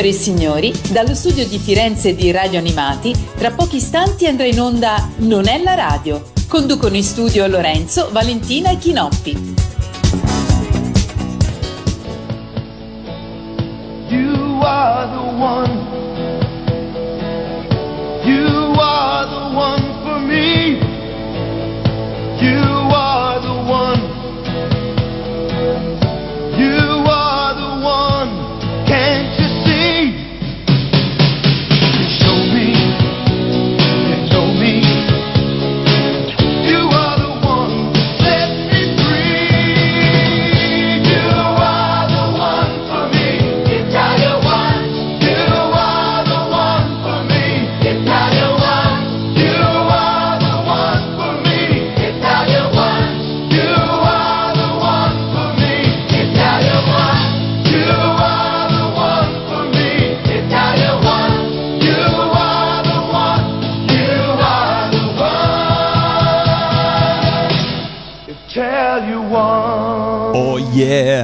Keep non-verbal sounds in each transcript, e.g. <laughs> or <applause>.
Signore e signori, dallo studio di Firenze di Radio Animati, tra pochi istanti andrà in onda Non è la radio. Conducono in studio Lorenzo, Valentina e Chinoppi. You are the one. You are the one for me. You are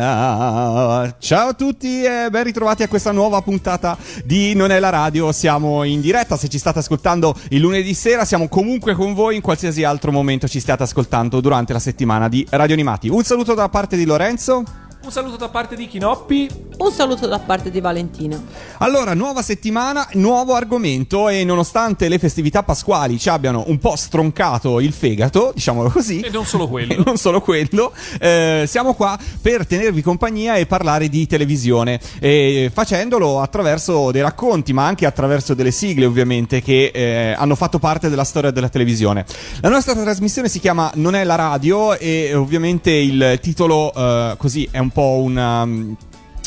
Ciao a tutti e ben ritrovati a questa nuova puntata di Non è la radio. Siamo in diretta, se ci state ascoltando il lunedì sera, siamo comunque con voi in qualsiasi altro momento ci stiate ascoltando durante la settimana di Radio Animati. Un saluto da parte di Lorenzo. Un saluto da parte di Chinoppi. Un saluto da parte di Valentina. Allora, nuova settimana, nuovo argomento e nonostante le festività pasquali ci abbiano un po' stroncato il fegato, diciamolo così, E non solo <laughs> quello. non solo quello, eh, siamo qua per tenervi compagnia e parlare di televisione, e facendolo attraverso dei racconti, ma anche attraverso delle sigle ovviamente che eh, hanno fatto parte della storia della televisione. La nostra trasmissione si chiama Non è la radio e ovviamente il titolo eh, così è un po' una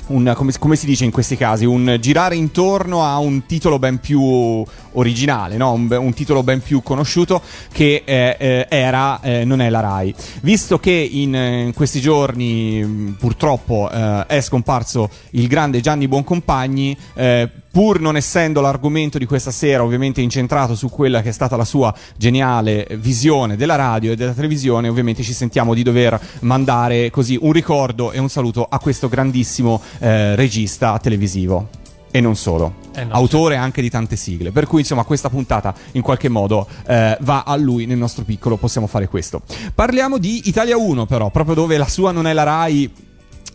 un, come, come si dice in questi casi, un girare intorno a un titolo ben più originale, no? un, un titolo ben più conosciuto che eh, eh, era eh, Non è la RAI. Visto che in, in questi giorni purtroppo eh, è scomparso il grande Gianni Boncompagni, eh, pur non essendo l'argomento di questa sera ovviamente incentrato su quella che è stata la sua geniale visione della radio e della televisione, ovviamente ci sentiamo di dover mandare così un ricordo e un saluto a questo grandissimo eh, regista televisivo. E non solo, Eh no, autore anche di tante sigle. Per cui, insomma, questa puntata in qualche modo eh, va a lui nel nostro piccolo. Possiamo fare questo. Parliamo di Italia 1, però, proprio dove la sua non è la Rai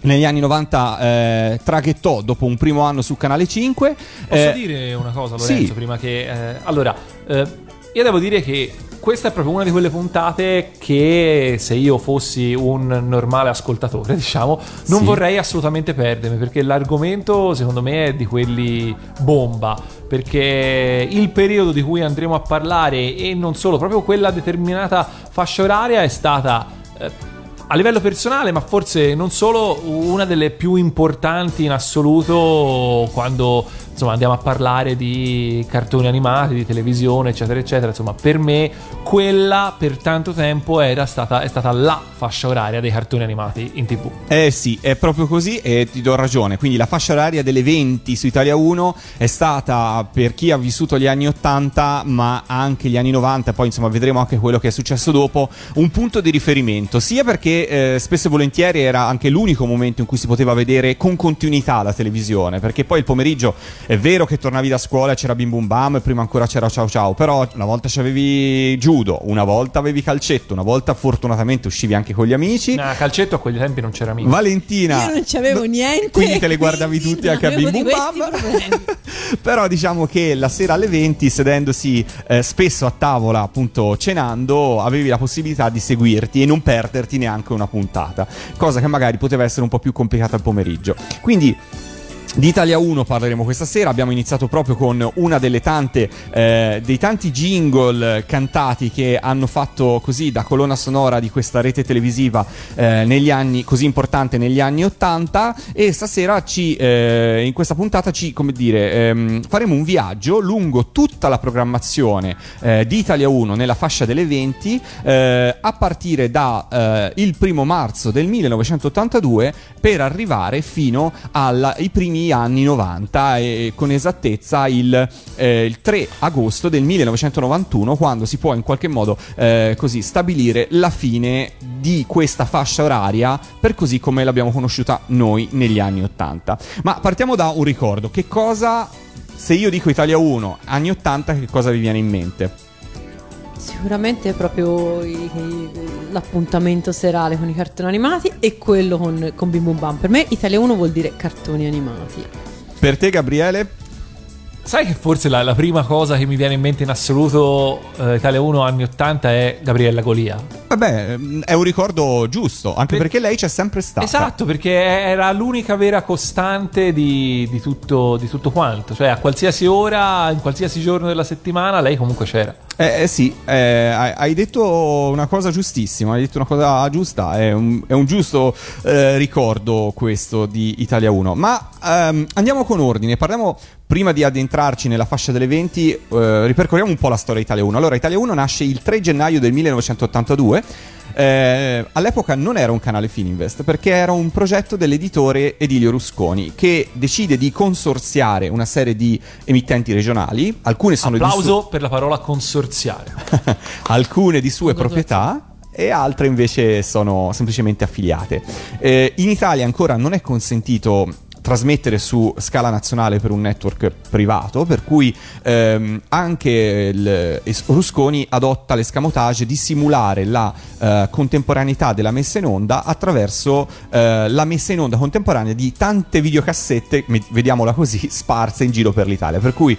negli anni 90 eh, traghettò dopo un primo anno su Canale 5. Posso Eh, dire una cosa, Lorenzo, sì. prima che... eh, allora, eh, io devo dire che questa è proprio una di quelle puntate che se io fossi un normale ascoltatore, <laughs> diciamo, non Sì. vorrei assolutamente perdermi, perché l'argomento secondo me è di quelli bomba, perché il periodo di cui andremo a parlare e non solo, proprio quella determinata fascia oraria è stata... a livello personale, ma forse non solo, una delle più importanti in assoluto quando insomma, andiamo a parlare di cartoni animati, di televisione, eccetera, eccetera. Insomma, per me quella per tanto tempo stata, è stata la fascia oraria dei cartoni animati in tv. Eh sì, è proprio così e ti do ragione. Quindi la fascia oraria delle 20 su Italia 1 è stata per chi ha vissuto gli anni 80, ma anche gli anni 90, poi insomma vedremo anche quello che è successo dopo, un punto di riferimento, sia perché eh, spesso e volentieri era anche l'unico momento in cui si poteva vedere con continuità la televisione, perché poi il pomeriggio è vero che tornavi da scuola e c'era Bim Bum Bam e prima ancora c'era Ciao Ciao, però una volta c'avevi judo, una volta avevi calcetto, una volta fortunatamente uscivi anche con gli amici. A calcetto a quegli tempi non c'era mica. Valentina. Io non c'avevo No, niente. Quindi te le guardavi non anche a Bim Bum Bam. <laughs> Però diciamo che la sera alle 20, sedendosi eh, spesso a tavola, appunto cenando, avevi la possibilità di seguirti e non perderti neanche una puntata. Cosa che magari poteva essere un po' più complicata al pomeriggio. Quindi. Di Italia 1 parleremo questa sera, abbiamo iniziato proprio con una delle tante, eh, dei tanti jingle cantati che hanno fatto così da colonna sonora di questa rete televisiva eh, negli anni, così importante negli anni 80 e stasera ci, eh, in questa puntata ci, come dire, ehm, faremo un viaggio lungo tutta la programmazione eh, di Italia 1 nella fascia delle 20 eh, a partire da eh, il primo marzo del 1982 per arrivare fino ai primi anni 90 e con esattezza il, eh, il 3 agosto del 1991 quando si può in qualche modo eh, così stabilire la fine di questa fascia oraria per così come l'abbiamo conosciuta noi negli anni 80. Ma partiamo da un ricordo, che cosa se io dico Italia 1 anni 80 che cosa vi viene in mente? Sicuramente è proprio i- i- l'appuntamento serale con i cartoni animati e quello con, con Bim Bum Bam. Per me Italia 1 vuol dire cartoni animati. Per te Gabriele? Sai che forse la, la prima cosa che mi viene in mente in assoluto eh, Italia 1 anni 80 è Gabriella Golia. Vabbè, ehm, è un ricordo giusto, anche Per- perché lei c'è sempre stata. Esatto, perché era l'unica vera costante di, di tutto, di tutto quanto. Cioè, a qualsiasi ora, in qualsiasi giorno della settimana, lei comunque c'era. Eh, eh sì, eh, hai detto una cosa giustissima, hai detto una cosa giusta, è un, è un giusto eh, ricordo questo di Italia 1. Ma ehm, andiamo con ordine, parliamo prima di addentrarci nella fascia delle 20, eh, ripercorriamo un po' la storia di Italia 1. Allora, Italia 1 nasce il 3 gennaio del 1982. Eh, all'epoca non era un canale Fininvest perché era un progetto dell'editore Edilio Rusconi che decide di consorziare una serie di emittenti regionali, alcune sono di su- Applauso per la parola consorziare. <laughs> alcune di sue proprietà e altre invece sono semplicemente affiliate. Eh, in Italia ancora non è consentito trasmettere su scala nazionale per un network privato, per cui ehm, anche il, es- Rusconi adotta l'escamotage di simulare la eh, contemporaneità della messa in onda attraverso eh, la messa in onda contemporanea di tante videocassette, vediamola così, <laughs> sparse in giro per l'Italia. Per cui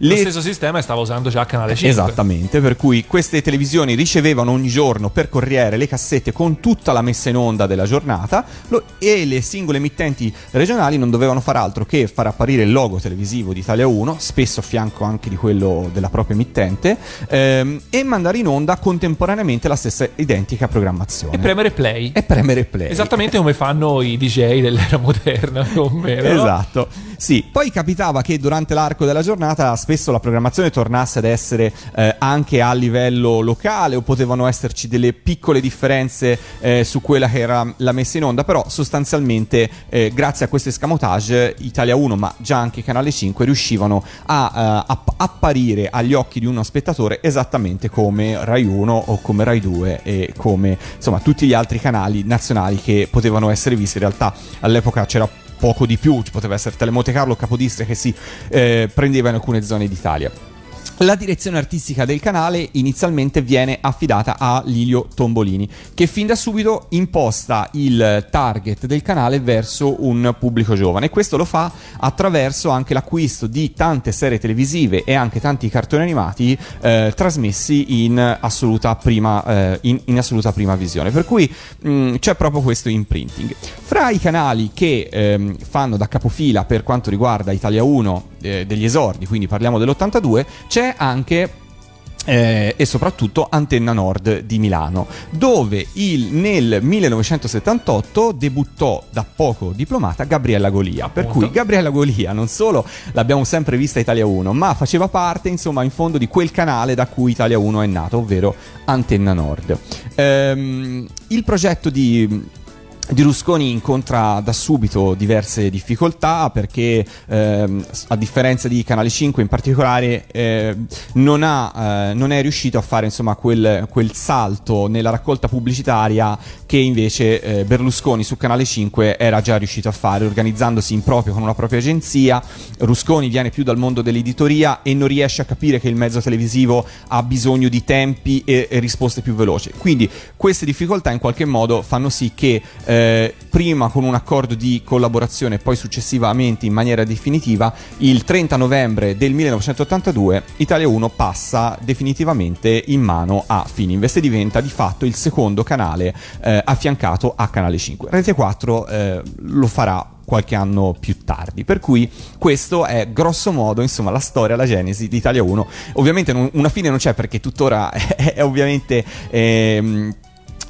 Lo le stesso sistema stava usando già Canale 5. Esattamente, per cui queste televisioni ricevevano ogni giorno per corriere le cassette con tutta la messa in onda della giornata lo- e le singole emittenti regionali non dovevano fare altro che far apparire il logo televisivo di Italia 1, spesso a fianco anche di quello della propria emittente, ehm, e mandare in onda contemporaneamente la stessa identica programmazione. E premere play. E premere play. Esattamente come fanno i DJ dell'era <laughs> moderna, meno. no? Esatto. Sì, poi capitava che durante l'arco della giornata spesso la programmazione tornasse ad essere eh, anche a livello locale o potevano esserci delle piccole differenze eh, su quella che era la messa in onda, però sostanzialmente eh, grazie a questo escamotage Italia 1 ma già anche Canale 5 riuscivano a eh, app- apparire agli occhi di uno spettatore esattamente come Rai 1 o come Rai 2 e come insomma tutti gli altri canali nazionali che potevano essere visti in realtà all'epoca c'era poco di più, ci poteva essere Telemonte Carlo Capodistria che si eh, prendeva in alcune zone d'Italia. La direzione artistica del canale inizialmente viene affidata a Lilio Tombolini, che fin da subito imposta il target del canale verso un pubblico giovane. Questo lo fa attraverso anche l'acquisto di tante serie televisive e anche tanti cartoni animati eh, trasmessi in assoluta, prima, eh, in, in assoluta prima visione. Per cui mh, c'è proprio questo imprinting. Fra i canali che ehm, fanno da capofila per quanto riguarda Italia 1 eh, degli esordi, quindi parliamo dell'82, c'è anche eh, e soprattutto Antenna Nord di Milano, dove il- nel 1978 debuttò da poco diplomata Gabriella Golia. Per cui Gabriella Golia non solo l'abbiamo sempre vista Italia 1, ma faceva parte, insomma, in fondo di quel canale da cui Italia 1 è nato, ovvero Antenna Nord. Ehm, il progetto di di Rusconi incontra da subito diverse difficoltà perché ehm, a differenza di Canale 5 in particolare eh, non, ha, eh, non è riuscito a fare insomma quel, quel salto nella raccolta pubblicitaria che invece eh, Berlusconi su Canale 5 era già riuscito a fare organizzandosi in proprio con una propria agenzia. Rusconi viene più dal mondo dell'editoria e non riesce a capire che il mezzo televisivo ha bisogno di tempi e, e risposte più veloci. Quindi queste difficoltà in qualche modo fanno sì che eh, prima con un accordo di collaborazione e poi successivamente in maniera definitiva il 30 novembre del 1982 Italia 1 passa definitivamente in mano a Fininvest e diventa di fatto il secondo canale eh, affiancato a Canale 5 Rete 4 eh, lo farà qualche anno più tardi. Per cui questo è grosso modo, insomma, la storia, la genesi di Italia 1. Ovviamente non- una fine non c'è perché tuttora <laughs> è, è ovviamente eh,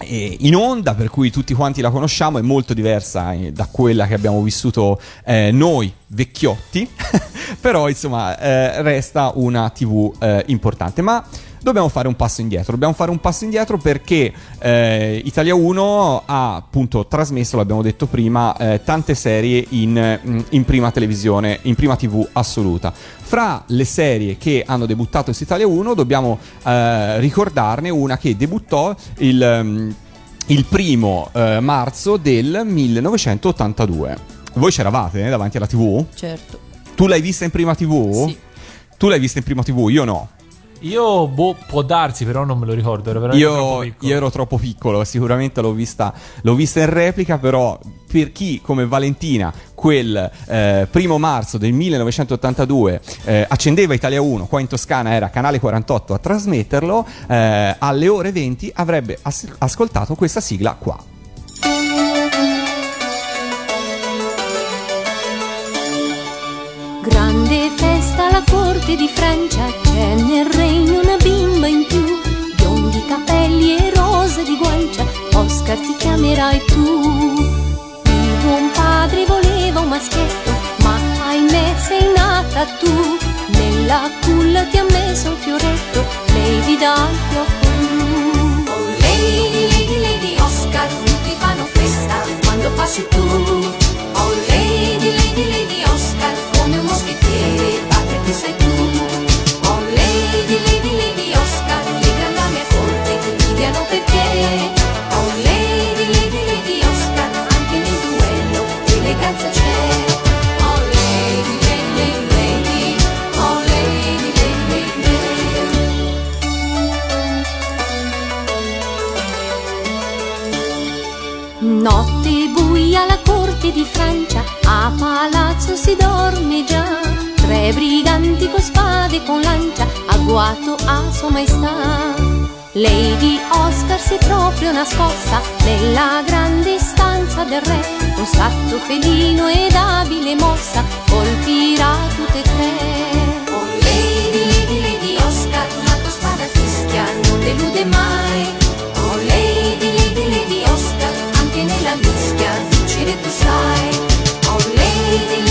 in onda, per cui tutti quanti la conosciamo, è molto diversa eh, da quella che abbiamo vissuto eh, noi vecchiotti, <laughs> però insomma eh, resta una TV eh, importante. Ma dobbiamo fare un passo indietro. Dobbiamo fare un passo indietro perché eh, Italia 1 ha appunto trasmesso, l'abbiamo detto prima, eh, tante serie in, mm, in prima televisione, in prima TV assoluta. Fra le serie che hanno debuttato su Italia 1 dobbiamo eh, ricordarne una che debuttò il, mm, il primo eh, marzo del 1982. Voi c'eravate eh, davanti alla TV? Certo. Tu l'hai vista in prima TV? Sì. Tu l'hai vista in prima TV? Io no. Io, boh, può darsi, però non me lo ricordo. Ero Io, io ero troppo piccolo, sicuramente l'ho vista, l'ho vista in replica, però per chi come Valentina quel eh, primo marzo del 1982 eh, accendeva Italia 1, qua in Toscana era canale 48 a trasmetterlo, eh, alle ore 20 avrebbe as- ascoltato questa sigla qua. Corte di Francia, c'è nel regno una bimba in più, biondi capelli e rose di guancia, Oscar ti chiamerai tu. Il buon padre voleva un maschietto, ma ahimè sei nata tu, nella culla ti ha messo un fioretto, lei dà il fiocco blu. Oh lady, lady, lady Oscar, tutti fanno festa quando passi tu. Oh lady, lady, lady Oscar, come un moschettiere, Oh lady, lady, lady Oscar, le grandame a corte ti invidiano perché. Oh lady, lady, lady Oscar, anche nel duello eleganza c'è. Oh lady, lady, lady, oh lady, lady, lady. Notte buia alla corte di Francia, a palazzo si dorme già. Briganti con spade e con lancia, agguato a sua maestà. Lady Oscar si è proprio nascosta nella grande stanza del re. Un scatto felino ed abile mossa colpirà tutte e tre. Oh Lady, Lady, Oscar, la tua spada fischia non delude mai. Oh Lady, Lady, Lady Oscar, anche nella mischia vincere tu sai. Oh Lady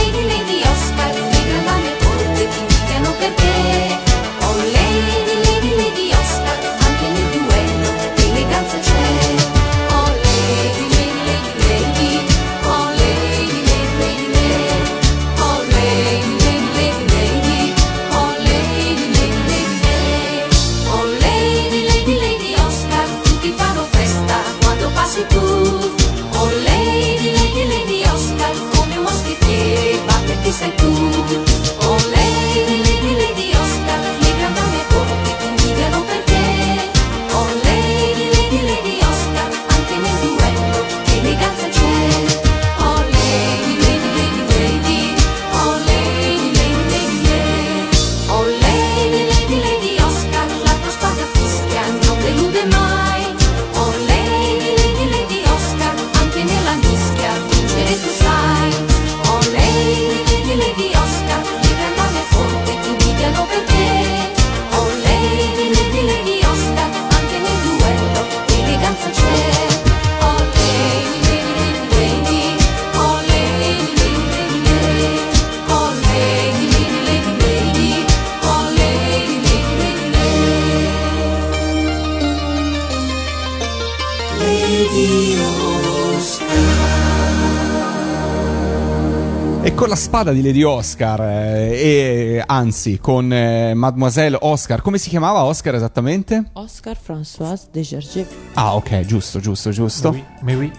spada di Lady Oscar, eh, e anzi con eh, Mademoiselle Oscar, come si chiamava Oscar esattamente? Oscar François de Gerger. Ah, ok, giusto, giusto, giusto. Mais oui, mais oui.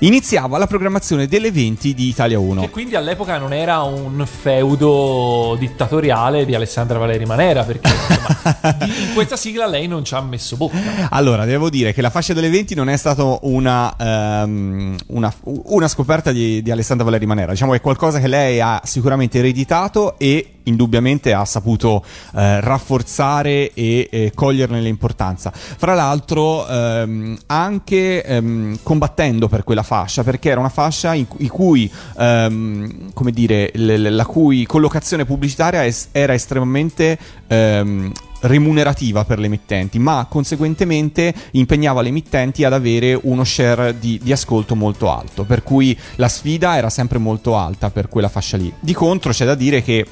Iniziava la programmazione degli eventi di Italia 1. Che quindi all'epoca non era un feudo dittatoriale di Alessandra Valeri Manera, perché <laughs> insomma, in questa sigla lei non ci ha messo bocca. Allora, devo dire che la fascia degli eventi non è stata una, ehm, una, una scoperta di, di Alessandra Valeri Manera. Diciamo che è qualcosa che lei ha sicuramente ereditato e indubbiamente ha saputo eh, rafforzare e eh, coglierne l'importanza. Fra l'altro, ehm, anche ehm, combattendo per quella fascia, perché era una fascia in, cui, ehm, come dire, la cui collocazione pubblicitaria era estremamente ehm, remunerativa per le emittenti, ma conseguentemente impegnava le emittenti ad avere uno share di, di ascolto molto alto, per cui la sfida era sempre molto alta per quella fascia lì. Di contro c'è da dire che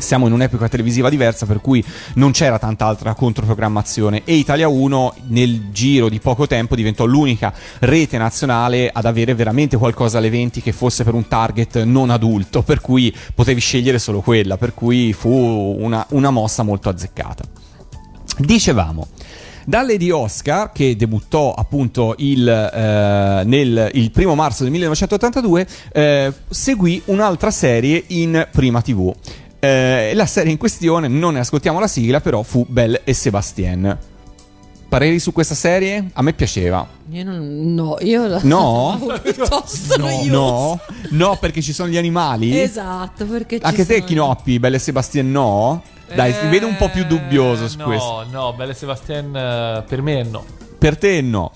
siamo in un'epoca televisiva diversa per cui non c'era tanta altra controprogrammazione e Italia 1 nel giro di poco tempo diventò l'unica rete nazionale ad avere veramente qualcosa alle 20 che fosse per un target non adulto per cui potevi scegliere solo quella per cui fu una, una mossa molto azzeccata dicevamo dalle di Oscar, che debuttò appunto il, eh, nel il primo marzo del 1982, eh, seguì un'altra serie in prima TV. Eh, la serie in questione, non ne ascoltiamo la sigla, però fu Belle e Sebastien. Pareri su questa serie? A me piaceva. Io non, no, io la No? <laughs> piuttosto No, noiosa. no, no, perché ci sono gli animali. Esatto, perché ci Anche te, sono- Chinoppi, Belle e Sebastien, no? Dai, ti vedo un po' più dubbioso su no, questo. No, no, Belle Sebastien eh, per me no. Per te no.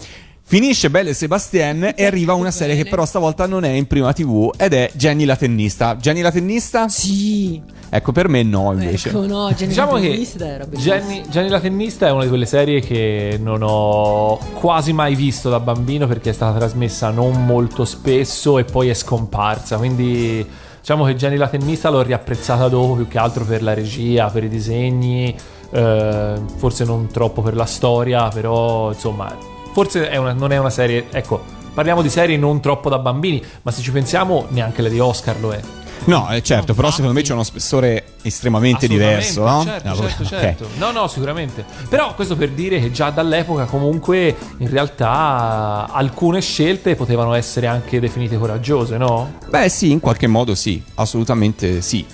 Finisce Belle e Sebastien e arriva una serie che però stavolta non è in prima TV ed è Jenny la tennista. Jenny la tennista? Sì. Ecco, per me no invece. Ecco, no, Jenny Diciamo la che tennista era bellissima. Jenny, Jenny la tennista è una di quelle serie che non ho quasi mai visto da bambino perché è stata trasmessa non molto spesso e poi è scomparsa. Quindi diciamo che Jenny la tennista l'ho riapprezzata dopo più che altro per la regia, per i disegni, eh, forse non troppo per la storia, però insomma, forse è una- non è una serie, ecco, parliamo di serie non troppo da bambini, ma se ci pensiamo neanche la di Oscar lo è. No, eh, certo, però secondo me c'è uno spessore estremamente diverso, no? Certo, No, certo, ok. certo. No, no, sicuramente. Però questo per dire che già dall'epoca comunque in realtà alcune scelte potevano essere anche definite coraggiose, no? Beh, sì, in qualche modo sì, assolutamente sì.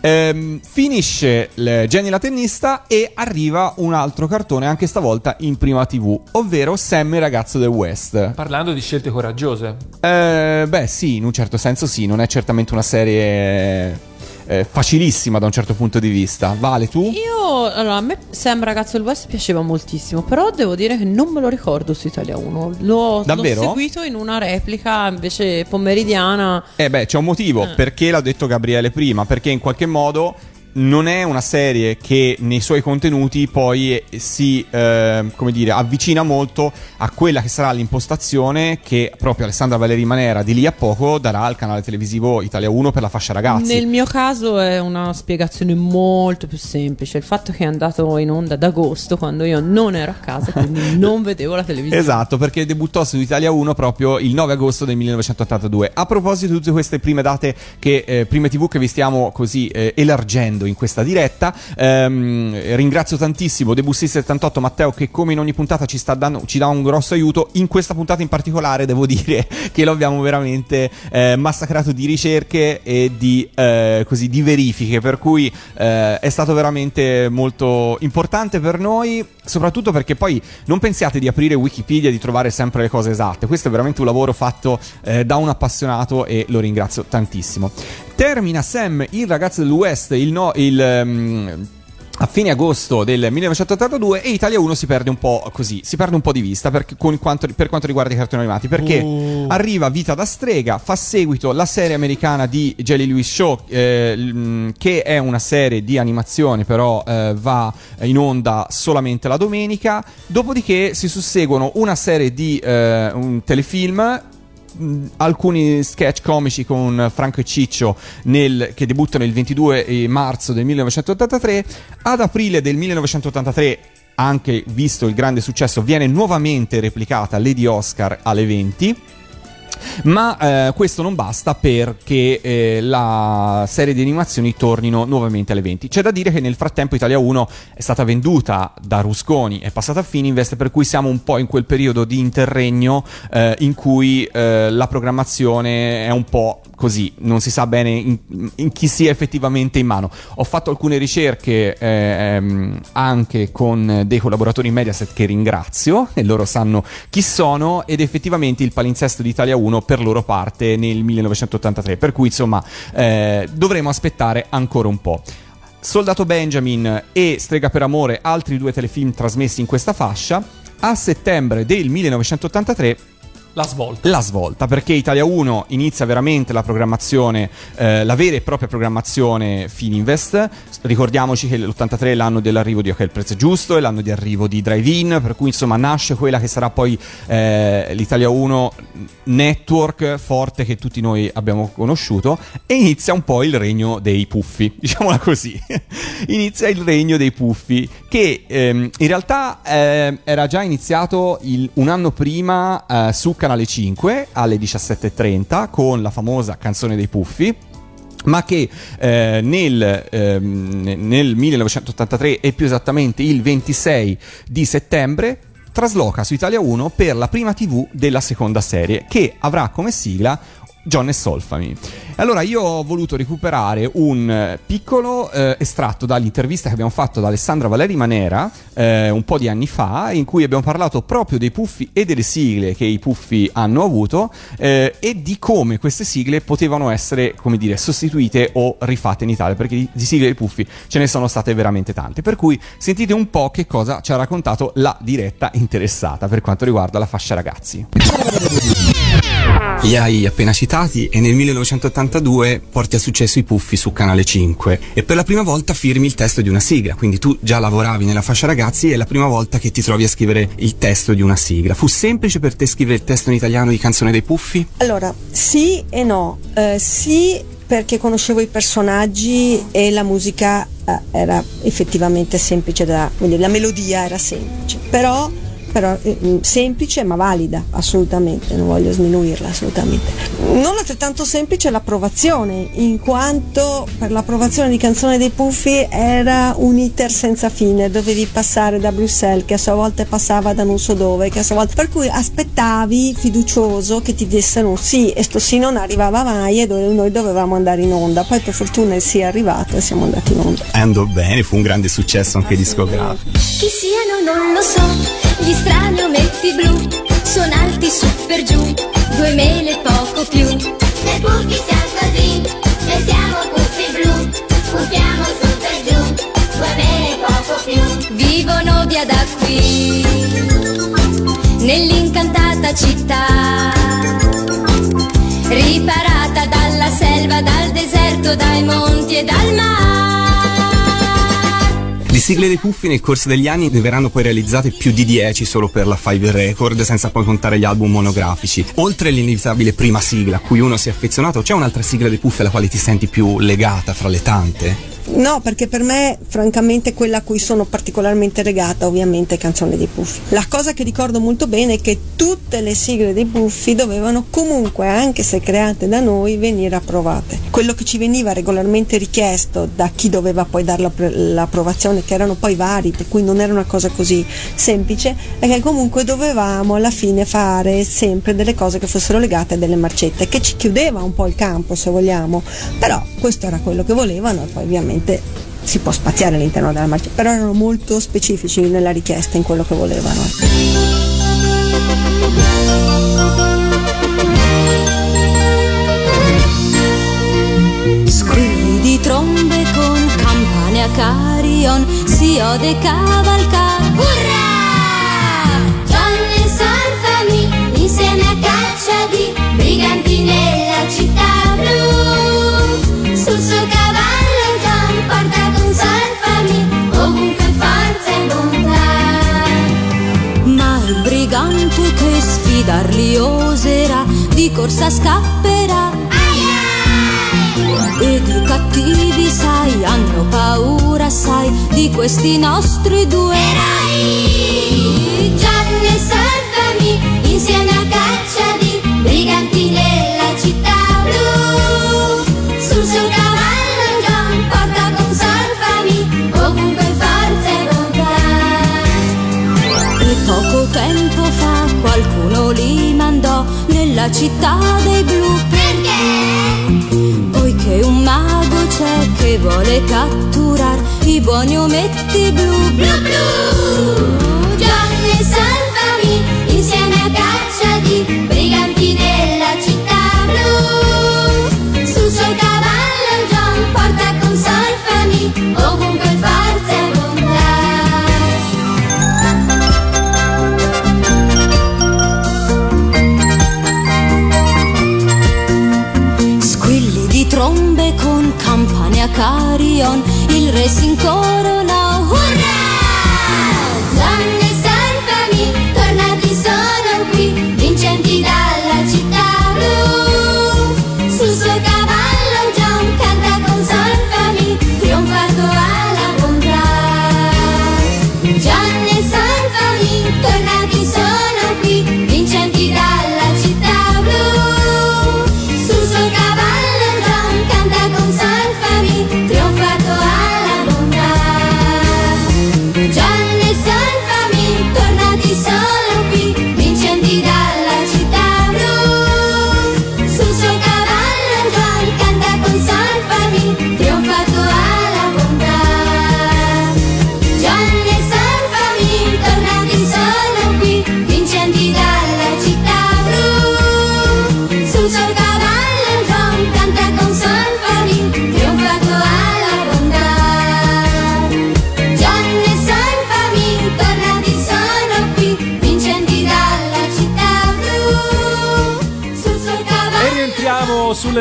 Ehm, finisce Jenny la tennista e arriva un altro cartone, anche stavolta in prima TV, ovvero Sam il ragazzo del West. Parlando di scelte coraggiose. Eh, beh, sì, in un certo senso sì, non è certamente una serie eh, facilissima da un certo punto di vista. Vale tu? Io, allora, a me Sam Ragazzo del West piaceva moltissimo, però devo dire che non me lo ricordo su Italia 1. L'ho, l'ho seguito in una replica invece pomeridiana. Eh beh, c'è un motivo, perché l'ha detto Gabriele prima, perché in qualche modo non è una serie che nei suoi contenuti poi eh, si, eh, come dire, avvicina molto a quella che sarà l'impostazione che proprio Alessandra Valeri Manera di lì a poco darà al canale televisivo Italia 1 per la fascia ragazzi. Nel mio caso è una spiegazione molto più semplice. Il fatto che è andato in onda ad agosto, quando io non ero a casa, quindi <laughs> non vedevo la televisione. Esatto, perché debuttò su Italia 1 proprio il 9 agosto del 1982. A proposito di tutte queste prime date, che, eh, prime TV che vi stiamo così eh, elargendo in questa diretta, ehm, ringrazio tantissimo Debussy78 Matteo che come in ogni puntata ci, sta dando, ci dà un grosso aiuto. In questa puntata in particolare devo <laughs> dire che lo abbiamo veramente eh, massacrato di ricerche e di, eh, così, di verifiche, per cui eh, è stato veramente molto importante per noi, soprattutto perché poi non pensiate di aprire Wikipedia e di trovare sempre le cose esatte. Questo è veramente un lavoro fatto eh, da un appassionato e lo ringrazio tantissimo. Termina Sam, il ragazzo del West, il no, il. ehm, a fine agosto del 1982 e Italia 1 si perde un po' così, si perde un po' di vista per, con quanto, per quanto riguarda i cartoni animati perché arriva Vita da strega, fa seguito la serie americana di Jelly Lewis Show eh, che è una serie di animazione però eh, va in onda solamente la domenica, dopodiché si susseguono una serie di eh, un telefilm alcuni sketch comici con Franco e Ciccio nel- che debuttano il 22 marzo del 1983 ad aprile del 1983 anche visto il grande successo viene nuovamente replicata Lady Oscar alle 20 ma eh, questo non basta perché eh, la serie di animazioni tornino nuovamente alle 20. C'è da dire che nel frattempo Italia 1 è stata venduta da Rusconi, è passata a Fininvest, per cui siamo un po' in quel periodo di interregno eh, in cui eh, la programmazione è un po' così, non si sa bene in, in chi sia effettivamente in mano. Ho fatto alcune ricerche eh, ehm, anche con dei collaboratori Mediaset che ringrazio <laughs> e loro sanno chi sono ed effettivamente il palinsesto di Italia 1 per loro parte nel 1983, per cui insomma eh, dovremo aspettare ancora un po'. Soldato Benjamin e Strega per Amore, altri due telefilm trasmessi in questa fascia. A settembre del 1983 La svolta. la svolta perché Italia 1 inizia veramente la programmazione, eh, la vera e propria programmazione Fininvest. Ricordiamoci che l'83 è l'anno dell'arrivo di Ok il prezzo è giusto, è l'anno di arrivo di Drive-In, per cui insomma nasce quella che sarà poi eh, l'Italia 1 network forte che tutti noi abbiamo conosciuto e inizia un po' il regno dei puffi, <laughs> diciamola così. inizia il regno dei puffi che ehm, in realtà eh, era già iniziato il- un anno prima eh, su Canale 5 alle 17.30 con la famosa canzone dei puffi ma che eh, nel, ehm, nel 1983 e più esattamente il 26 di settembre trasloca su Italia 1 per la prima TV della seconda serie che avrà come sigla John e Solfami. Allora io ho voluto recuperare un eh, piccolo eh, estratto dall'intervista che abbiamo fatto da Alessandra Valeri Manera eh, un po' di anni fa, in cui abbiamo parlato proprio dei puffi e delle sigle che i puffi hanno avuto eh, e di come queste sigle potevano essere, come dire, sostituite o rifatte in Italia, perché di, di sigle dei puffi ce ne sono state veramente tante. Per cui sentite un po' che cosa ci ha raccontato la diretta interessata per quanto riguarda la fascia ragazzi. Li hai appena citati e nel 1982 porti a successo i puffi su Canale 5 e per la prima volta firmi il testo di una sigla, quindi tu già lavoravi nella fascia ragazzi e è la prima volta che ti trovi a scrivere il testo di una sigla. Fu semplice per te scrivere il testo in italiano di Canzone dei Puffi? Allora, sì e no. Eh, sì perché conoscevo i personaggi e la musica eh, era effettivamente semplice da, quindi la melodia era semplice, però, però eh, mm, semplice ma valida, assolutamente, non voglio sminuirla assolutamente. Non altrettanto semplice l'approvazione, in quanto per l'approvazione di Canzone dei Puffi era un iter senza fine, dovevi passare da Bruxelles, che a sua volta passava da non so dove, che a sua volta... Per cui aspettavi fiducioso che ti dessero un sì e sto sì non arrivava mai e dove- noi dovevamo andare in onda. Poi per fortuna il sì è arrivato e siamo andati in onda. Andò bene, fu un grande successo anche discografico. Chi siano non lo so, gli strani ometti blu sono alti su per giù, due mele poco più. E puffi siamo così, e siamo puffi blu, puffiamo su per giù, due mele poco più. Vivono via da qui, nell'incantata città, riparata dalla selva, dal deserto, dai monti e dal mare. Sigle dei Puffi nel corso degli anni ne verranno poi realizzate più di 10 solo per la Five Record, senza poi contare gli album monografici. Oltre all'inevitabile prima sigla a cui uno si è affezionato, c'è un'altra sigla dei Puffi alla quale ti senti più legata fra le tante? No, perché per me, francamente, quella a cui sono particolarmente legata, ovviamente, è Canzone dei Puffi. La cosa che ricordo molto bene è che tutte le sigle dei Puffi dovevano comunque, anche se create da noi, venire approvate. Quello che ci veniva regolarmente richiesto da chi doveva poi dare l'appro- l'approvazione, che erano poi vari, per cui non era una cosa così semplice, è che comunque dovevamo alla fine fare sempre delle cose che fossero legate a delle marcette, che ci chiudeva un po' il campo, se vogliamo, però questo era quello che volevano e poi ovviamente si può spaziare all'interno della marcia, però erano molto specifici nella richiesta in quello che volevano. Trombe con campane a carion si ode cavalcar. Urrà! Gianni e insieme a caccia di briganti Ma il brigante che sfidarli oserà di corsa scapperà. Ed i cattivi, sai, hanno paura, sai, di questi nostri due eroi. Gianni e Salvami, insieme a caccia di briganti qualcuno li mandò nella città dei blu. Perché? Poiché un mago c'è che vuole catturar i buoni ometti blu. Blu blu! Gianni e Salvami insieme a caccia di briganti Carion, il re si incorona, urrà! Donne salvami, tornati sono qui, vincenti dalla città blu. Sul suo cavallo John canta con salvami, trionfato alla bontà. Gianni salvami, tornati sono qui, vincenti dalla città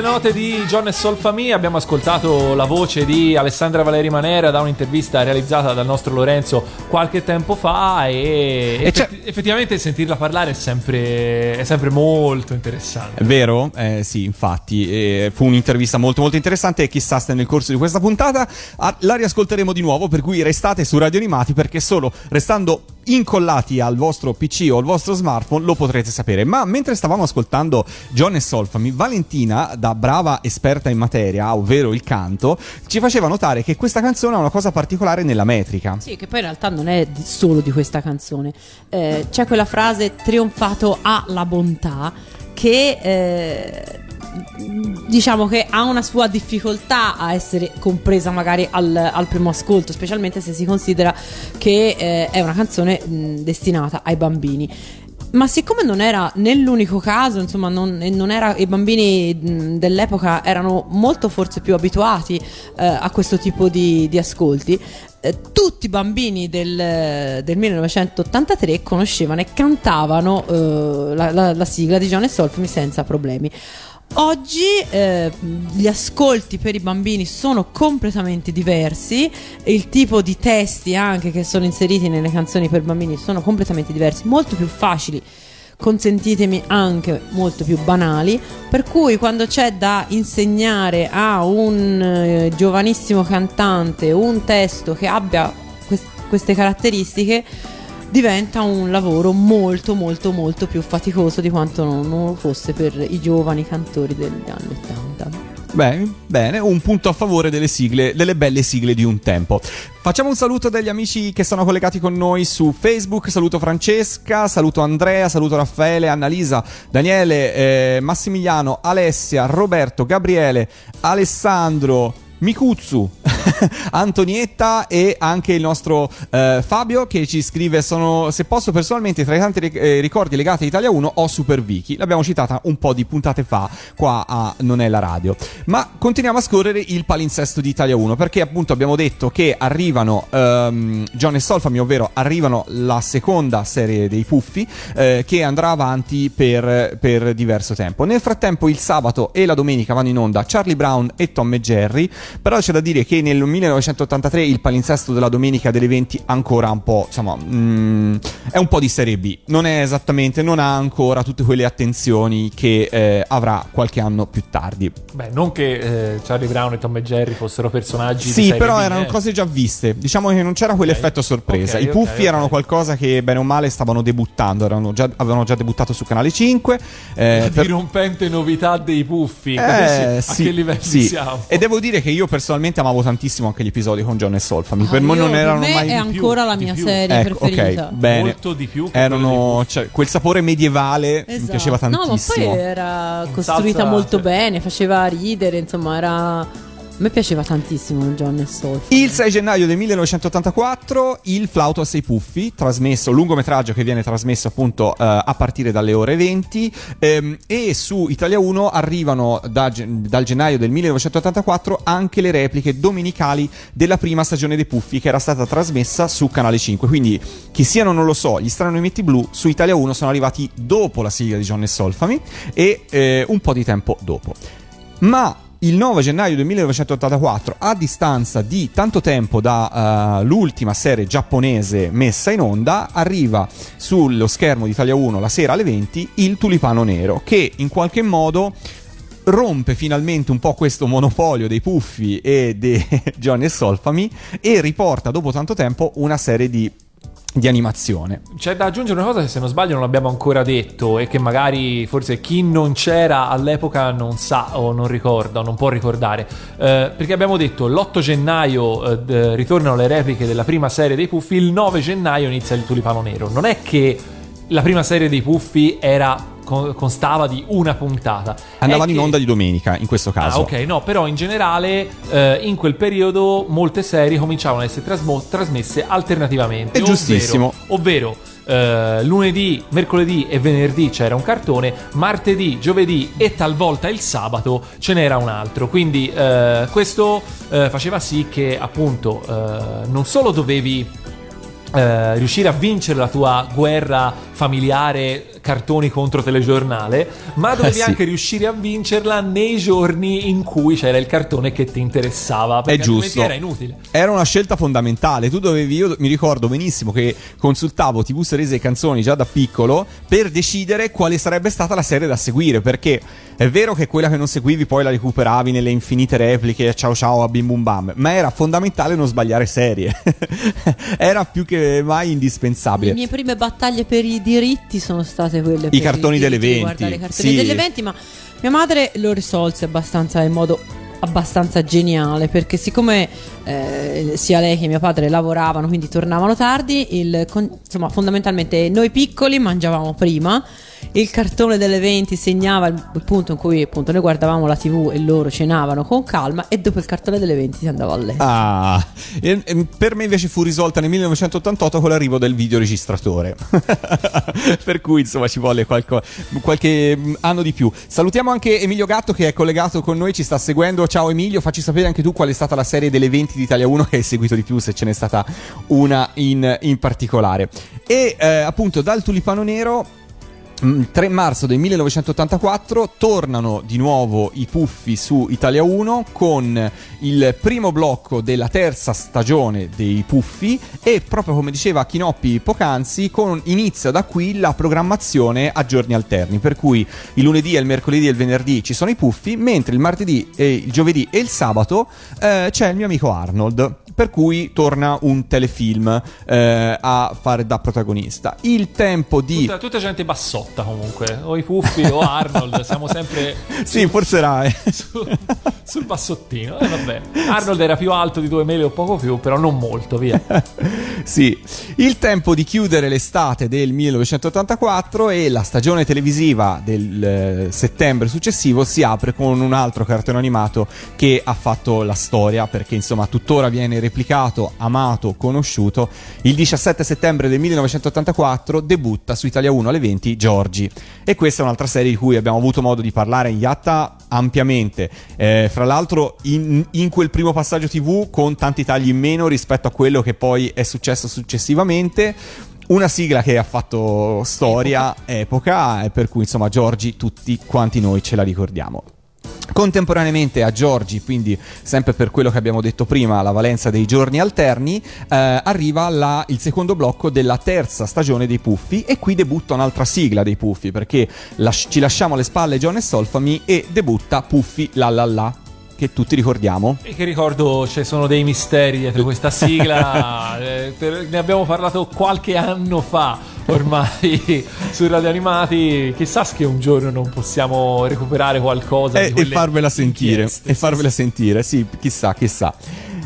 note di John e Solfami. Abbiamo ascoltato la voce di Alessandra Valeri Manera da un'intervista realizzata dal nostro Lorenzo qualche tempo fa. E, E effetti- effettivamente sentirla parlare è sempre, è sempre molto interessante. È vero? Eh, sì, infatti. eh, fu un'intervista molto molto interessante e chissà se nel corso di questa puntata ah, la riascolteremo di nuovo, per cui restate su Radio Animati perché solo restando incollati al vostro PC o al vostro smartphone lo potrete sapere. Ma mentre stavamo ascoltando John e Solfami, Valentina, da brava esperta in materia, ovvero il canto, ci faceva notare che questa canzone ha una cosa particolare nella metrica. Sì, che poi in realtà non è di- solo di questa canzone. Eh, c'è quella frase trionfato ha la bontà che eh, diciamo che ha una sua difficoltà a essere compresa magari al, al primo ascolto, specialmente se si considera che eh, è una canzone mh, destinata ai bambini. Ma siccome non era nell'unico caso, insomma, non, non era, i bambini dell'epoca erano molto forse più abituati eh, a questo tipo di, di ascolti, tutti i bambini del, del 1983 conoscevano e cantavano eh, la, la- la sigla di John e Solfmi senza problemi. Oggi eh, gli ascolti per i bambini sono completamente diversi, il tipo di testi anche che sono inseriti nelle canzoni per bambini sono completamente diversi, molto più facili, consentitemi anche molto più banali, per cui quando c'è da insegnare a un eh, giovanissimo cantante un testo che abbia quest- queste caratteristiche, diventa un lavoro molto molto molto più faticoso di quanto non, non fosse per i giovani cantori degli anni 80. Beh, bene, un punto a favore delle sigle, delle belle sigle di un tempo. Facciamo un saluto degli amici che sono collegati con noi su Facebook. Saluto Francesca, saluto Andrea, saluto Raffaele, Annalisa, Daniele, eh, Massimiliano, Alessia, Roberto, Gabriele, Alessandro. Mikuzzu, <laughs> <laughs> Antonietta e anche il nostro eh, Fabio che ci scrive sono se posso personalmente tra i tanti eh, ricordi legati a Italia 1 ho Super Vicky. L'abbiamo citata un po' di puntate fa qua a Non è la radio. Ma continuiamo a scorrere il palinsesto di Italia 1 perché appunto abbiamo detto che arrivano ehm, John e Solfami ovvero arrivano la seconda serie dei Puffi eh, che andrà avanti per, per diverso tempo. Nel frattempo il sabato e la domenica vanno in onda Charlie Brown e Tom e Jerry però c'è da dire che nel 1983 il palinsesto della domenica delle 20 ancora un po', insomma, mm, è un po' di serie B. Non è esattamente, non ha ancora tutte quelle attenzioni che eh, avrà qualche anno più tardi. Beh, non che eh, Charlie Brown e Tom e Jerry fossero personaggi Sì, però B, erano eh. cose già viste. Diciamo che non c'era quell'effetto sorpresa. Ok, I puffi ok, erano qualcosa che bene o male stavano debuttando, erano già- avevano già debuttato su Canale 5. eh, La per- dirompente novità dei puffi. Eh, sì, a che livello sì. siamo? E devo dire che io personalmente amavo tantissimo anche gli episodi con John e Solfami. per Ah, me io- non erano per me mai è di più. ancora la mia serie Ecco, preferita. ok, bene. Molto di più Erano, cioè, quel sapore medievale mi Esatto. piaceva No, ma tantissimo. poi era costruita salsa, molto cioè. bene, faceva ridere, insomma, era Me piaceva tantissimo il John e. Il 6 gennaio del 1984 il Flauto a sei puffi, trasmesso, lungometraggio che viene trasmesso appunto eh, a partire dalle ore 20 ehm, e su Italia 1 arrivano da dal gennaio del 1984 anche le repliche domenicali della prima stagione dei Puffi che era stata trasmessa su Canale 5. Quindi chi siano non lo so, gli strani metti blu su Italia 1 sono arrivati dopo la sigla di John e Solfami e eh, un po' di tempo dopo. Ma il 9 gennaio del 1984, a distanza di tanto tempo dall'ultima serie giapponese messa in onda, arriva sullo schermo di Italia 1 la sera alle 20 il Tulipano Nero, che in qualche modo rompe finalmente un po' questo monopolio dei puffi e di <laughs> Johnny e Solfami e riporta dopo tanto tempo una serie di, di animazione. C'è da aggiungere una cosa che se non sbaglio non abbiamo ancora detto e che magari forse chi non c'era all'epoca non sa o non ricorda o non può ricordare. Eh, perché abbiamo detto l'8 gennaio eh, ritornano le repliche della prima serie dei Puffi, il 9 gennaio inizia il Tulipano Nero. Non è che la prima serie dei Puffi era con- constava di una puntata. Andavano È in che- onda di domenica in questo caso. Ah, ok, no, però in generale eh, in quel periodo molte serie cominciavano ad essere trasmo- trasmesse alternativamente. È giustissimo. Ovvero, eh, lunedì, mercoledì e venerdì c'era un cartone, martedì, giovedì e talvolta il sabato ce n'era un altro. Quindi eh, questo eh, faceva sì che appunto eh, non solo dovevi eh, riuscire a vincere la tua guerra familiare cartoni contro telegiornale, ma dovevi Eh sì. anche riuscire a vincerla nei giorni in cui c'era il cartone che ti interessava. È Perché altrimenti giusto. era inutile. Era una scelta fondamentale. Tu dovevi, io mi ricordo benissimo che consultavo TV series e canzoni già da piccolo per decidere quale sarebbe stata la serie da seguire. Perché è vero che quella che non seguivi poi la recuperavi nelle infinite repliche, ciao ciao a bim bum bam, ma era fondamentale non sbagliare serie. <laughs> era più che mai Le indispensabile. mie prime battaglie per i diritti sono state quelle per cartoni i delle diritti di 20, guardare i cartoni sì. delle 20, ma mia madre lo risolse abbastanza in modo abbastanza geniale perché siccome eh, sia lei che mio padre lavoravano quindi tornavano tardi il con- insomma fondamentalmente noi piccoli mangiavamo prima il cartone delle 20 segnava il, punto in cui appunto noi guardavamo la tv e loro cenavano con calma e dopo il cartone delle 20 si andava a letto Ah, e- e per me invece fu risolta nel 1988 con l'arrivo del videoregistratore. <laughs> per cui insomma ci vuole qualco- qualche mm, anno di più. Salutiamo anche Emilio Gatto che è collegato con noi, ci sta seguendo. Ciao Emilio, facci sapere anche tu qual è stata la serie delle 20 di Italia 1 che hai seguito di più, se ce n'è stata una in, in particolare. E eh, appunto dal Tulipano Nero 3 marzo del 1984 tornano di nuovo i puffi su Italia 1 con il primo blocco della terza stagione dei puffi e proprio come diceva Chinoppi poc'anzi con, inizia da qui la programmazione a giorni alterni. Per cui il lunedì, il mercoledì e il venerdì ci sono i puffi mentre il martedì, il giovedì e il sabato eh, c'è il mio amico Arnold per cui torna un telefilm eh, a fare da protagonista il tempo di Tutta, tutta gente bassotta comunque, o i Puffi o Arnold, <laughs> siamo sempre Sì, forse era. eh. <laughs> su- sul bassottino. E vabbè, Arnold era più alto di due mele o poco più, però non molto, via. <laughs> sì, il tempo di chiudere l'estate del 1984 e la stagione televisiva del eh, settembre successivo si apre con un altro cartone animato che ha fatto la storia perché insomma tuttora viene replicato, amato, conosciuto. Il 17 settembre del 1984 debutta su Italia 1 alle 20 Giorgi e questa è un'altra serie di cui abbiamo avuto modo di parlare in Yatta ampiamente. Eh, fra l'altro in, in quel primo passaggio TV con tanti tagli in meno rispetto a quello che poi è successo successivamente. Una sigla che ha fatto storia, epoca, e per cui insomma Giorgi tutti quanti noi ce la ricordiamo. Contemporaneamente a Giorgi, quindi sempre per quello che abbiamo detto prima, la valenza dei giorni alterni, eh, arriva la- il secondo blocco della terza stagione dei Puffi e qui debutta un'altra sigla dei Puffi perché las- ci lasciamo alle spalle John e Solfami e debutta Puffi la la la che tutti ricordiamo. E che ricordo ci sono dei misteri dietro questa sigla. <laughs> eh, per- ne abbiamo parlato qualche anno fa ormai <laughs> su Radio Animati. Chissà che un giorno non possiamo recuperare qualcosa e, e farvela sentire e farvela sentire sì chissà chissà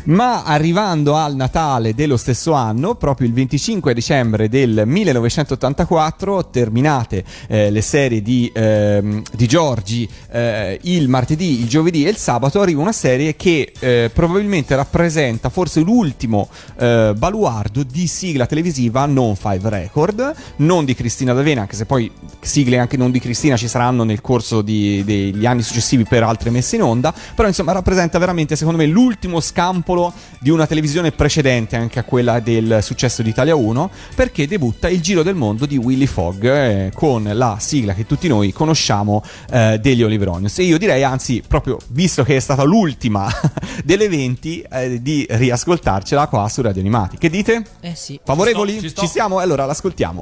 ma arrivando al Natale dello stesso anno, proprio il 25 dicembre del 1984, terminate eh, le serie di, ehm, di Giorgi eh, il martedì, il giovedì e il sabato, arriva una serie che eh, probabilmente rappresenta forse l'ultimo eh, baluardo di sigla televisiva non Five Record, non di Cristina D'Avena, anche se poi sigle anche non di Cristina ci saranno nel corso di- degli anni successivi per altre messe in onda, però insomma rappresenta veramente secondo me l'ultimo scampo simbolo di una televisione precedente anche a quella del successo di Italia 1, perché debutta il Giro del Mondo di Willy Fogg eh, con la sigla che tutti noi conosciamo eh, degli Oliver Onions. E io direi, anzi, proprio visto che è stata l'ultima <laughs> delle 20, eh, di riascoltarcela qua su Radio Animati. Che dite? Eh sì. Favorevoli? Ci sto, ci sto. Ci siamo? Allora l'ascoltiamo.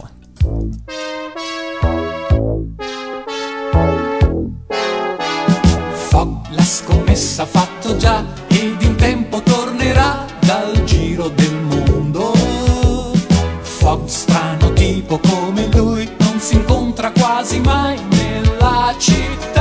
Fogg la scommessa fatto già ed in tempo tornerà dal giro del mondo. Fogg strano tipo come lui non si incontra quasi mai nella città.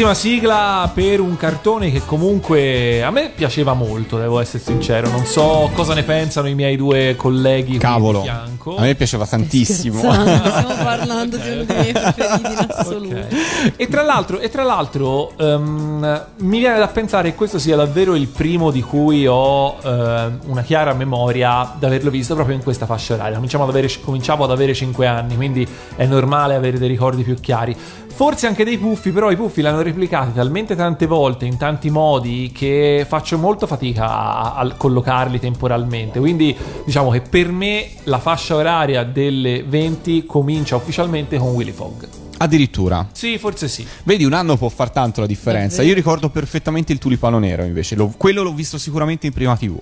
Bellissima sigla per un cartone che comunque a me piaceva molto, devo essere sincero. Non so cosa ne pensano i miei due colleghi qui Cavolo, di fianco. a me piaceva tantissimo. Scherzando, <laughs> stiamo parlando di uno dei miei preferiti in assoluto. Ok. E tra l'altro, e tra l'altro ehm, mi viene da pensare che questo sia davvero il primo di cui ho ehm, una chiara memoria di averlo visto proprio in questa fascia oraria. Cominciamo ad avere, cominciavo ad avere 5 anni, quindi è normale avere dei ricordi più chiari. Forse anche dei puffi, però i puffi l'hanno replicati talmente tante volte, in tanti modi, che faccio molto fatica a, a collocarli temporalmente. Quindi diciamo che per me la fascia oraria delle 20 comincia ufficialmente con Willy Fogg. Addirittura. Sì, forse sì. Vedi, un anno può far tanto la differenza. Io ricordo perfettamente il tulipano nero, invece. L'ho- quello l'ho visto sicuramente in prima TV.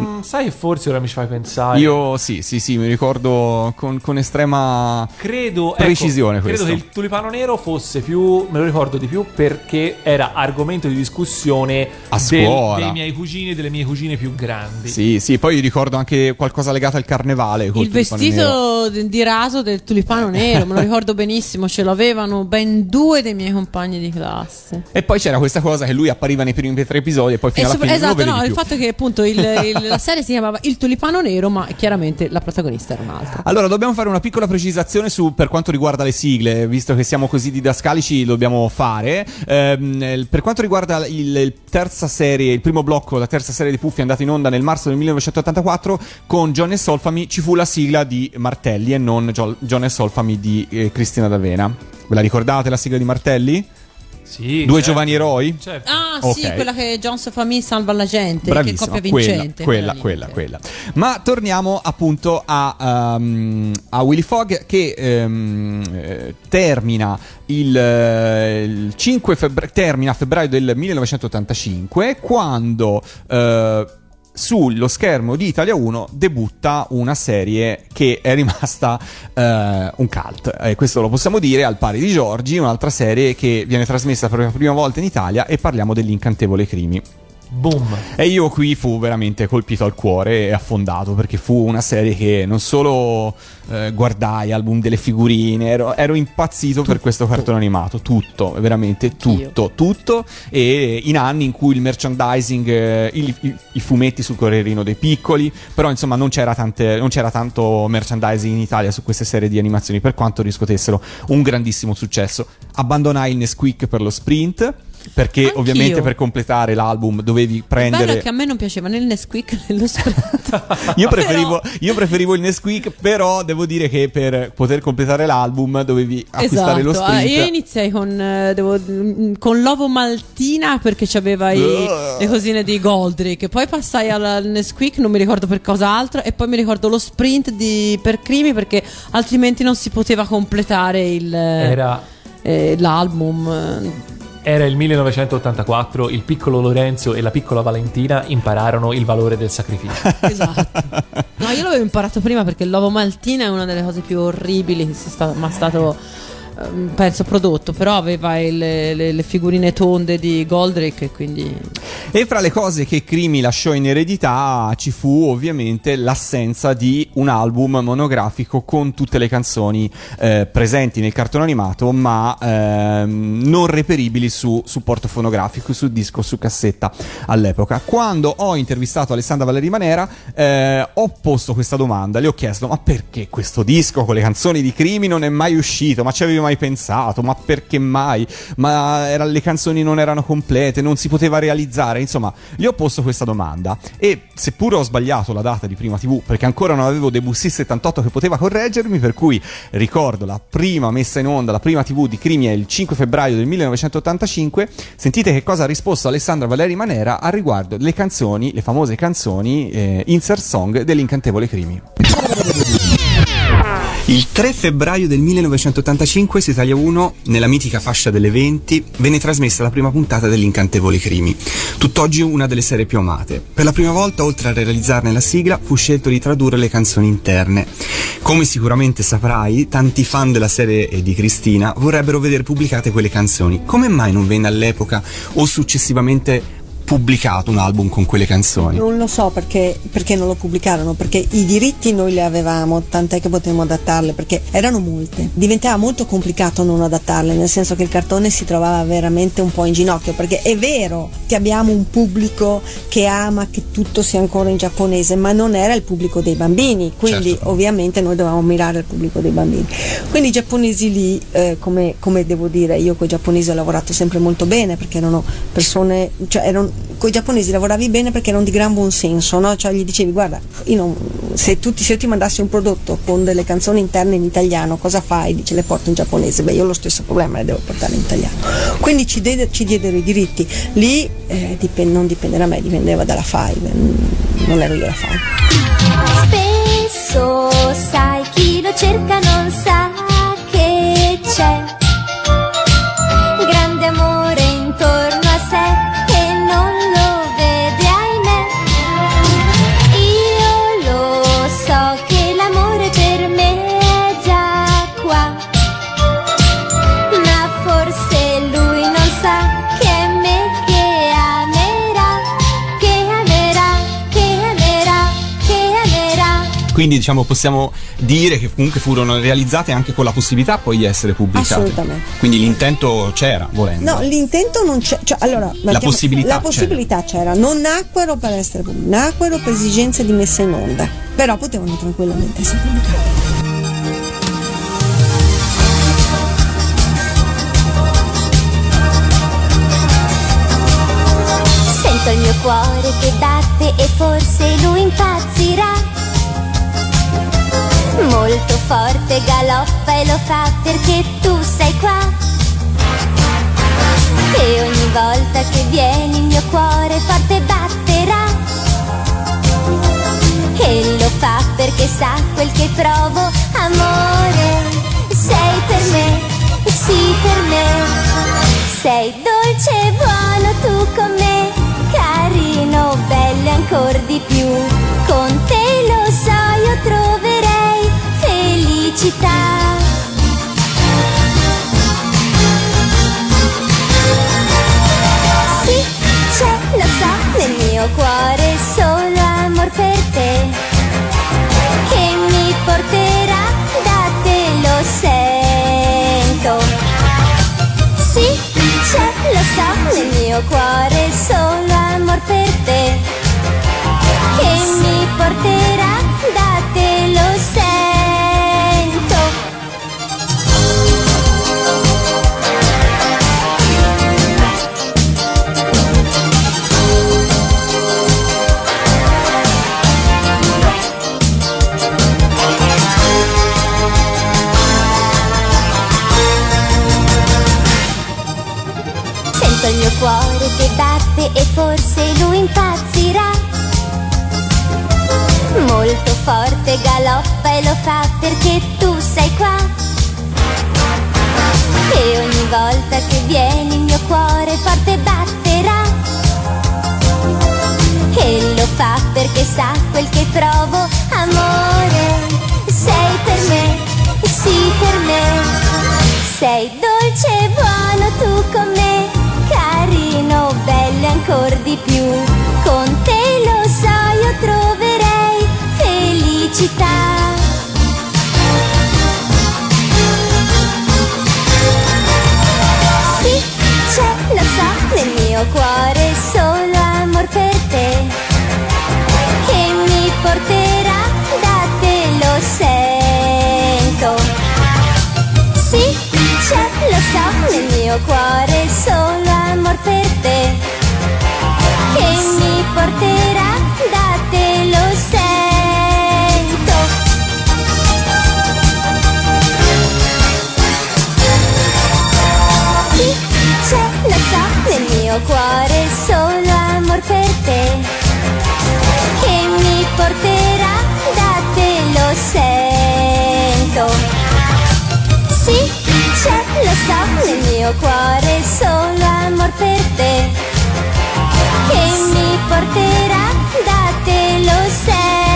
Mm, sai che forse ora mi ci fai pensare. Io sì, sì, sì, mi ricordo con, con estrema Credo, precisione ecco, credo questo. che il tulipano nero fosse più, me lo ricordo di più perché era argomento di discussione A del- scuola. dei miei cugini e delle mie cugine più grandi. Sì, sì, poi ricordo anche qualcosa legato al carnevale. col Il tulipano nero. vestito di raso del tulipano nero, me lo <laughs> ricordo benissimo, ce l'avevano ben due dei miei compagni di classe. E poi c'era questa cosa che lui appariva nei primi tre episodi e poi fino E alla sopra- fine non lo esatto, no, il fatto è che appunto il- <laughs> il- la serie si chiamava Il tulipano nero, ma chiaramente la protagonista era un'altra. Allora, dobbiamo fare una piccola precisazione su per quanto riguarda le sigle, visto che siamo così didascalici, dobbiamo fare. Ehm, eh, per quanto riguarda il, il terza serie, il primo blocco, la terza serie di Puffi è andata in onda nel marzo del 1984, con John e Solfami ci fu la sigla di Martelli e non John e Solfami di eh, Cristina D'Avena. Ve la ricordate la sigla di Martelli? Sì, Due certo. giovani eroi? Certo. Ah, sì, Ok. quella che Johnson Family salva la gente, che Bravissima, coppia quella, vincente. quella, quella, quella. Ma torniamo appunto a, um, a Willy Fogg che eh, termina il, eh, il 5 febbraio, termina a febbraio del 1985 quando eh, sullo schermo di Italia 1 debutta una serie che è rimasta eh, un cult. E questo lo possiamo dire al pari di Giorgi, un'altra serie che viene trasmessa per la prima volta in Italia e parliamo dell'incantevole crimi. Boom. E io qui fu veramente colpito al cuore e affondato perché fu una serie che non solo eh, guardai album delle figurine, ero, ero impazzito per questo cartone animato, tutto, veramente tutto, tutto. E in anni in cui il merchandising, eh, i, i- i fumetti sul Correrino dei Piccoli, però insomma non c'era, tante- non c'era tanto merchandising in Italia su queste serie di animazioni per quanto riscuotessero un grandissimo successo. Abbandonai il Nesquik per lo sprint. Perché Anch'io. ovviamente per completare l'album dovevi bello prendere è che a me non piaceva né il Nesquik né lo sprint. <laughs> io preferivo, Però- io preferivo il Nesquik, però devo dire che per poter completare l'album dovevi acquistare lo esatto, sprint. eh, io iniziai con, eh, devo- mm, con l'ovo maltina perché c'aveva i- le cosine di Goldrick. Poi passai al al Nesquik, non mi ricordo per cosa altro. E poi mi ricordo lo sprint di, per Crimi perché altrimenti non si poteva completare il, Era, eh, l'album. Era il 1984, il piccolo Lorenzo e la piccola Valentina impararono il valore del sacrificio. <laughs> Esatto. No, io l'avevo imparato prima perché l'uovo maltina è una delle cose più orribili che sia sta- mai stato, penso, prodotto. Però aveva il- le, le figurine tonde di Goldrick quindi... E fra le cose che Crimi lasciò in eredità ci fu ovviamente l'assenza di un album monografico con tutte le canzoni eh, presenti nel cartone animato ma ehm, non reperibili su supporto fonografico, su disco, su cassetta all'epoca. Quando ho intervistato Alessandra Valeri Manera eh, ho posto questa domanda, le ho chiesto ma perché questo disco con le canzoni di Crimi non è mai uscito? Ma ci avevi mai pensato? Ma perché mai? Ma era- le canzoni non erano complete, non si poteva realizzare? Insomma, gli ho posto questa domanda e seppur ho sbagliato la data di prima TV perché ancora non avevo Debussy 78 che poteva correggermi, per cui ricordo la prima messa in onda, la prima TV di Crimi è il 5 febbraio del 1985. Sentite che cosa ha risposto Alessandra Valeri Manera a riguardo le canzoni, le famose canzoni eh, insert song dell'incantevole Crimi. Il 3 febbraio del 1985 su Italia 1, nella mitica fascia delle 20, venne trasmessa la prima puntata degli Incantevoli Crimi, tutt'oggi una delle serie più amate. Per la prima volta, oltre a realizzarne la sigla, fu scelto di tradurre le canzoni interne. Come sicuramente saprai, tanti fan della serie di Cristina vorrebbero vedere pubblicate quelle canzoni. Come mai non venne all'epoca o successivamente pubblicato un album con quelle canzoni? Non lo so perché, perché non lo pubblicarono, perché i diritti noi li avevamo, tant'è che potevamo adattarle, perché erano molte. Diventava molto complicato non adattarle, nel senso che il cartone si trovava veramente un po' in ginocchio, perché è vero che abbiamo un pubblico che ama che tutto sia ancora in giapponese, ma non era il pubblico dei bambini, quindi Certo. ovviamente noi dovevamo mirare al pubblico dei bambini. Quindi i giapponesi lì, eh, come, come devo dire, io con i giapponesi ho lavorato sempre molto bene, perché erano persone, cioè erano, con i giapponesi lavoravi bene perché erano di gran buon senso, no? Cioè gli dicevi guarda, io non- se, tu se io ti mandassi un prodotto con delle canzoni interne in italiano, cosa fai? Dice le porto in giapponese, beh io ho lo stesso problema, le devo portare in italiano. Quindi ci, de- ci diedero i diritti, lì eh, dipen- non dipende da me, dipendeva dalla Five, mm, non ero io la Five. Spesso sai chi lo cerca non sa che c'è Quindi diciamo possiamo dire che comunque furono realizzate anche con la possibilità poi di essere pubblicate. Assolutamente. Quindi l'intento c'era, volendo. No, l'intento non c'è, cioè, allora, mettiamo- possibilità la c'era. possibilità c'era. non nacquero per essere pubblicate, nacquero per esigenze di messa in onda, però potevano tranquillamente essere pubblicate. Sento il mio cuore che batte e forse lui impazzirà. Molto forte galoppa e lo fa perché tu sei qua. E ogni volta che vieni il mio cuore forte batterà. E lo fa perché sa quel che provo, amore. Sei per me, sì per me. Sei dolce e buono tu con me, carino, bello ancora di più. Felicità. Sì, c'è, lo so, nel mio cuore solo amor per te, che mi porterà da te, lo sento. Sì, c'è, lo so, nel mio cuore solo amor per te Che mi porterà da te, cuore che batte e forse lui impazzirà. Molto forte galoppa e lo fa perché tu sei qua. E ogni volta che vieni il mio cuore forte batterà. E lo fa perché sa quel che provo, amore. Sei per me, sì per me. Sei dolce di più. Con te lo so, io troverei felicità. Sì, c'è, lo so, nel mio cuore solo amor per te, che mi porterà da te, lo sento. Sì, c'è, lo so, nel mio cuore solo amor per te mi porterà da te, lo sento. Sì, c'è, lo so, nel mio cuore solo amor per te. Che mi porterà da te, lo sento. Sì, c'è, lo so, nel mio cuore solo amor per te Che mi porterà da te, lo sento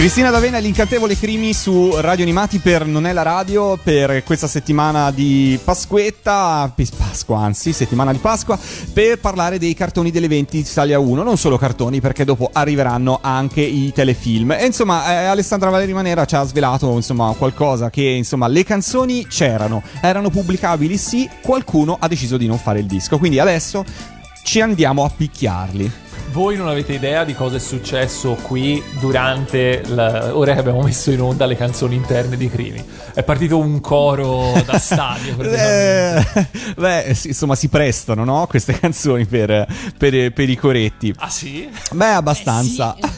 Cristina D'Avena l'incantevole Crimi su Radio Animati per Non è la radio per questa settimana di Pasquetta, Pasqua anzi, settimana di Pasqua, per parlare dei cartoni delle 20 di Italia 1, non solo cartoni perché dopo arriveranno anche i telefilm. E insomma eh, Alessandra Valeri Manera ci ha svelato insomma qualcosa che insomma le canzoni c'erano, erano pubblicabili sì, qualcuno ha deciso di non fare il disco, quindi adesso ci andiamo a picchiarli. Voi non avete idea di cosa è successo qui durante la- ora che abbiamo messo in onda le canzoni interne di Crimi. È partito un coro da <laughs> stadio. Eh, beh, sì, insomma, si prestano, no? Queste <laughs> canzoni per, per- per i coretti. Ah sì? Beh, abbastanza. sì,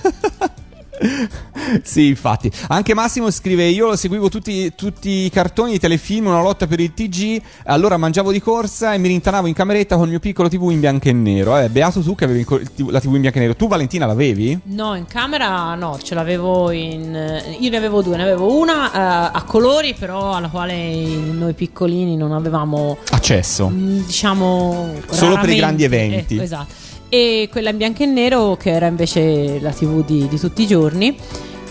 <laughs> <laughs> infatti. Anche Massimo scrive: Io lo seguivo tutti, tutti i cartoni, i telefilm, una lotta per il TG. Allora mangiavo di corsa e mi rintanavo in cameretta con il mio piccolo TV in bianco e nero. Eh, beato tu che avevi la TV in bianco e nero. Tu, Valentina, l'avevi? No, in camera no, ce l'avevo in... Io ne avevo due, ne avevo una eh, a colori, però alla quale noi piccolini non avevamo, Accesso. mm, diciamo... Solo per i grandi eventi. ecco, esatto. E quella in bianco e nero che era invece la tv di, di tutti i giorni.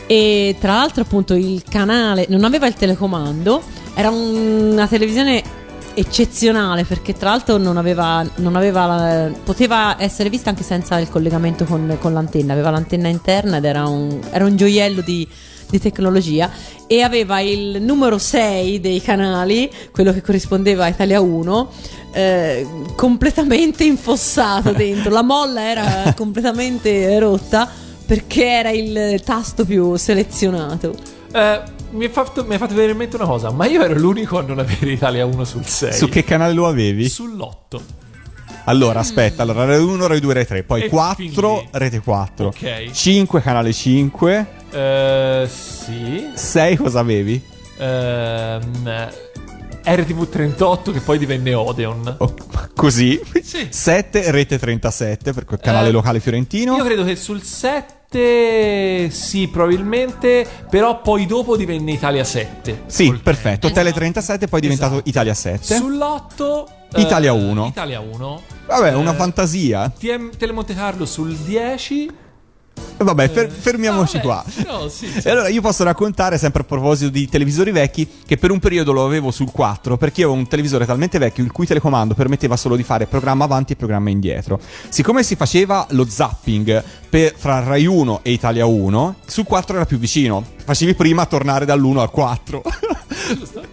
E tra l'altro appunto il canale non aveva il telecomando era un- una televisione eccezionale perché tra l'altro non aveva, non aveva la- poteva essere vista anche senza il collegamento con, con l'antenna. Aveva l'antenna interna ed era un, era un gioiello di, di tecnologia e aveva il numero 6 dei canali quello che corrispondeva a Italia 1 eh, completamente infossato dentro la molla era <laughs> completamente rotta perché era il tasto più selezionato Eh, mi, hai fatto, fatto venire in mente una cosa, ma io ero l'unico a non avere Italia 1 sul 6. Su che canale lo avevi? Sull'8. Allora, aspetta, allora Rai 1, Rai 2, Rai 3, poi E 4, fin lì. Rete 4, Ok. 5, canale 5, Eh, sì. 6 cosa avevi? Ehm, RTV 38 che poi divenne Odeon. Oh, così. Sì. 7, Rete 37, per quel canale Eh, locale fiorentino. Io credo che sul 7 sì, probabilmente, però poi dopo divenne Italia 7. Sì, Col perfetto. tempo. Tele 37, poi è diventato Esatto. Italia 7. Sull'8 Italia 1. Italia 1. Vabbè, una Eh, fantasia. TM Tele Monte Carlo sul 10. Vabbè, fer- fermiamoci Eh, vabbè, qua. no, sì, sì. E allora io posso raccontare, sempre a proposito di televisori vecchi, che per un periodo lo avevo sul 4 perché io avevo un televisore talmente vecchio il cui telecomando permetteva solo di fare programma avanti e programma indietro. Siccome si faceva lo zapping per- fra Rai 1 e Italia 1, sul 4 era più vicino. Facevi prima tornare dall'1 al 4. <laughs>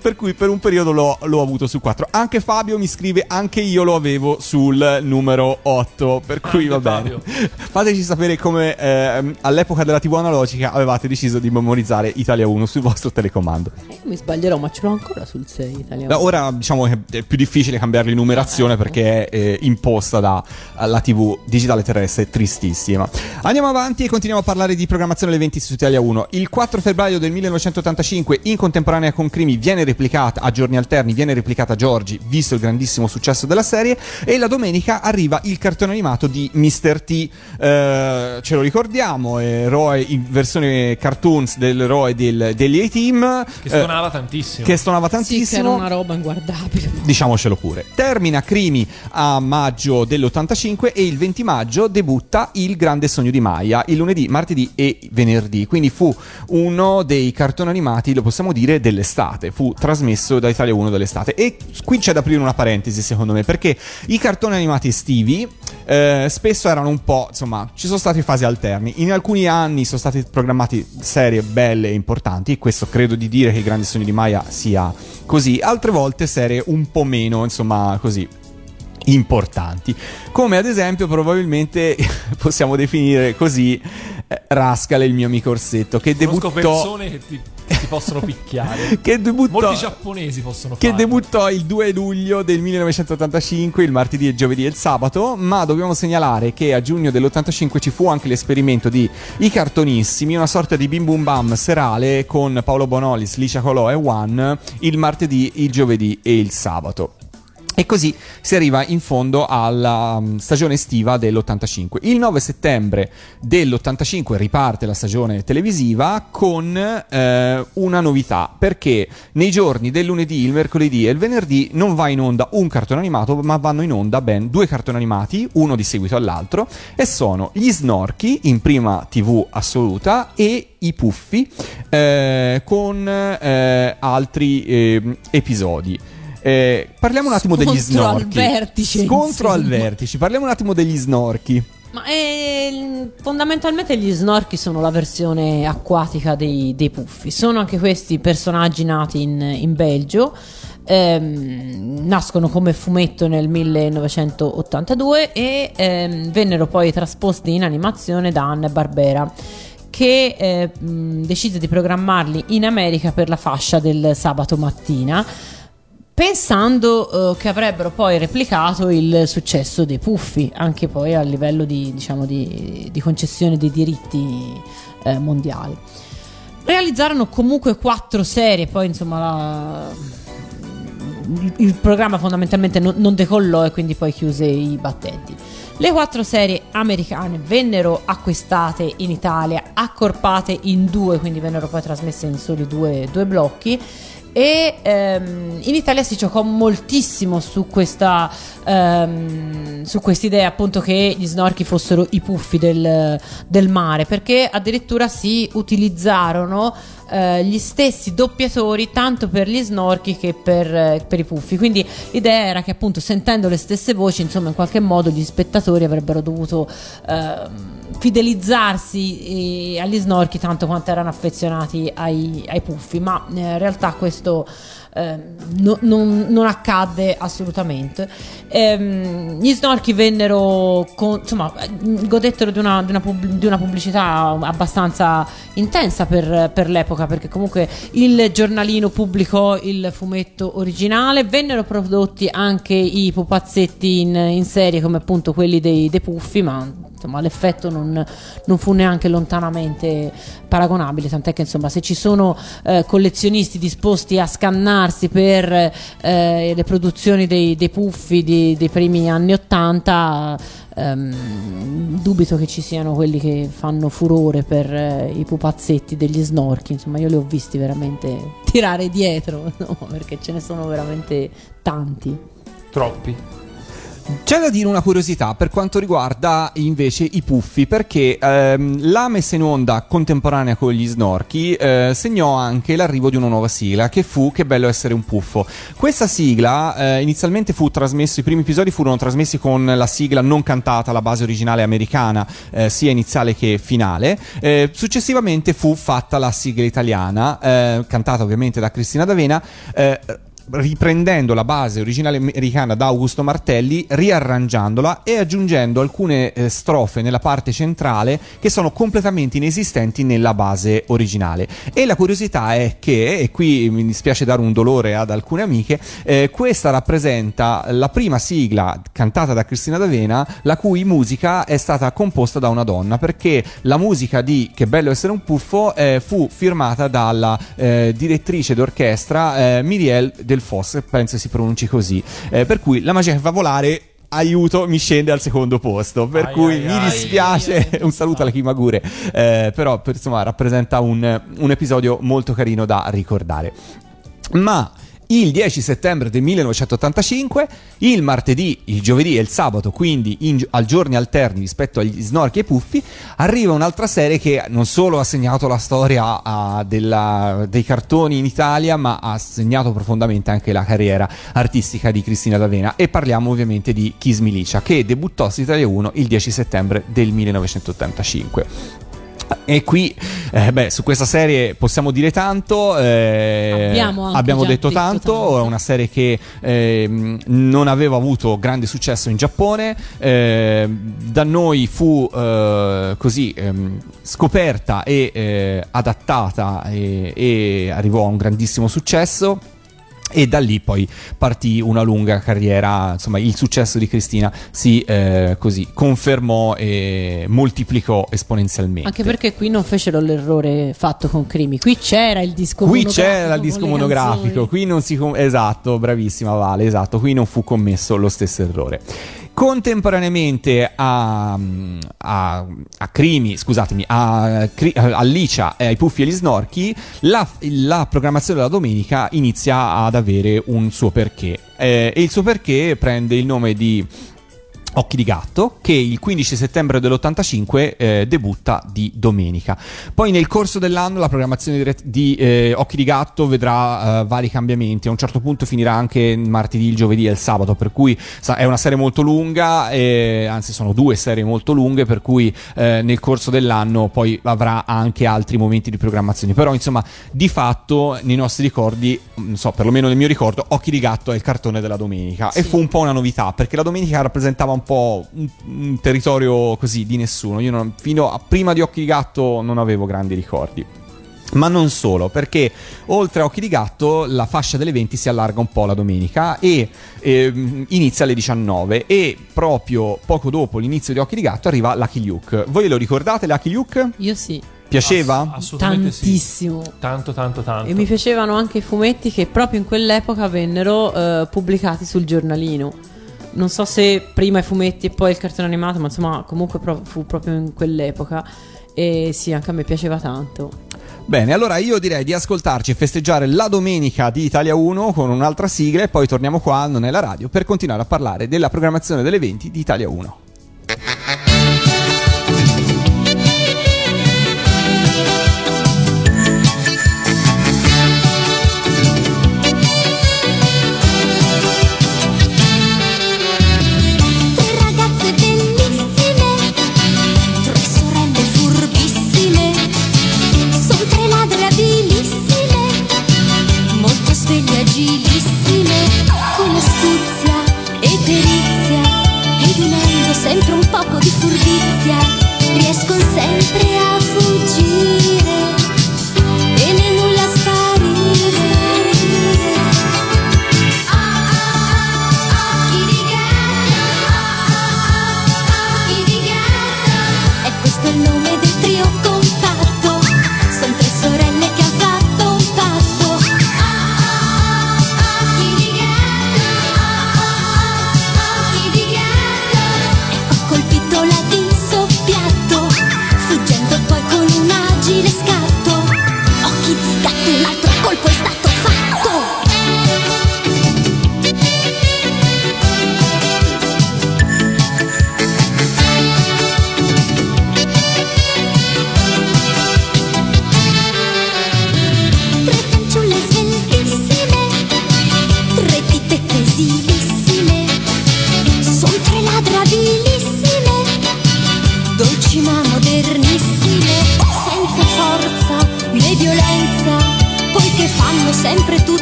per cui per un periodo l'ho, l'ho avuto sul 4. Anche Fabio mi scrive, anche io lo avevo sul numero 8. Per cui va Grande bene. <laughs> Fateci sapere come ehm, all'epoca della TV analogica avevate deciso di memorizzare Italia 1 sul vostro telecomando. Eh, io mi sbaglierò ma ce l'ho ancora sul 6 italiano Da ora diciamo che è più difficile cambiare l'inumerazione perché è eh, imposta dalla TV digitale terrestre, tristissima. Andiamo avanti e continuiamo a parlare di programmazione alle 20 su Italia 1. Il 4 febbraio del 1985, in contemporanea con Crimi, viene replicata a giorni alterni, viene replicata Giorgi, visto il grandissimo successo della serie. E la domenica arriva il cartone animato di Mr. T. Eh, ce lo ricordiamo, eroe in versione cartoons dell'eroe del, degli A-Team. Che eh, suonava tantissimo. che suonava sì che tantissimo. era una roba inguardabile Diciamocelo pure. Termina Crimi a maggio dell'85 e il 20 maggio debutta Il Grande Sogno di Maya, il lunedì, martedì e venerdì. Quindi fu uno dei cartoni animati, lo possiamo dire, dell'estate. Fu trasmesso da Italia 1 dell'estate. E qui c'è da aprire una parentesi, secondo me, perché i cartoni animati estivi eh, spesso erano un po', insomma, ci sono stati fasi alterni. In alcuni anni sono state programmati serie belle e importanti, questo credo di dire che Il Grande Sogno di Maya sia così, altre volte serie un po' meno, insomma, così importanti. Come ad esempio, probabilmente <laughs> possiamo definire così eh, Rascal il mio amico Orsetto che Conosco debuttò persone che ti, che ti possono picchiare. <laughs> che debuttò Molti giapponesi possono che farlo. debuttò il 2 luglio del 1985, il martedì, il giovedì e il sabato, ma dobbiamo segnalare che a giugno dell'85 ci fu anche l'esperimento di I Cartonissimi, una sorta di bim bum bam serale con Paolo Bonolis, Licia Colò e One il martedì, il giovedì e il sabato. E così si arriva in fondo alla mm, stagione estiva dell'85. Il 9 settembre dell'85 riparte la stagione televisiva con eh, una novità, perché nei giorni del lunedì, il mercoledì e il venerdì non va in onda un cartone animato, ma vanno in onda ben due cartoni animati, uno di seguito all'altro, e sono gli Snorchi in prima TV assoluta e i Puffi eh, con eh, altri eh, episodi. Eh, parliamo un attimo degli Scontro al snorchi. vertice, Scontro al vertice. Parliamo un attimo degli snorchi. Ma eh, fondamentalmente gli snorchi sono la versione acquatica dei, dei puffi. Sono anche questi personaggi nati in, in Belgio. ehm, nascono come fumetto nel 1982 e ehm, vennero poi trasposti in animazione da Anne Barbera che eh, mh, decise di programmarli in America per la fascia del sabato mattina pensando eh, che avrebbero poi replicato il successo dei puffi anche poi a livello di, diciamo, di, di concessione dei diritti eh, mondiali realizzarono comunque quattro serie poi insomma la- il, programma fondamentalmente non, non decollò e quindi poi chiuse i battenti le quattro serie americane vennero acquistate in Italia, accorpate in due, quindi vennero poi trasmesse in soli due, due blocchi. E ehm, in Italia si giocò moltissimo su questa ehm, su quest'idea appunto che gli snorchi fossero i puffi del, del mare perché addirittura si utilizzarono eh, gli stessi doppiatori tanto per gli snorchi che per, per i puffi. Quindi l'idea era che appunto sentendo le stesse voci insomma in qualche modo gli spettatori avrebbero dovuto ehm, fidelizzarsi eh, agli snorchi tanto quanto erano affezionati ai, ai puffi ma eh, in realtà questo eh, no- non, non accadde assolutamente. Ehm, gli snorchi vennero con- insomma godettero di una, di una pub- di una pubblicità abbastanza intensa per, per l'epoca perché comunque il giornalino pubblicò il fumetto originale. Vennero prodotti anche i pupazzetti in, in serie come appunto quelli dei, dei puffi ma insomma l'effetto non, non fu neanche lontanamente paragonabile tant'è che insomma se ci sono eh, collezionisti disposti a scannarsi per eh, le produzioni dei, dei puffi di- dei primi anni 80 ehm, dubito che ci siano quelli che fanno furore per eh, i pupazzetti degli snorchi insomma io li ho visti veramente tirare dietro <laughs> no? perché ce ne sono veramente tanti Troppi. C'è da dire una curiosità per quanto riguarda invece i puffi, perché ehm, la messa in onda contemporanea con gli snorchi eh, segnò anche l'arrivo di una nuova sigla, che fu Che bello essere un puffo. Questa sigla eh, inizialmente fu trasmessa, i primi episodi furono trasmessi con la sigla non cantata, la base originale americana, eh, sia iniziale che finale. Eh, successivamente fu fatta la sigla italiana, eh, cantata ovviamente da Cristina D'Avena. Riprendendo la base originale americana da Augusto Martelli, riarrangiandola e aggiungendo alcune eh, strofe nella parte centrale che sono completamente inesistenti nella base originale. E la curiosità è che, e qui mi dispiace dare un dolore ad alcune amiche, eh, questa rappresenta la prima sigla cantata da Cristina D'Avena, la cui musica è stata composta da una donna, perché la musica di Che bello essere un puffo eh, fu firmata dalla eh, direttrice d'orchestra eh, Miriel Del penso si pronunci così, Eh, per cui la magia che fa volare aiuto mi scende al secondo posto. Per Ai, cui ai, mi ai. dispiace. Un saluto alla Chimagure eh, però per- insomma rappresenta un, un episodio molto carino da ricordare. Ma il 10 settembre del 1985, il martedì, il giovedì e il sabato, quindi in- al giorni alterni rispetto agli snorchi e puffi, arriva un'altra serie che non solo ha segnato la storia ah, della- dei cartoni in Italia, ma ha segnato profondamente anche la carriera artistica di Cristina D'Avena. E parliamo ovviamente di Kiss Milicia, che debuttò su Italia 1 il 10 settembre del 1985. E qui, eh, beh, su questa serie possiamo dire tanto. eh, Abbiamo abbiamo detto detto tanto. tanto. È una serie che ehm, non aveva avuto grande successo in Giappone. eh, da noi fu eh, così ehm, scoperta e eh, adattata e, e arrivò a un grandissimo successo. E da lì poi partì una lunga carriera, insomma il successo di Cristina si eh, così confermò e moltiplicò esponenzialmente. Anche perché qui non fecero l'errore fatto con Crimi. Qui c'era il disco Qui monografico c'era il disco monografico, qui non si com- esatto, bravissima Vale, esatto, qui non fu commesso lo stesso errore. Contemporaneamente a, a, a Crimi, scusatemi, a, a Licia e ai Puffi e gli Snorchi, la, la programmazione della domenica inizia ad avere un suo perché. Eh, e il suo perché prende il nome di Occhi di gatto che il 15 settembre dell'85 eh, debutta di domenica. Poi nel corso dell'anno la programmazione dirett- di eh, Occhi di gatto vedrà eh, vari cambiamenti. A un certo punto finirà anche il martedì, il giovedì e il sabato, per cui sa- è una serie molto lunga, e, anzi sono due serie molto lunghe, per cui eh, nel corso dell'anno poi avrà anche altri momenti di programmazione. Però insomma di fatto nei nostri ricordi, non so, perlomeno nel mio ricordo, Occhi di gatto è il cartone della domenica e Sì. fu un po' una novità perché la domenica rappresentava un po' un, un territorio così di nessuno. Io non- fino a prima di Occhi di Gatto non avevo grandi ricordi. Ma non solo, perché oltre a Occhi di Gatto la fascia delle 20 si allarga un po' la domenica e ehm, inizia alle 19 e proprio poco dopo l'inizio di Occhi di Gatto arriva Lucky Luke. Voi lo ricordate Lucky Luke? Io sì, Piaceva? Ass- assolutamente sì. tantissimo. Tanto, tanto, tanto. E mi piacevano anche i fumetti che proprio in quell'epoca vennero eh, pubblicati sul giornalino. Non so se prima i fumetti e poi il cartone animato, ma insomma, comunque pro- fu proprio in quell'epoca. E sì, anche a me piaceva tanto. Bene, allora io direi di ascoltarci e festeggiare la domenica di Italia 1 con un'altra sigla e poi torniamo qua, non è la radio, per continuare a parlare della programmazione delle 20 di Italia 1.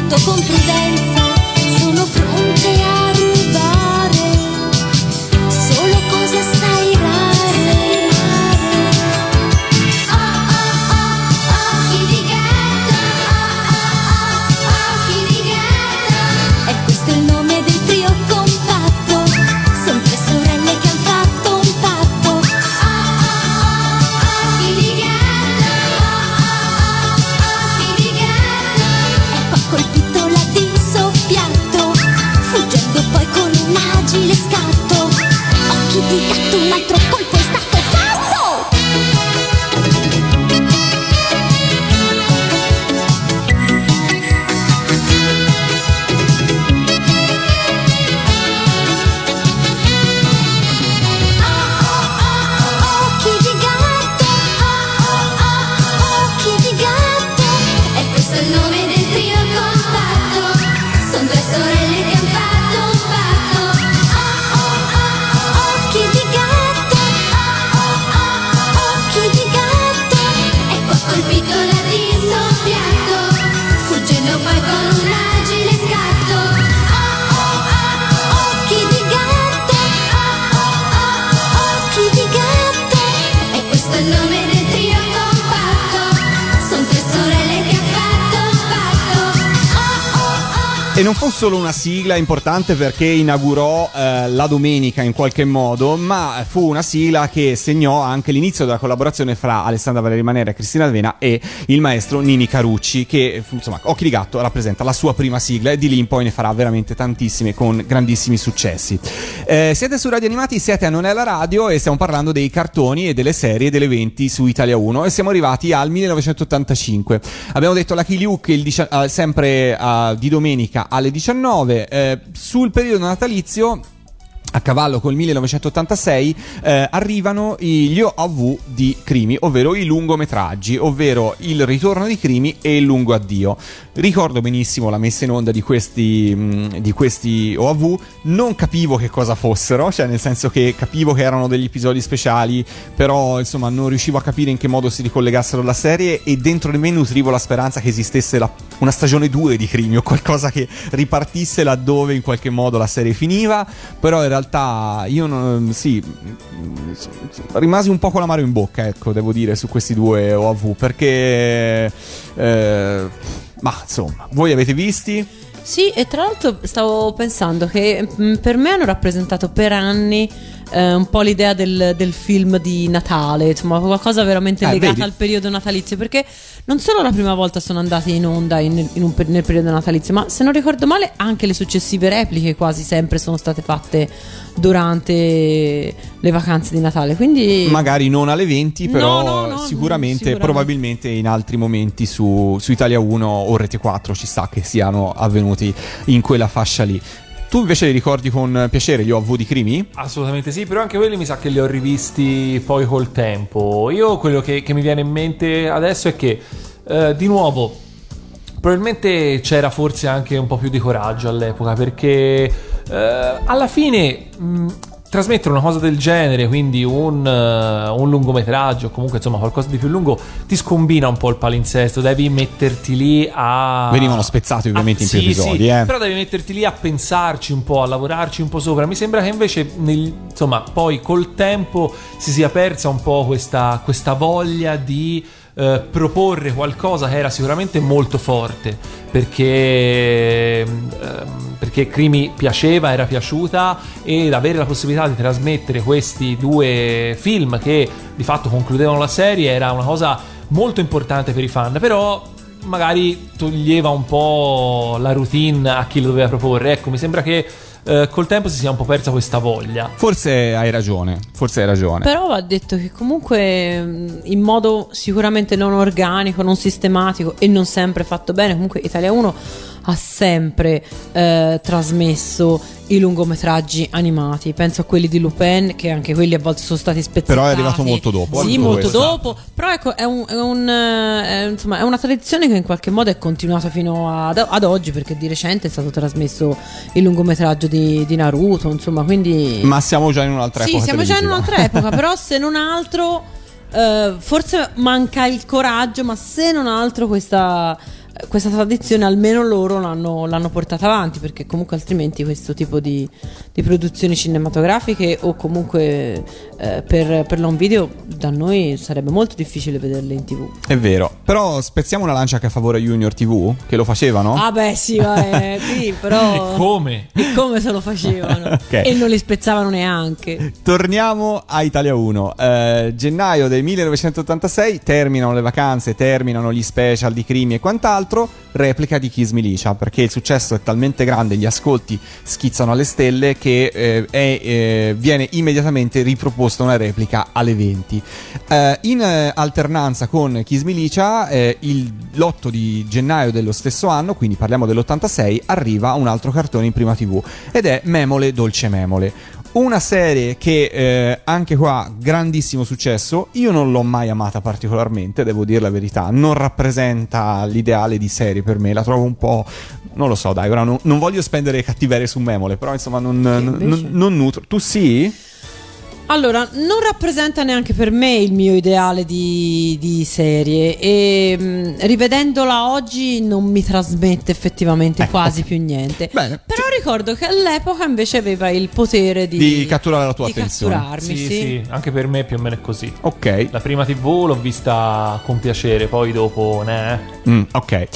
Tutto con prudenza, non fu solo una sigla importante perché inaugurò eh, la domenica in qualche modo, ma fu una sigla che segnò anche l'inizio della collaborazione fra Alessandra Valeri Manera e Cristina Alvena e il maestro Nini Carucci, che insomma, Occhi di Gatto rappresenta la sua prima sigla e di lì in poi ne farà veramente tantissime con grandissimi successi. Eh, siete su Radio Animati, siete a Non è la radio e stiamo parlando dei cartoni e delle serie delle 20 su Italia 1 e siamo arrivati al 1985. Abbiamo detto Luke il dici- eh, sempre eh, di domenica alle 19. Eh, sul periodo natalizio a cavallo col 1986 eh, arrivano gli OV di Crimi, ovvero i lungometraggi, ovvero il ritorno di Crimi e il lungo addio. Ricordo benissimo la messa in onda di questi, mh, di questi OAV, non capivo che cosa fossero, cioè nel senso che capivo che erano degli episodi speciali, però insomma non riuscivo a capire in che modo si ricollegassero alla serie e dentro di me nutrivo la speranza che esistesse la- una stagione 2 di Crimi o qualcosa che ripartisse laddove in qualche modo la serie finiva, però in realtà io non, sì, mm, rimasi un po' con l'amaro in bocca, ecco, devo dire, su questi due OAV, perché... eh, ma insomma, voi avete visti? Sì, e tra l'altro stavo pensando che mh, per me hanno rappresentato per anni eh, un po' l'idea del, del film di Natale, insomma qualcosa veramente Eh, legato vedi? al periodo natalizio, perché non solo la prima volta sono andati in onda in- in un nel periodo natalizio, ma se non ricordo male anche le successive repliche quasi sempre sono state fatte durante le vacanze di Natale. Quindi Magari non alle 20, però No, no, no, sicuramente, sicuramente. probabilmente in altri momenti su, su Italia 1 o Rete 4 ci sta che siano avvenuti in quella fascia lì. Tu invece li ricordi con piacere gli OV di Crimi? Assolutamente sì, però anche quelli mi sa che li ho rivisti poi col tempo. Io quello che, che mi viene in mente adesso è che, eh, di nuovo, probabilmente c'era forse anche un po' più di coraggio all'epoca, perché eh, alla fine mh, trasmettere una cosa del genere, quindi un, eh, un lungometraggio, comunque insomma qualcosa di più lungo, ti scombina un po' il palinsesto, devi metterti lì a... Venivano spezzati ovviamente in più sì, episodi, sì, eh. però devi metterti lì a pensarci un po', a lavorarci un po' sopra. Mi sembra che invece, nel- insomma, poi col tempo si sia persa un po' questa, questa voglia di eh, proporre qualcosa che era sicuramente molto forte perché, ehm, perché Crimi piaceva, era piaciuta ed avere la possibilità di trasmettere questi due film che di fatto concludevano la serie era una cosa molto importante per i fan, però magari toglieva un po' la routine a chi lo doveva proporre. Ecco, mi sembra che eh, col tempo si sia un po' persa questa voglia. Forse hai ragione, forse hai ragione. Però va detto che comunque mh, in modo sicuramente non organico, non sistematico e non sempre fatto bene, comunque Italia 1 ha sempre eh, trasmesso i lungometraggi animati. Penso a quelli di Lupin, che anche quelli a volte sono stati spezzati. Però è arrivato molto dopo, Sì, molto questo. dopo. Però ecco, è, un- è un, eh, è, insomma, è una tradizione che in qualche modo è continuata fino ad, ad oggi, perché di recente è stato trasmesso il lungometraggio di, di Naruto, insomma, quindi... Ma siamo già in un'altra Sì, epoca siamo già in un'altra <laughs> epoca, però se non altro, eh, forse manca il coraggio, ma se non altro questa, questa tradizione almeno loro l'hanno, l'hanno portata avanti, perché comunque altrimenti questo tipo di, di produzioni cinematografiche o comunque eh, per, per l'home video da noi sarebbe molto difficile vederle in tv. È vero. Però spezziamo una lancia anche a favore Junior TV, che lo facevano. Ah beh sì, vabbè, qui <laughs> però... E come? E come se lo facevano? <laughs> Ok. E non li spezzavano neanche. Torniamo a Italia 1. Eh, gennaio del 1986 terminano le vacanze, terminano gli special di Crimi e quant'altro. Replica di Kiss Milicia perché il successo è talmente grande, gli ascolti schizzano alle stelle che eh, è, eh, viene immediatamente riproposta una replica alle 20. Eh, in eh, alternanza con Kiss Milicia, eh, il, l'8 di gennaio dello stesso anno, quindi parliamo dell'86, arriva un altro cartone in prima TV ed è Memole Dolce Memole. Una serie che eh, anche qua grandissimo successo, io non l'ho mai amata particolarmente, devo dire la verità, non rappresenta l'ideale di serie per me, la trovo un po', non lo so dai, ora non, non voglio spendere cattiverie su Memole, però insomma non, non, non- non nutro. Tu sì? Allora, non rappresenta neanche per me il mio ideale di, di serie e mh, rivedendola oggi non mi trasmette effettivamente Eh, quasi più niente. Bene. Però ricordo che all'epoca invece aveva il potere di, Di catturare la tua di attenzione. catturarmi, Sì, sì. sì, anche per me più o meno è così. Ok. La prima TV l'ho vista con piacere, poi dopo, ne. Mm, ok.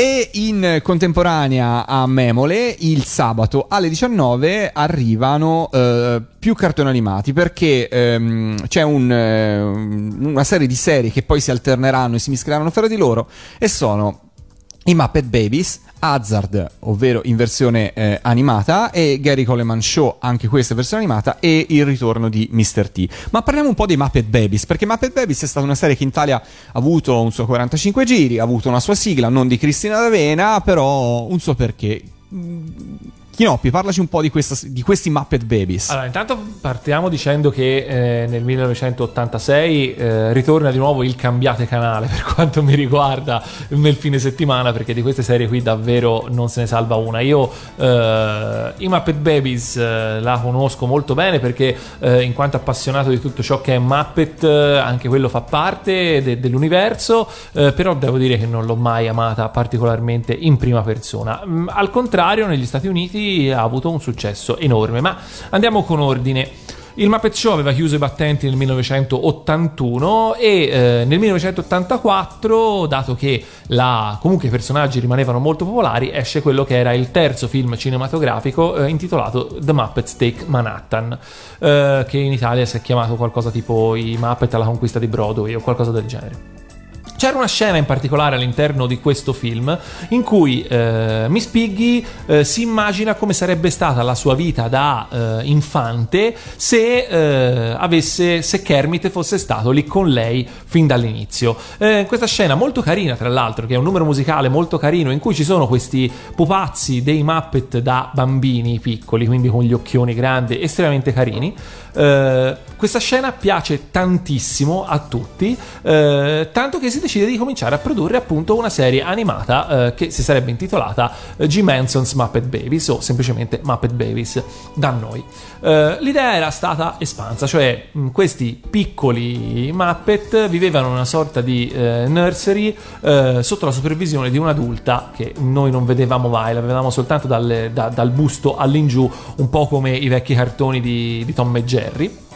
E in contemporanea a Memole, il sabato alle 19 arrivano eh, più cartoni animati perché ehm, c'è un, eh, una serie di serie che poi si alterneranno e si mischeranno fra di loro e sono i Muppet Babies, Hazard, ovvero in versione eh, animata, e Gary Coleman Show, anche questa versione animata, e il ritorno di Mr. T. Ma parliamo un po' dei Muppet Babies, perché Muppet Babies è stata una serie che in Italia ha avuto un suo 45 giri, ha avuto una sua sigla, non di Cristina D'Avena, però un suo perché. Chinoppi, parlaci un po' di, questa- di questi Muppet Babies. Allora, intanto partiamo dicendo che eh, nel 1986 eh, ritorna di nuovo il cambiate canale <laughs> per quanto mi riguarda nel fine settimana, perché di queste serie qui davvero non se ne salva una. Io eh, i Muppet Babies eh, la conosco molto bene perché eh, in quanto appassionato di tutto ciò che è Muppet, eh, anche quello fa parte de- dell'universo, però devo dire che non l'ho mai amata particolarmente in prima persona. Mm, al contrario, negli Stati Uniti ha avuto un successo enorme, ma andiamo con ordine. Il Muppet Show aveva chiuso i battenti nel 1981 e eh, nel 1984, dato che la- comunque i personaggi rimanevano molto popolari, esce quello che era il terzo film cinematografico eh, intitolato The Muppets Take Manhattan, eh, che in Italia si è chiamato qualcosa tipo I Muppet alla conquista di Broadway o qualcosa del genere. C'era una scena in particolare all'interno di questo film in cui eh, Miss Piggy eh, si immagina come sarebbe stata la sua vita da eh, infante se, eh, avesse, se Kermit fosse stato lì con lei fin dall'inizio. Eh, questa scena molto carina, tra l'altro, che è un numero musicale molto carino in cui ci sono questi pupazzi dei Muppet da bambini piccoli, quindi con gli occhioni grandi, estremamente carini. Eh, questa scena piace tantissimo a tutti, tanto che si decide di cominciare a produrre appunto una serie animata eh, che si sarebbe intitolata eh, Jim Henson's Muppet Babies o semplicemente Muppet Babies da noi. Eh, l'idea era stata espansa, cioè mh, questi piccoli Muppet vivevano una sorta di eh, nursery eh, sotto la supervisione di un'adulta che noi non vedevamo mai, la vedevamo soltanto dalle- da- dal busto all'ingiù, un po' come i vecchi cartoni di, di Tom e Jerry.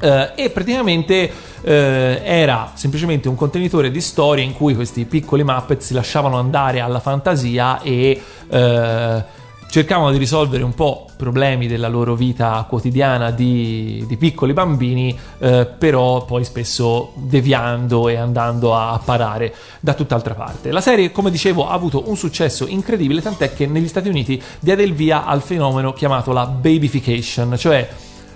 Eh, e praticamente eh, era semplicemente un contenitore di storie in cui questi piccoli Muppet si lasciavano andare alla fantasia e eh, cercavano di risolvere un po' problemi della loro vita quotidiana di, di piccoli bambini, però poi spesso deviando e andando a parare da tutt'altra parte. La serie, come dicevo, ha avuto un successo incredibile, tant'è che negli Stati Uniti diede il via al fenomeno chiamato la babyfication, cioè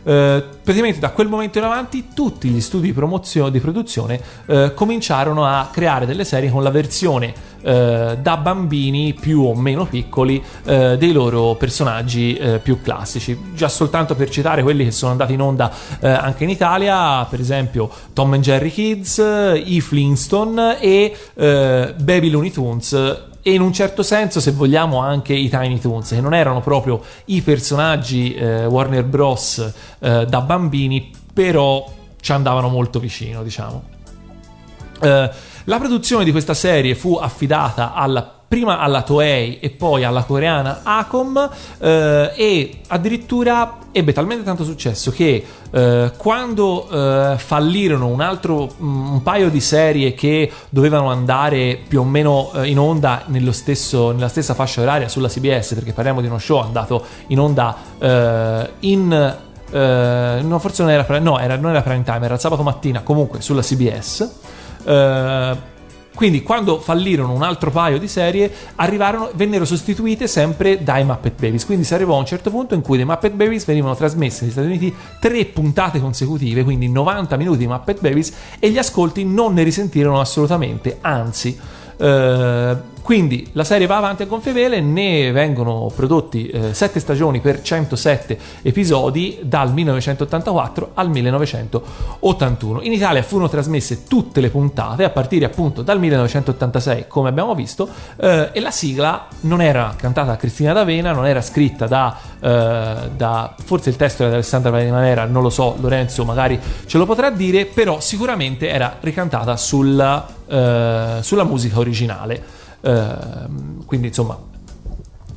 eh, praticamente da quel momento in avanti tutti gli studi di promozione di produzione eh, cominciarono a creare delle serie con la versione eh, da bambini più o meno piccoli eh, dei loro personaggi eh, più classici. Già soltanto per citare quelli che sono andati in onda eh, anche in Italia per esempio Tom and Jerry Kids i Flintstone e Baby Looney Tunes e in un certo senso, se vogliamo, anche i Tiny Toons, che non erano proprio i personaggi eh, Warner Bros. eh, da bambini, però ci andavano molto vicino, diciamo. Eh, la produzione di questa serie fu affidata alla prima alla Toei e poi alla coreana Acom eh, e addirittura ebbe talmente tanto successo che eh, quando eh, fallirono un altro mm, un paio di serie che dovevano andare più o meno eh, in onda stesso, nella stessa fascia oraria sulla CBS perché parliamo di uno show andato in onda eh, in eh, no, forse non era, no, era, non era prime time, era sabato mattina, comunque sulla CBS. Eh, quindi quando fallirono un altro paio di serie vennero sostituite sempre dai Muppet Babies. Quindi si arrivò a un certo punto in cui dei Muppet Babies venivano trasmesse negli Stati Uniti tre puntate consecutive quindi 90 minuti di Muppet Babies e gli ascolti non ne risentirono assolutamente. Anzi eh, quindi la serie va avanti a gonfie vele, ne vengono prodotti eh, 7 stagioni per 107 episodi dal 1984 al 1981. In Italia furono trasmesse tutte le puntate a partire appunto dal 1986, come abbiamo visto, eh, e la sigla non era cantata da Cristina D'Avena, non era scritta da, eh, da forse il testo era di Alessandra Manera, non lo so, Lorenzo magari ce lo potrà dire, però sicuramente era ricantata sulla, eh, sulla musica originale. Ehm, quindi insomma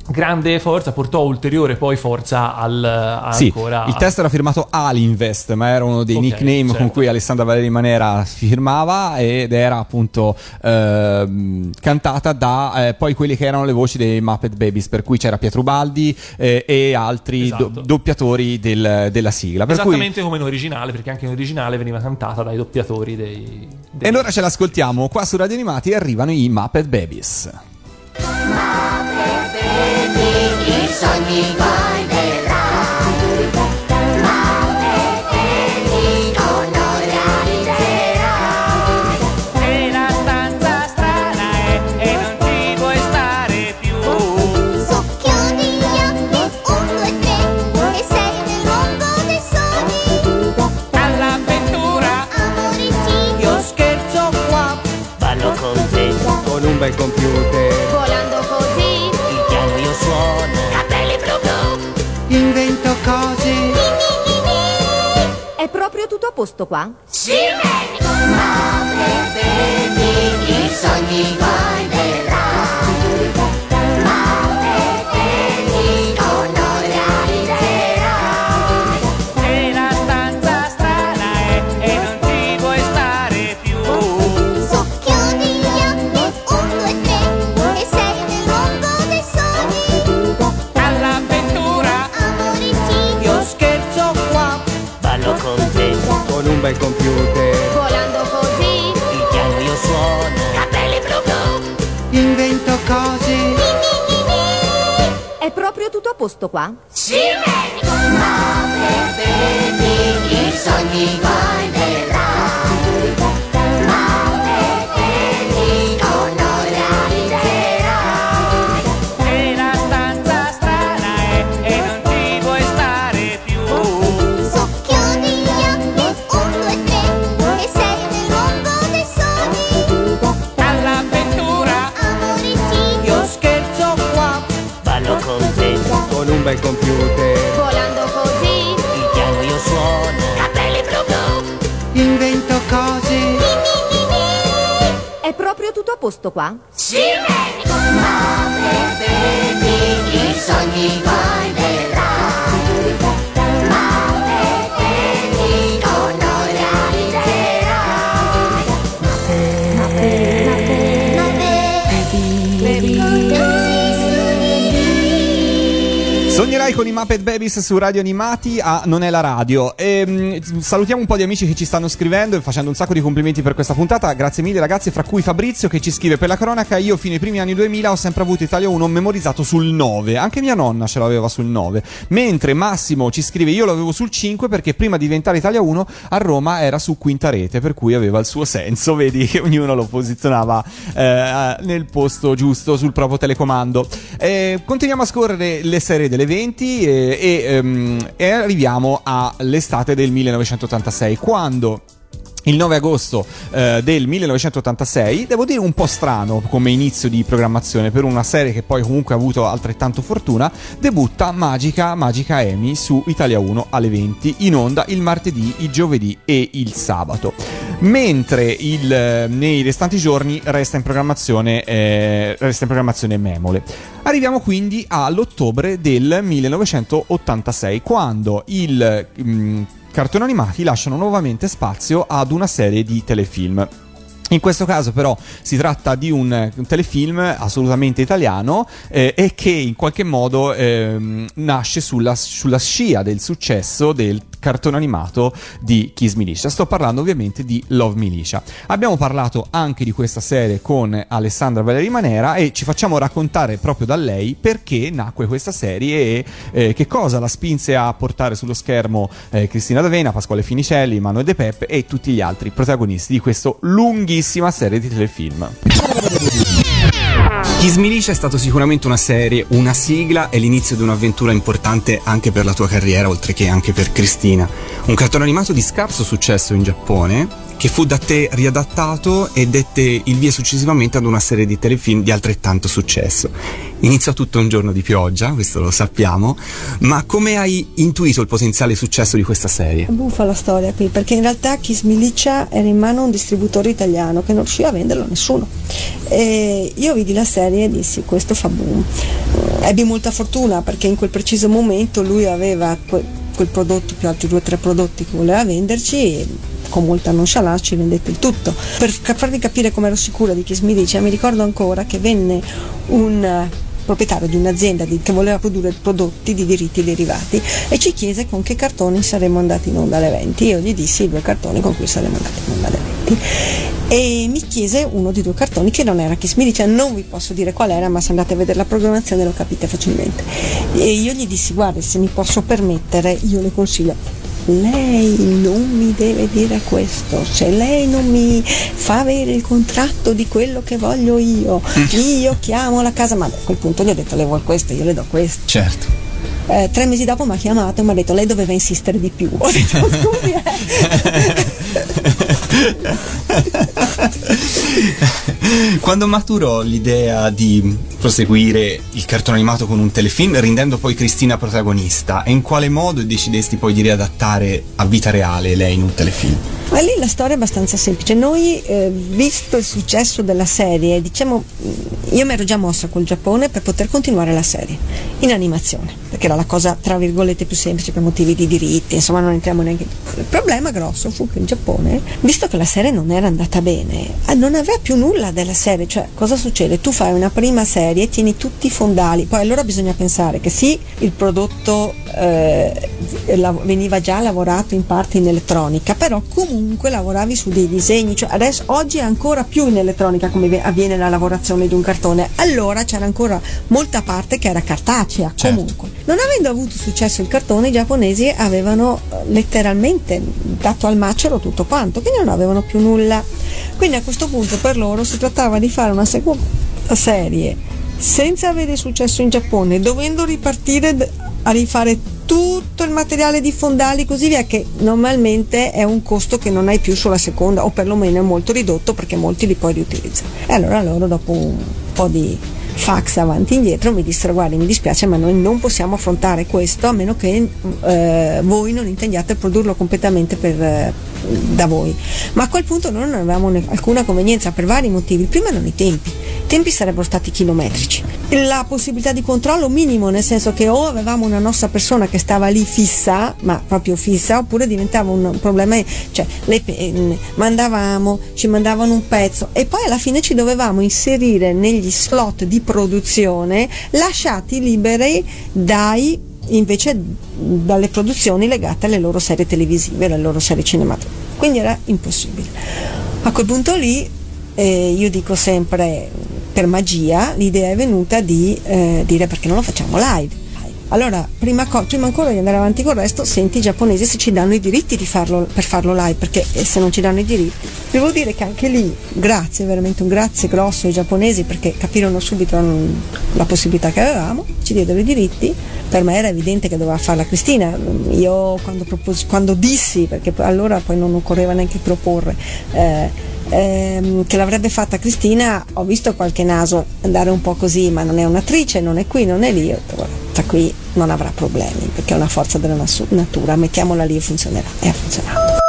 grande forza portò ulteriore poi forza al Sì, ancora il testo era firmato Alinvest, ma era uno dei Ok, nickname certo. con cui Alessandra Valeri Manera firmava ed era appunto ehm, cantata da eh, poi quelli che erano le voci dei Muppet Babies, per cui c'era Pietro Baldi eh, e altri Esatto. do- doppiatori del- della sigla. Per cui, esattamente come in originale perché anche in originale veniva cantata dai doppiatori dei, dei- e allora ce l'ascoltiamo qua su Radio Animati arrivano i Muppet Babies. I sogni tuoi verrai Ma li non realizzerai E la stanza strana è e non ci vuoi stare più Socchioni gli occhi, un, due, tre, e sei nel mondo dei sogni. All'avventura Amoricini, io scherzo qua Ballo con te Con un bel computer È proprio tutto a posto qua? Sì, Ma vedi i sogni tuoi bel computer. Volando così, Il piano io suono. capelli blu blu. Invento cose. È proprio tutto a posto qua? Sì, Ma per vedi i sogni guai bel computer. volando così, Il piano io suono. capelli blu blu. Invento cose. È proprio tutto a posto qua? Sì, ma per i sogni guai Sognerai con i Muppet Babies su Radio Animati a Non è la radio. E, mm, salutiamo un po' di amici che ci stanno scrivendo e facendo un sacco di complimenti per questa puntata. Grazie mille ragazzi, fra cui Fabrizio che ci scrive per la cronaca. Io fino ai primi anni 2000 ho sempre avuto Italia 1 memorizzato sul 9. Anche mia nonna ce l'aveva sul 9. Mentre Massimo ci scrive io l'avevo sul 5 perché prima di diventare Italia 1 a Roma era su quinta rete, per cui aveva il suo senso. <laughs> Vedi che ognuno lo posizionava eh, nel posto giusto sul proprio telecomando. Eh, continuiamo a scorrere le serie delle 20 e, e, ehm, e arriviamo all'estate del 1986, quando il 9 agosto eh, del 1986, devo dire un po' strano come inizio di programmazione per una serie che poi comunque ha avuto altrettanto fortuna, debutta Magica Magica Amy su Italia 1 alle 20 in onda il martedì, il giovedì e il sabato. Mentre il, eh, nei restanti giorni resta in programmazione, eh, resta in programmazione Memole. Arriviamo quindi all'ottobre del 1986, quando il mm, cartoni animati lasciano nuovamente spazio ad una serie di telefilm. In questo caso però si tratta di un, telefilm assolutamente italiano eh, e che in qualche modo ehm, nasce sulla, sulla scia del successo del cartone animato di Kiss Militia. Sto parlando ovviamente di Love Militia. Abbiamo parlato anche di questa serie con Alessandra Valeri Manera e ci facciamo raccontare proprio da lei perché nacque questa serie e eh, che cosa la spinse a portare sullo schermo eh, Cristina D'Avena, Pasquale Finicelli, Manuel De Peppe e tutti gli altri protagonisti di questa lunghissima serie di telefilm. Kiss Militia è stato sicuramente una serie, una sigla e l'inizio di un'avventura importante anche per la tua carriera, oltre che anche per Cristina. Un cartone animato di scarso successo in Giappone, che fu da te riadattato e dette il via successivamente ad una serie di telefilm di altrettanto successo. Iniziò tutto un giorno di pioggia, questo lo sappiamo, ma come hai intuito il potenziale successo di questa serie? È buffa la storia qui, perché in realtà Kiss Milicia era in mano a un distributore italiano che non riusciva a venderlo a nessuno. E io vidi la serie e dissi questo fa boom. Ebbi molta fortuna perché in quel preciso momento lui aveva que- quel prodotto più altri due o tre prodotti che voleva venderci con molta nonchalance ci vendette il tutto. Per farvi capire come ero sicura di Kiss Milicia, mi ricordo ancora che venne un eh, proprietario di un'azienda che voleva produrre prodotti di diritti derivati e ci chiese con che cartoni saremmo andati in onda alle 20. Io gli dissi i due cartoni con cui saremmo andati in onda alle 20 e mi chiese uno di due cartoni che non era Kiss Milicia, non vi posso dire qual era, ma se andate a vedere la programmazione lo capite facilmente. E io gli dissi guarda se mi posso permettere io le consiglio lei non mi deve dire questo, se lei non mi fa avere il contratto di quello che voglio io, io chiamo la casa, ma a quel punto gli ho detto lei vuole questo, io le do questo. Certo. Eh, tre mesi dopo mi ha chiamato e mi ha detto lei doveva insistere di più. Ho detto scusi, <laughs> <laughs> Quando maturò l'idea di proseguire il cartone animato con un telefilm, rendendo poi Cristina protagonista, e in quale modo decidesti poi di riadattare a vita reale lei in un telefilm? Ma lì la storia è abbastanza semplice. Noi, eh, visto il successo della serie, diciamo, io mi ero già mossa col Giappone per poter continuare la serie in animazione, perché era la cosa tra virgolette più semplice per motivi di diritti, insomma non entriamo neanche. Il problema grosso fu che in Giappone, visto che la serie non era andata bene, eh, non aveva più nulla della serie, cioè cosa succede? Tu fai una prima serie e tieni tutti i fondali, poi allora bisogna pensare che sì, il prodotto eh, veniva già lavorato in parte in elettronica, però comunque lavoravi su dei disegni, cioè adesso oggi è ancora più in elettronica come avviene la lavorazione di un cartone. Allora c'era ancora molta parte che era cartacea, Certo. comunque. Non avendo avuto successo il cartone, i giapponesi avevano eh, letteralmente dato al macero tutto quanto, quindi non avevano più nulla. Quindi a questo punto per loro si trattava di fare una seconda serie senza avere successo in Giappone, dovendo ripartire a rifare tutto il materiale di fondali e così via, che normalmente è un costo che non hai più sulla seconda, o perlomeno è molto ridotto perché molti li puoi riutilizzare. E allora loro dopo un po' di fax avanti e indietro mi dissero guardi mi dispiace ma noi non possiamo affrontare questo a meno che eh, voi non intendiate produrlo completamente per, da voi. Ma a quel punto noi non avevamo ne- alcuna convenienza per vari motivi. Il primo erano i tempi. I tempi sarebbero stati chilometrici. La possibilità di controllo minimo nel senso che o avevamo una nostra persona che stava lì fissa ma proprio fissa oppure diventava un problema cioè le penne mandavamo ci mandavano un pezzo e poi alla fine ci dovevamo inserire negli slot di produzione lasciati liberi dai invece dalle produzioni legate alle loro serie televisive, alle loro serie cinematografiche. Quindi era impossibile. A quel punto lì eh, io dico sempre per magia l'idea è venuta di eh, dire perché non lo facciamo live. Allora, prima, co- prima ancora di andare avanti con il resto, senti i giapponesi se ci danno i diritti di farlo, per farlo live, perché eh, se non ci danno i diritti. Devo dire che anche lì, grazie, veramente un grazie grosso ai giapponesi perché capirono subito la possibilità che avevamo, ci diedero i diritti. Per me era evidente che doveva farla Cristina. Io quando, propos- quando dissi, perché allora poi non occorreva neanche proporre, eh, ehm, che l'avrebbe fatta Cristina, ho visto qualche naso andare un po' così, ma non è un'attrice, non è qui, non è lì. Sta qui non avrà problemi perché è una forza della natura, mettiamola lì e funzionerà. E ha funzionato.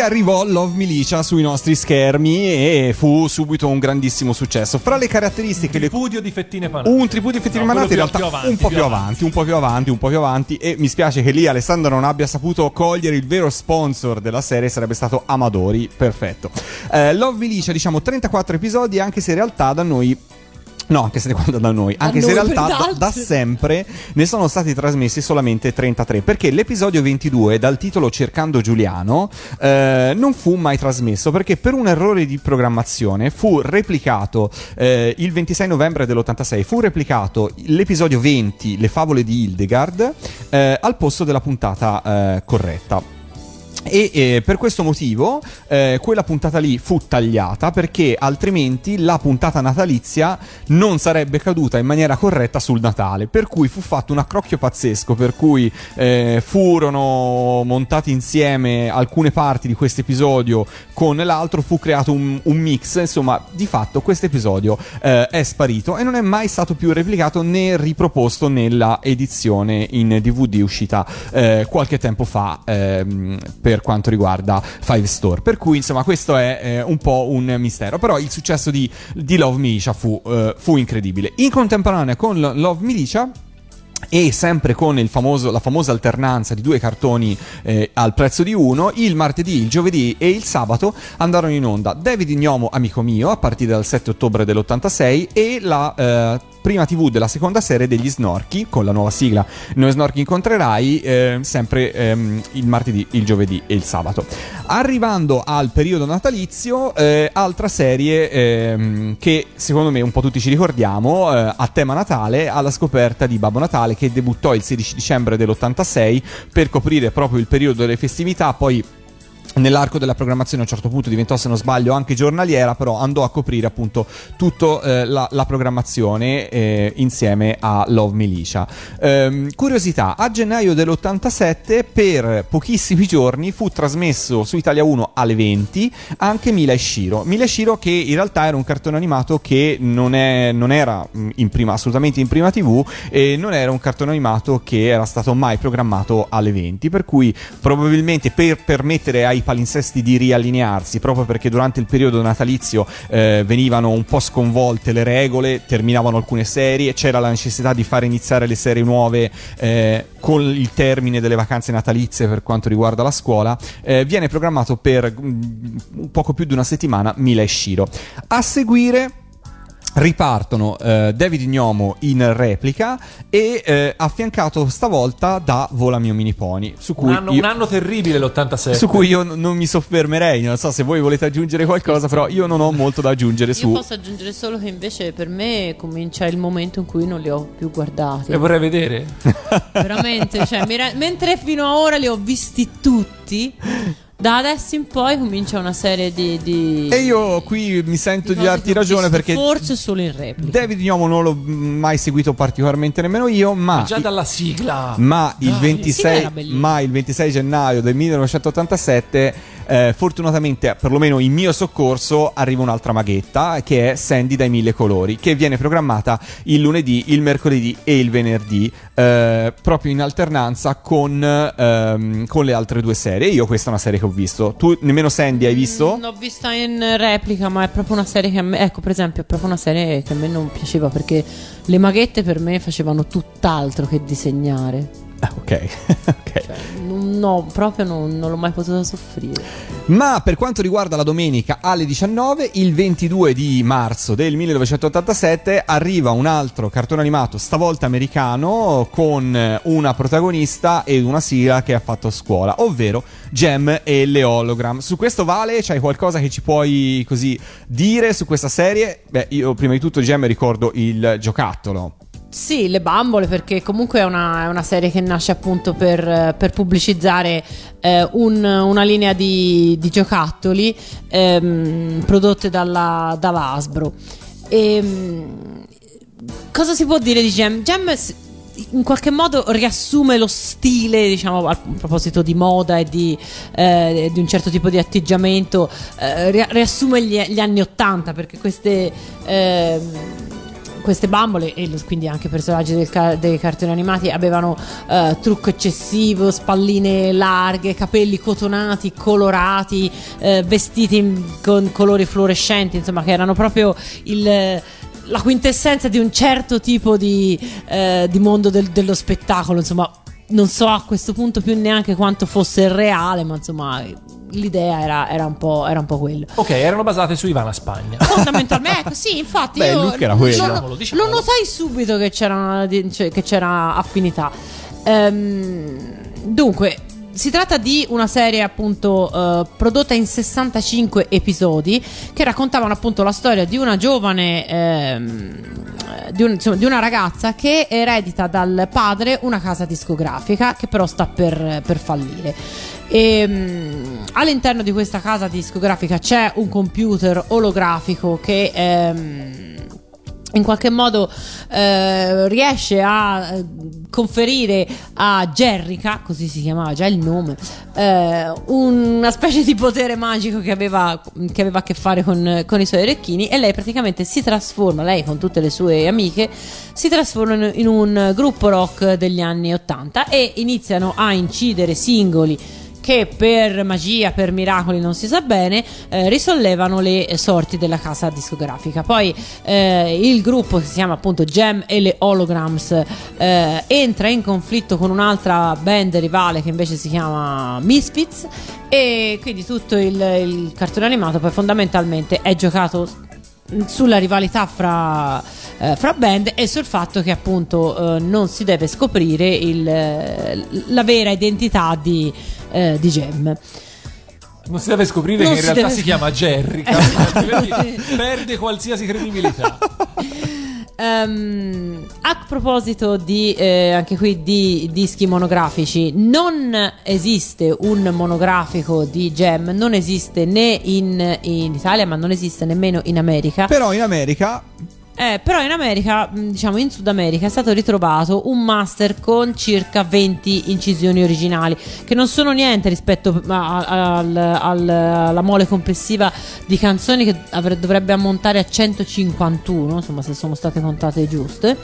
Arrivò Love Milicia sui nostri schermi e fu subito un grandissimo successo. Fra le caratteristiche, le Tripudio di fettine panate. un tripudio di fettine No, manate in realtà più avanti, un po' più più avanti, un po' più avanti, un po' più avanti e mi spiace che lì Alessandro non abbia saputo cogliere il vero sponsor della serie, sarebbe stato Amadori, perfetto. Eh, Love Milicia, diciamo 34 episodi, anche se in realtà da noi No, anche se quando da noi, anche se in noi realtà da, da sempre ne sono stati trasmessi solamente 33, perché l'episodio 22 dal titolo Cercando Giuliano eh, non fu mai trasmesso perché per un errore di programmazione fu replicato eh, il 26 novembre dell'86, fu replicato l'episodio 20, Le favole di Hildegard, eh, al posto della puntata eh, corretta. E eh, per questo motivo eh, quella puntata lì fu tagliata perché altrimenti la puntata natalizia non sarebbe caduta in maniera corretta sul Natale. Per cui fu fatto un accrocchio pazzesco. Per cui eh, furono montati insieme alcune parti di questo episodio con l'altro, fu creato un, un mix. Insomma, di fatto questo episodio eh, è sparito e non è mai stato più replicato né riproposto nella edizione in DVD uscita eh, qualche tempo fa ehm, per quanto riguarda Five Store. Per cui, insomma, questo è eh, un po' un mistero. Però il successo di, di Love Militia fu, eh, fu incredibile. In contemporanea con Lo- Love Militia. E sempre con famoso- la famosa alternanza di due cartoni eh, al prezzo di uno, il martedì, il giovedì e il sabato andarono in onda David Ignomo, amico mio, a partire dal 7 ottobre dell'86 e la eh, prima TV della seconda serie degli Snorchi, con la nuova sigla Noi Snorchi incontrerai, eh, sempre ehm, il martedì, il giovedì e il sabato. Arrivando al periodo natalizio, eh, altra serie ehm, che secondo me un po' tutti ci ricordiamo, eh, a tema Natale, alla scoperta di Babbo Natale che debuttò il 16 dicembre dell'86 per coprire proprio il periodo delle festività, poi Nell'arco della programmazione a un certo punto diventò, se non sbaglio, anche giornaliera, però andò a coprire appunto tutta la, la programmazione eh, insieme a Love Militia. Ehm, curiosità, a gennaio dell'87 per pochissimi giorni fu trasmesso su Italia 1 alle 20 anche Mila e Shiro. Mila e Shiro che in realtà era un cartone animato che non, è- non era mh, in prima, assolutamente in prima TV e non era un cartone animato che era stato mai programmato alle 20, per cui probabilmente per permettere ai palinsesti di riallinearsi, proprio perché durante il periodo natalizio eh, venivano un po' sconvolte le regole, terminavano alcune serie, c'era la necessità di fare iniziare le serie nuove eh, con il termine delle vacanze natalizie per quanto riguarda la scuola, eh, viene programmato per mm, un poco più di una settimana Mila e Shiro. A seguire ripartono eh, David Gnomo in replica e eh, affiancato stavolta da Vola mio mini pony su cui Un anno, io- un anno terribile l'87. su cui io n- non mi soffermerei, non so se voi volete aggiungere qualcosa, però io non ho molto da aggiungere Io su posso aggiungere solo che invece per me comincia il momento in cui non li ho più guardati. E vorrei vedere. Veramente, cioè, re- mentre fino a ora li ho visti tutti, da adesso in poi comincia una serie di. di E io qui mi sento di cose darti ragione perché Forse solo in replica. David Gnomo non l'ho mai seguito particolarmente nemmeno io, ma Già dalla sigla. Ma il, Dai. 26, Sì, era bellissimo. ma il 26 gennaio del 1987, eh, fortunatamente, perlomeno in mio soccorso, arriva un'altra maghetta che è Sandy dai mille colori, che viene programmata il lunedì, il mercoledì e il venerdì, eh, proprio in alternanza con, ehm, con le altre due serie. Io questa è una serie che ho visto. Tu nemmeno Sandy hai visto? Mm, L'ho vista in replica, ma è proprio una serie che a me. Ecco, per esempio, è proprio una serie che a me non piaceva perché le maghette per me facevano tutt'altro che disegnare. Ah, ok. <laughs> ok. Cioè, no, proprio non, non l'ho mai potuto soffrire. Ma per quanto riguarda la domenica alle 19, il 22 di marzo del 1987 arriva un altro cartone animato, stavolta americano, con una protagonista e una sigla che ha fatto scuola, ovvero Gem e le hologram. Su questo Vale, c'hai qualcosa che ci puoi così dire su questa serie? Beh, io prima di tutto Gem ricordo il giocattolo. Sì, le bambole, perché comunque è una, è una serie che nasce appunto per, per pubblicizzare eh, un- una linea di, di giocattoli ehm, prodotte dalla, dalla Hasbro. Ehm, cosa si può dire di Gem? Gem in qualche modo riassume lo stile, diciamo, a proposito di moda e di, eh, di un certo tipo di atteggiamento, eh, ria- riassume gli, gli anni Ottanta, perché queste... queste bambole e quindi anche personaggi del ca- dei cartoni animati avevano eh, trucco eccessivo, spalline larghe, capelli cotonati, colorati, eh, vestiti in- con colori fluorescenti, insomma che erano proprio il la quintessenza di un certo tipo di, eh, di mondo del- dello spettacolo, insomma, non so a questo punto più neanche quanto fosse reale, ma insomma, l'idea era, era un, po', era un po' quello. Ok, erano basate su Ivana Spagna. Fondamentalmente, <laughs> sì, infatti Beh, io era quello. lo- Diciamolo, diciamolo. lo notai subito che c'era, cioè, che c'era affinità. Ehm, dunque, si tratta di una serie appunto eh, prodotta in 65 episodi che raccontavano appunto la storia di una giovane, ehm, di, un- insomma, di una ragazza che eredita dal padre una casa discografica che però sta per, per fallire. E, mm, all'interno di questa casa discografica c'è un computer olografico che ehm, in qualche modo eh, riesce a eh, conferire a Jerrica, così si chiamava già il nome, eh, una specie di potere magico che aveva, che aveva a che fare con, con i suoi orecchini e lei praticamente si trasforma, lei con tutte le sue amiche, si trasformano in un gruppo rock degli anni 80 e iniziano a incidere singoli che per magia, per miracoli, non si sa bene, eh, risollevano le sorti della casa discografica. Poi eh, il gruppo che si chiama appunto Gem e le Holograms eh, entra in conflitto con un'altra band rivale che invece si chiama Misfits e quindi tutto il, il cartone animato poi fondamentalmente è giocato sulla rivalità fra, eh, fra band e sul fatto che appunto eh, non si deve scoprire il, eh, la vera identità di, eh, di Gem. Non si deve scoprire Non che in realtà deve- si chiama Jerry, <laughs> perde qualsiasi credibilità. <laughs> Ehm, a proposito di eh, anche qui di dischi monografici, non esiste un monografico di Gem, non esiste né in, in Italia, ma non esiste nemmeno in America. Però in America Eh, però in America, mh, diciamo in Sud America, è stato ritrovato un master con circa 20 incisioni originali, che non sono niente rispetto a- a- al- al- alla mole complessiva di canzoni che avre- dovrebbe ammontare a 151, insomma se sono state contate giuste.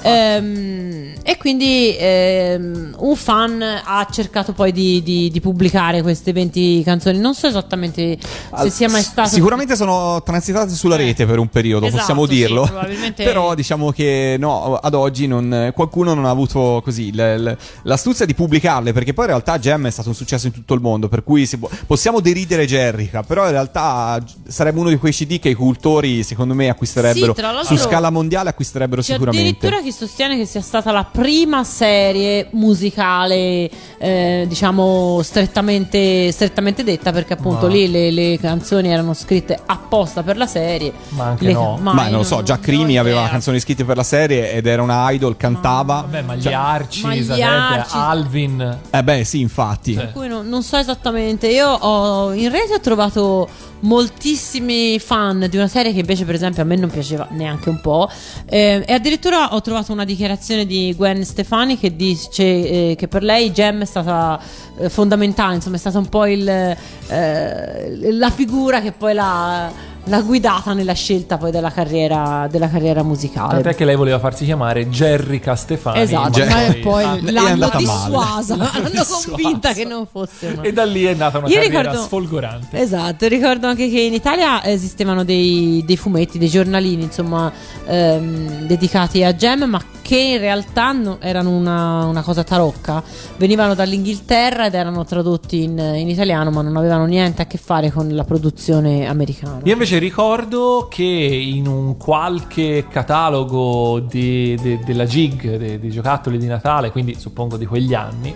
Ehm, e quindi ehm, un fan ha cercato poi di, di- di pubblicare queste 20 canzoni. Non so esattamente se sia mai stato... Sicuramente sono transitate sulla rete per un periodo, Esatto, possiamo sì, dirlo. Probabilmente- Però diciamo che no, ad oggi non- qualcuno non ha avuto così l- l- l'astuzia di pubblicarle, perché poi in realtà Gem è stato un successo in tutto il mondo, per cui può- possiamo deridere Jerrica, però in realtà sarebbe uno di quei CD che i cultori secondo me acquisterebbero Sì, su scala mondiale acquisterebbero C'è sicuramente. addirittura chi sostiene che sia stata la prima serie musicale, eh, diciamo, strettamente, strettamente detta, perché appunto Ma- lì le, le canzoni erano scritte apposta per la serie. Ma anche Le- no. Ma non lo so, già Crimi aveva canzoni scritte per la serie ed era una idol, cantava. Vabbè, ma gli Cioè- Arci, ma gli Isadette, Arci- Alvin. Eh beh, sì, infatti. Sì. Per cui non, non so esattamente. Io ho in rete ho trovato moltissimi fan di una serie che invece, per esempio, a me non piaceva neanche un po'. Eh, e addirittura ho trovato una dichiarazione di Gwen Stefani che dice eh, che per lei Gem è stata eh, fondamentale, insomma, è stata un po' il, eh, la figura che poi l'ha, l'ha guidata nella scelta poi della carriera, della carriera musicale. Tant'è che lei voleva farsi chiamare Jerrica Stefani. Esatto, Ge- ma poi Ah, è l'hanno andata male. dissuasa, l'hanno convinta che non fosse una... E da lì è nata una Io carriera ricordo- sfolgorante. Esatto, ricordo anche che in Italia esistevano dei, dei fumetti, dei giornalini, insomma, ehm, dedicati a Gem, ma che in realtà no- erano una, una cosa tarocca. Venivano dall'Inghilterra ed erano tradotti in, in italiano, ma non avevano niente a che fare con la produzione americana. Io invece ricordo che in un qualche catalogo di- de- della Gig, de- dei giocattoli di Natale, quindi suppongo di quegli anni,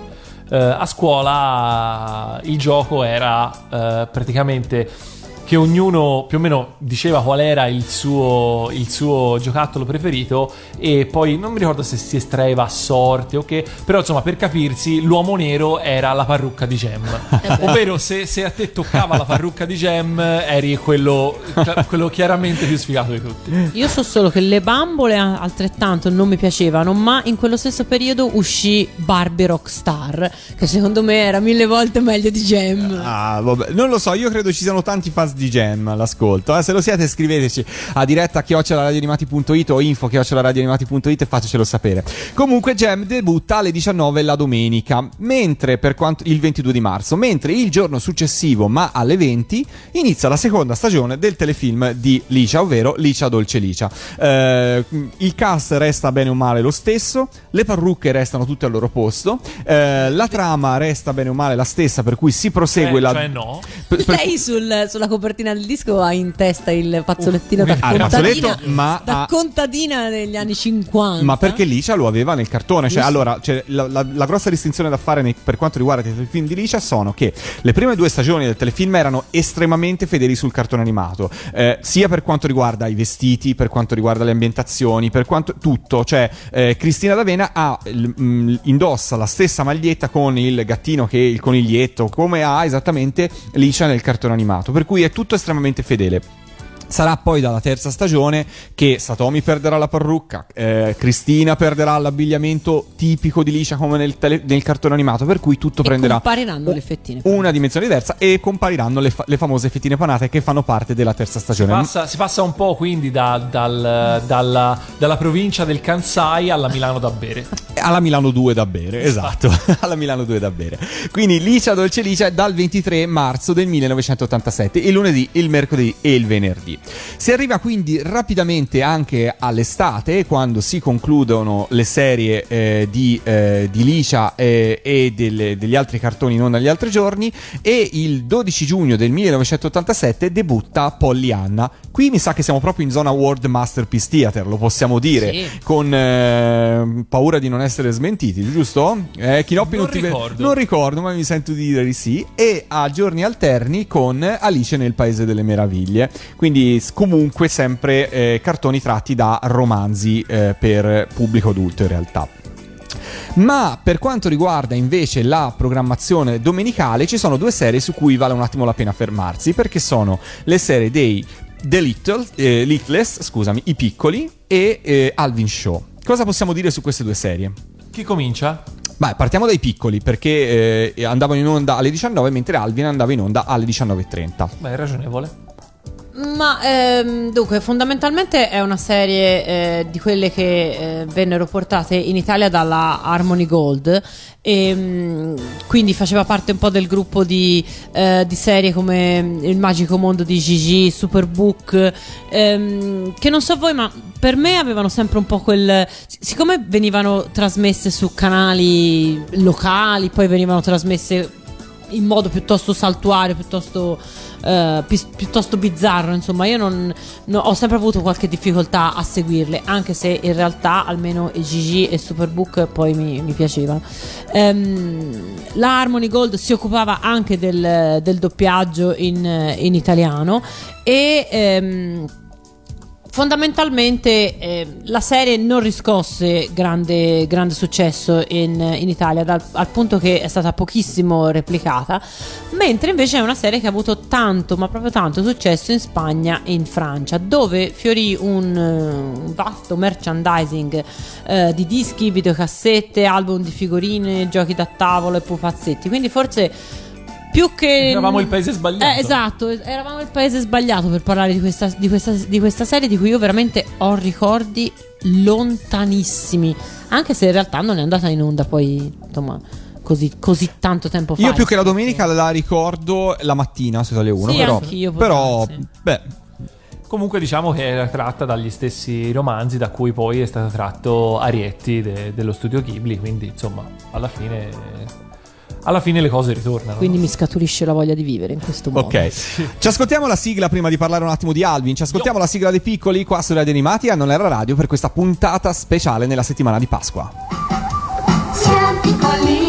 eh, a scuola il gioco era eh, praticamente che ognuno più o meno diceva qual era il suo, il suo giocattolo preferito e poi non mi ricordo se si estraeva a sorte o che, però insomma per capirsi l'uomo nero era la parrucca di Gem, <laughs> ovvero se, se a te toccava la parrucca di Gem eri quello, quello chiaramente più sfigato di tutti. Io so solo che le bambole altrettanto non mi piacevano, ma in quello stesso periodo uscì Barbie Rockstar, che secondo me era mille volte meglio di Gem. Ah, vabbè. Non lo so, io credo ci siano tanti fans di Gem all'ascolto. eh. Se lo siete, scriveteci a diretta chioccioladioanimati.it o info chioccioladioanimati.it e fatecelo sapere. Comunque, Gem debutta alle 19 la domenica, mentre per quanto il 22 di marzo, mentre il giorno successivo, ma alle 20, inizia la seconda stagione del telefilm di Licia, ovvero Licia Dolce Licia. Eh, il cast resta bene o male lo stesso, le parrucche restano tutte al loro posto, eh, la trama resta bene o male la stessa, per cui si prosegue Eh, la. cioè no. per- per- Lei sul- sulla copertina del disco ha in testa il fazzolettino da Ah, contadina, ma da ha- contadina negli anni 50. Ma perché Licia lo aveva nel cartone? Cioè, allora, cioè, la, la- la grossa distinzione da fare nei- per quanto riguarda i telefilm di Licia sono che le prime due stagioni del telefilm erano estremamente fedeli sul cartone animato, eh, sia per quanto riguarda i vestiti, per quanto riguarda le ambientazioni, per quanto tutto. Cioè, eh, Cristina D'Avena ha, il- mm, indossa la stessa maglietta con il gattino che il coniglietto, come ha esattamente Licia nel cartone animato. Per cui è tutto estremamente fedele. Sarà poi dalla terza stagione che Satomi perderà la parrucca, eh, Cristina perderà l'abbigliamento tipico di Licia come nel, tele- nel cartone animato, per cui tutto E prenderà compariranno le fettine. una dimensione diversa e compariranno le, fa- le famose fettine panate che fanno parte della terza stagione. Passa- si passa un po' quindi da- dal- dalla, dalla provincia del Kansai alla Milano da bere. <laughs> alla Milano 2 da bere, esatto, <laughs> alla Milano 2 da bere. Quindi Licia Dolce Licia è dal 23 marzo del 1987, il lunedì, il mercoledì e il venerdì. Si arriva quindi rapidamente anche all'estate, quando si concludono le serie eh, di, eh, di Licia eh, e delle- degli altri cartoni non agli altri giorni, e il 12 giugno del 1987 debutta Pollyanna. Qui mi sa che siamo proprio in zona World Masterpiece Theater, lo possiamo dire, Sì. con eh, paura di non essere smentiti, giusto? Eh, Chinoppi Non non, ti ve- ricordo. non ricordo, ma mi sento di dire di sì. E a giorni alterni con Alice nel Paese delle Meraviglie. Quindi comunque sempre eh, cartoni tratti da romanzi eh, per pubblico adulto in realtà. Ma per quanto riguarda invece la programmazione domenicale, ci sono due serie su cui vale un attimo la pena fermarsi, perché sono le serie dei The Little, eh, Littlest, scusami, i piccoli e eh, Alvin Show. Cosa possiamo dire su queste due serie? Chi comincia? Beh, partiamo dai piccoli, perché eh, andavano in onda alle 19, mentre Alvin andava in onda alle 19.30. Beh, è ragionevole. Ma ehm, dunque, fondamentalmente è una serie eh, di quelle che eh, vennero portate in Italia dalla Harmony Gold e mm, quindi faceva parte un po' del gruppo di, eh, di serie come Il magico mondo di Gigi, Superbook, ehm, che non so voi, ma per me avevano sempre un po' quel. Siccome venivano trasmesse su canali locali, poi venivano trasmesse in modo piuttosto saltuario, piuttosto, eh, pi- piuttosto bizzarro. Insomma, io non, no- ho sempre avuto qualche difficoltà a seguirle, anche se in realtà almeno i GG e Superbook poi mi, mi piacevano. Ehm, la Harmony Gold si occupava anche del, del doppiaggio in, in italiano e. ehm, Fondamentalmente eh, la serie non riscosse grande, grande successo in, in Italia dal- al punto che è stata pochissimo replicata, mentre invece è una serie che ha avuto tanto, ma proprio tanto successo in Spagna e in Francia, dove fiorì un, un vasto merchandising eh, di dischi, videocassette, album di figurine, giochi da tavolo e pupazzetti. Quindi forse più che Eravamo il paese sbagliato. Eh, esatto, eravamo il paese sbagliato per parlare di questa, di, questa, di questa serie di cui io veramente ho ricordi lontanissimi, anche se in realtà non è andata in onda poi, insomma, così, così tanto tempo fa. Io più che la domenica la ricordo la mattina su Italia 1, Sì, però, anch'io, però beh, Comunque diciamo che era tratta dagli stessi romanzi da cui poi è stato tratto Arietti de- dello studio Ghibli, quindi insomma alla fine, alla fine le cose ritornano. Quindi mi scaturisce la voglia di vivere in questo modo. Ok, ci ascoltiamo la sigla prima di parlare un attattimo di Alvin. Ci ascoltiamo la sigla dei piccoli qua su Radio Animati a Non era radio per questa puntata speciale nella settimana di Pasqua. Siamo piccolini,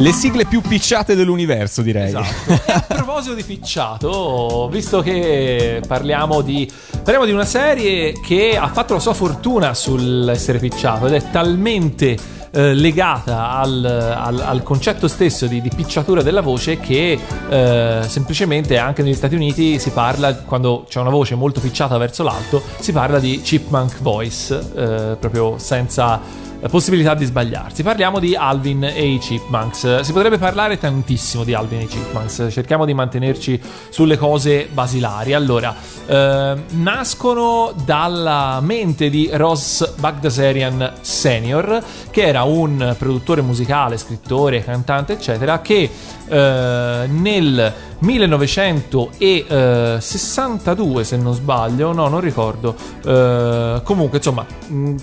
Le sigle più picciate dell'universo, direi. Esatto. E a <laughs> proposito di picciato, visto che parliamo di, parliamo di una serie che ha fatto la sua fortuna sull'essere picciato ed è talmente eh, legata al, al- al concetto stesso di, di picciatura della voce che eh, semplicemente anche negli Stati Uniti si parla, quando c'è una voce molto picciata verso l'alto, si parla di chipmunk voice, eh, proprio senza possibilità di sbagliarsi. Parliamo di Alvin e i Chipmunks. Si potrebbe parlare tantissimo di Alvin e i Chipmunks. Cerchiamo di mantenerci sulle cose basilari. Allora, eh, nascono dalla mente di Ross Bagdasarian Senior, che era un produttore musicale, scrittore, cantante, eccetera, che eh, nel 1962 se non sbaglio, no non ricordo, Eh, comunque insomma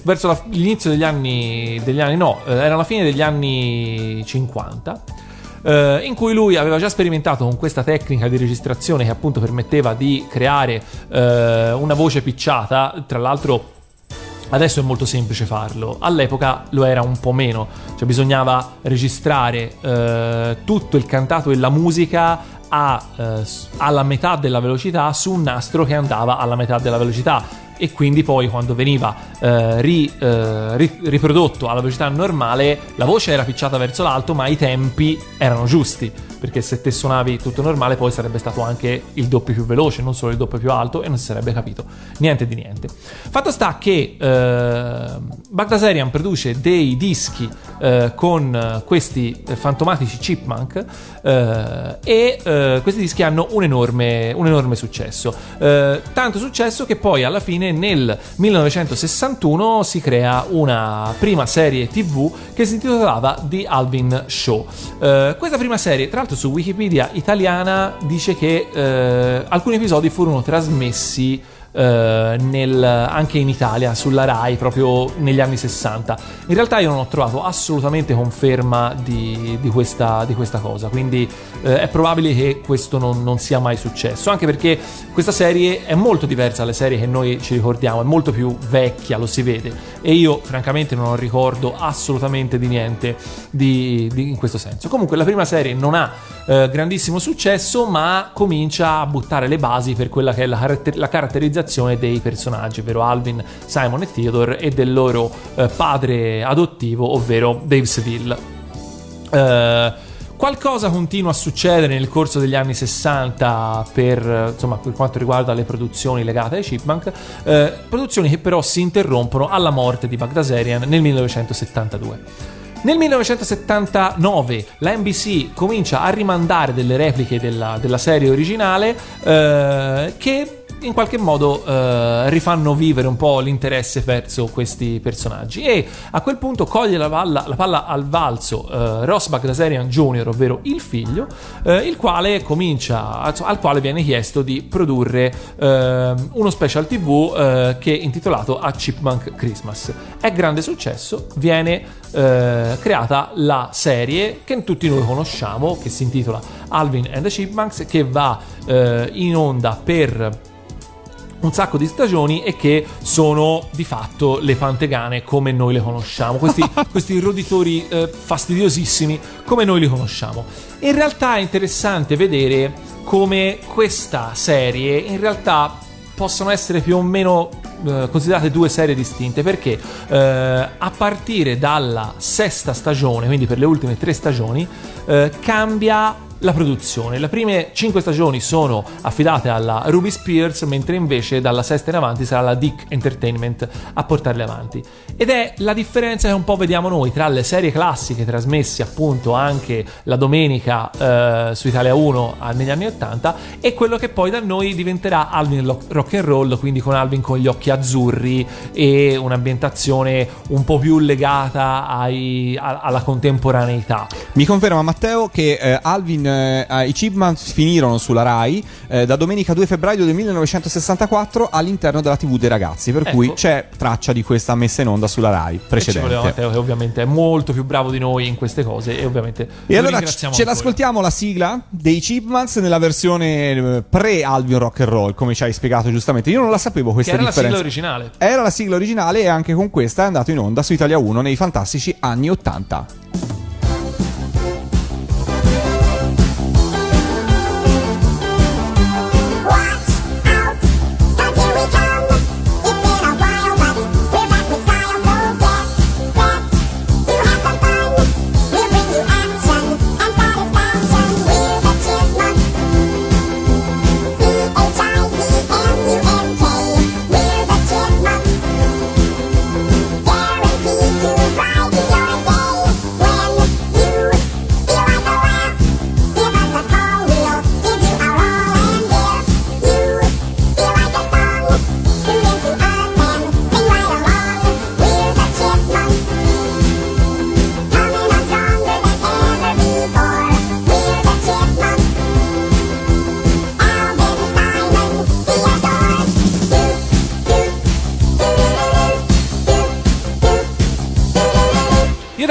verso la- l'inizio degli anni, degli anni no, eh, era la fine degli anni 50 eh, in cui lui aveva già sperimentato con questa tecnica di registrazione che appunto permetteva di creare eh, una voce picciata, tra l'altro Adesso è molto semplice farlo, all'epoca lo era un po' meno, cioè bisognava registrare eh, tutto il cantato e la musica a, eh, alla metà della velocità su un nastro che andava alla metà della velocità e quindi poi quando veniva eh, ri- eh, ri- riprodotto alla velocità normale la voce era picciata verso l'alto ma i tempi erano giusti perché se te suonavi tutto normale poi sarebbe stato anche il doppio più veloce non solo il doppio più alto e non si sarebbe capito niente di niente. Fatto sta che eh, Bagdasarian produce dei dischi eh, con questi fantomatici chipmunk eh, e eh, questi dischi hanno un enorme, un enorme successo. Eh, tanto successo che poi alla fine nel 1961 si crea una prima serie tv che si intitolava The Alvin Show. Eh, questa prima serie tra l'altro su Wikipedia italiana dice che eh, alcuni episodi furono trasmessi nel- anche in Italia sulla Rai proprio negli anni 60 in realtà io non ho trovato assolutamente conferma di, di questa, di questa cosa quindi eh, è probabile che questo non, non sia mai successo anche perché questa serie è molto diversa dalle serie che noi ci ricordiamo è molto più vecchia lo si vede e io francamente non ricordo assolutamente di niente di- di- in questo senso. Comunque la prima serie non ha eh, grandissimo successo ma comincia a buttare le basi per quella che è la, caratter- la caratterizzazione dei personaggi ovvero Alvin, Simon e Theodore e del loro eh, padre adottivo ovvero Dave Seville eh, qualcosa continua a succedere nel corso degli anni 60 per, insomma, per quanto riguarda le produzioni legate ai Chipmunk, eh, produzioni che però si interrompono alla morte di Bagdasarian nel 1972. Nel 1979 la NBC comincia a rimandare delle repliche della, della serie originale eh, che in qualche modo eh, rifanno vivere un po' l'interesse verso questi personaggi e a quel punto coglie la palla, la palla al valso eh, Ross Bagdasarian Jr., ovvero il figlio, eh, il quale comincia, al quale viene chiesto di produrre eh, uno special TV eh, che è intitolato A Chipmunk Christmas. È grande successo, viene eh, creata la serie che tutti noi conosciamo, che si intitola Alvin and the Chipmunks, che va in onda per un sacco di stagioni e che sono di fatto le pantegane come noi le conosciamo, questi, <laughs> questi roditori eh, fastidiosissimi come noi li conosciamo. In realtà è interessante vedere come questa serie in realtà possono essere più o meno eh, considerate due serie distinte perché eh, a partire dalla sesta stagione, quindi per le ultime tre stagioni, eh, cambia la produzione. Le prime cinque stagioni sono affidate alla Ruby Spears, mentre invece dalla sesta in avanti sarà la Dick Entertainment a portarle avanti. Ed è la differenza che un po' vediamo noi tra le serie classiche trasmesse appunto anche la domenica eh, su Italia 1 a- negli anni 80 e quello che poi da noi diventerà Alvin Rock and Roll, quindi con Alvin con gli occhi azzurri e un'ambientazione un po' più legata ai- a- alla contemporaneità. Mi conferma Matteo che eh, Alvin eh, i Chipmunks finirono sulla Rai eh, da domenica 2 febbraio del 1964 all'interno della TV dei ragazzi, per Ecco. cui c'è traccia di questa messa in onda sulla Rai E ci voleva precedente. Matteo, che ovviamente è molto più bravo di noi in queste cose e ovviamente E lo allora ce ancora. l'ascoltiamo la sigla dei Chipmunks nella versione eh, pre-Alvin Rock and Roll, come ci hai spiegato giustamente. Io non la sapevo che questa era la sigla differenza. originale. Era la sigla originale e anche con questa è andato in onda su Italia 1 nei fantastici anni 80.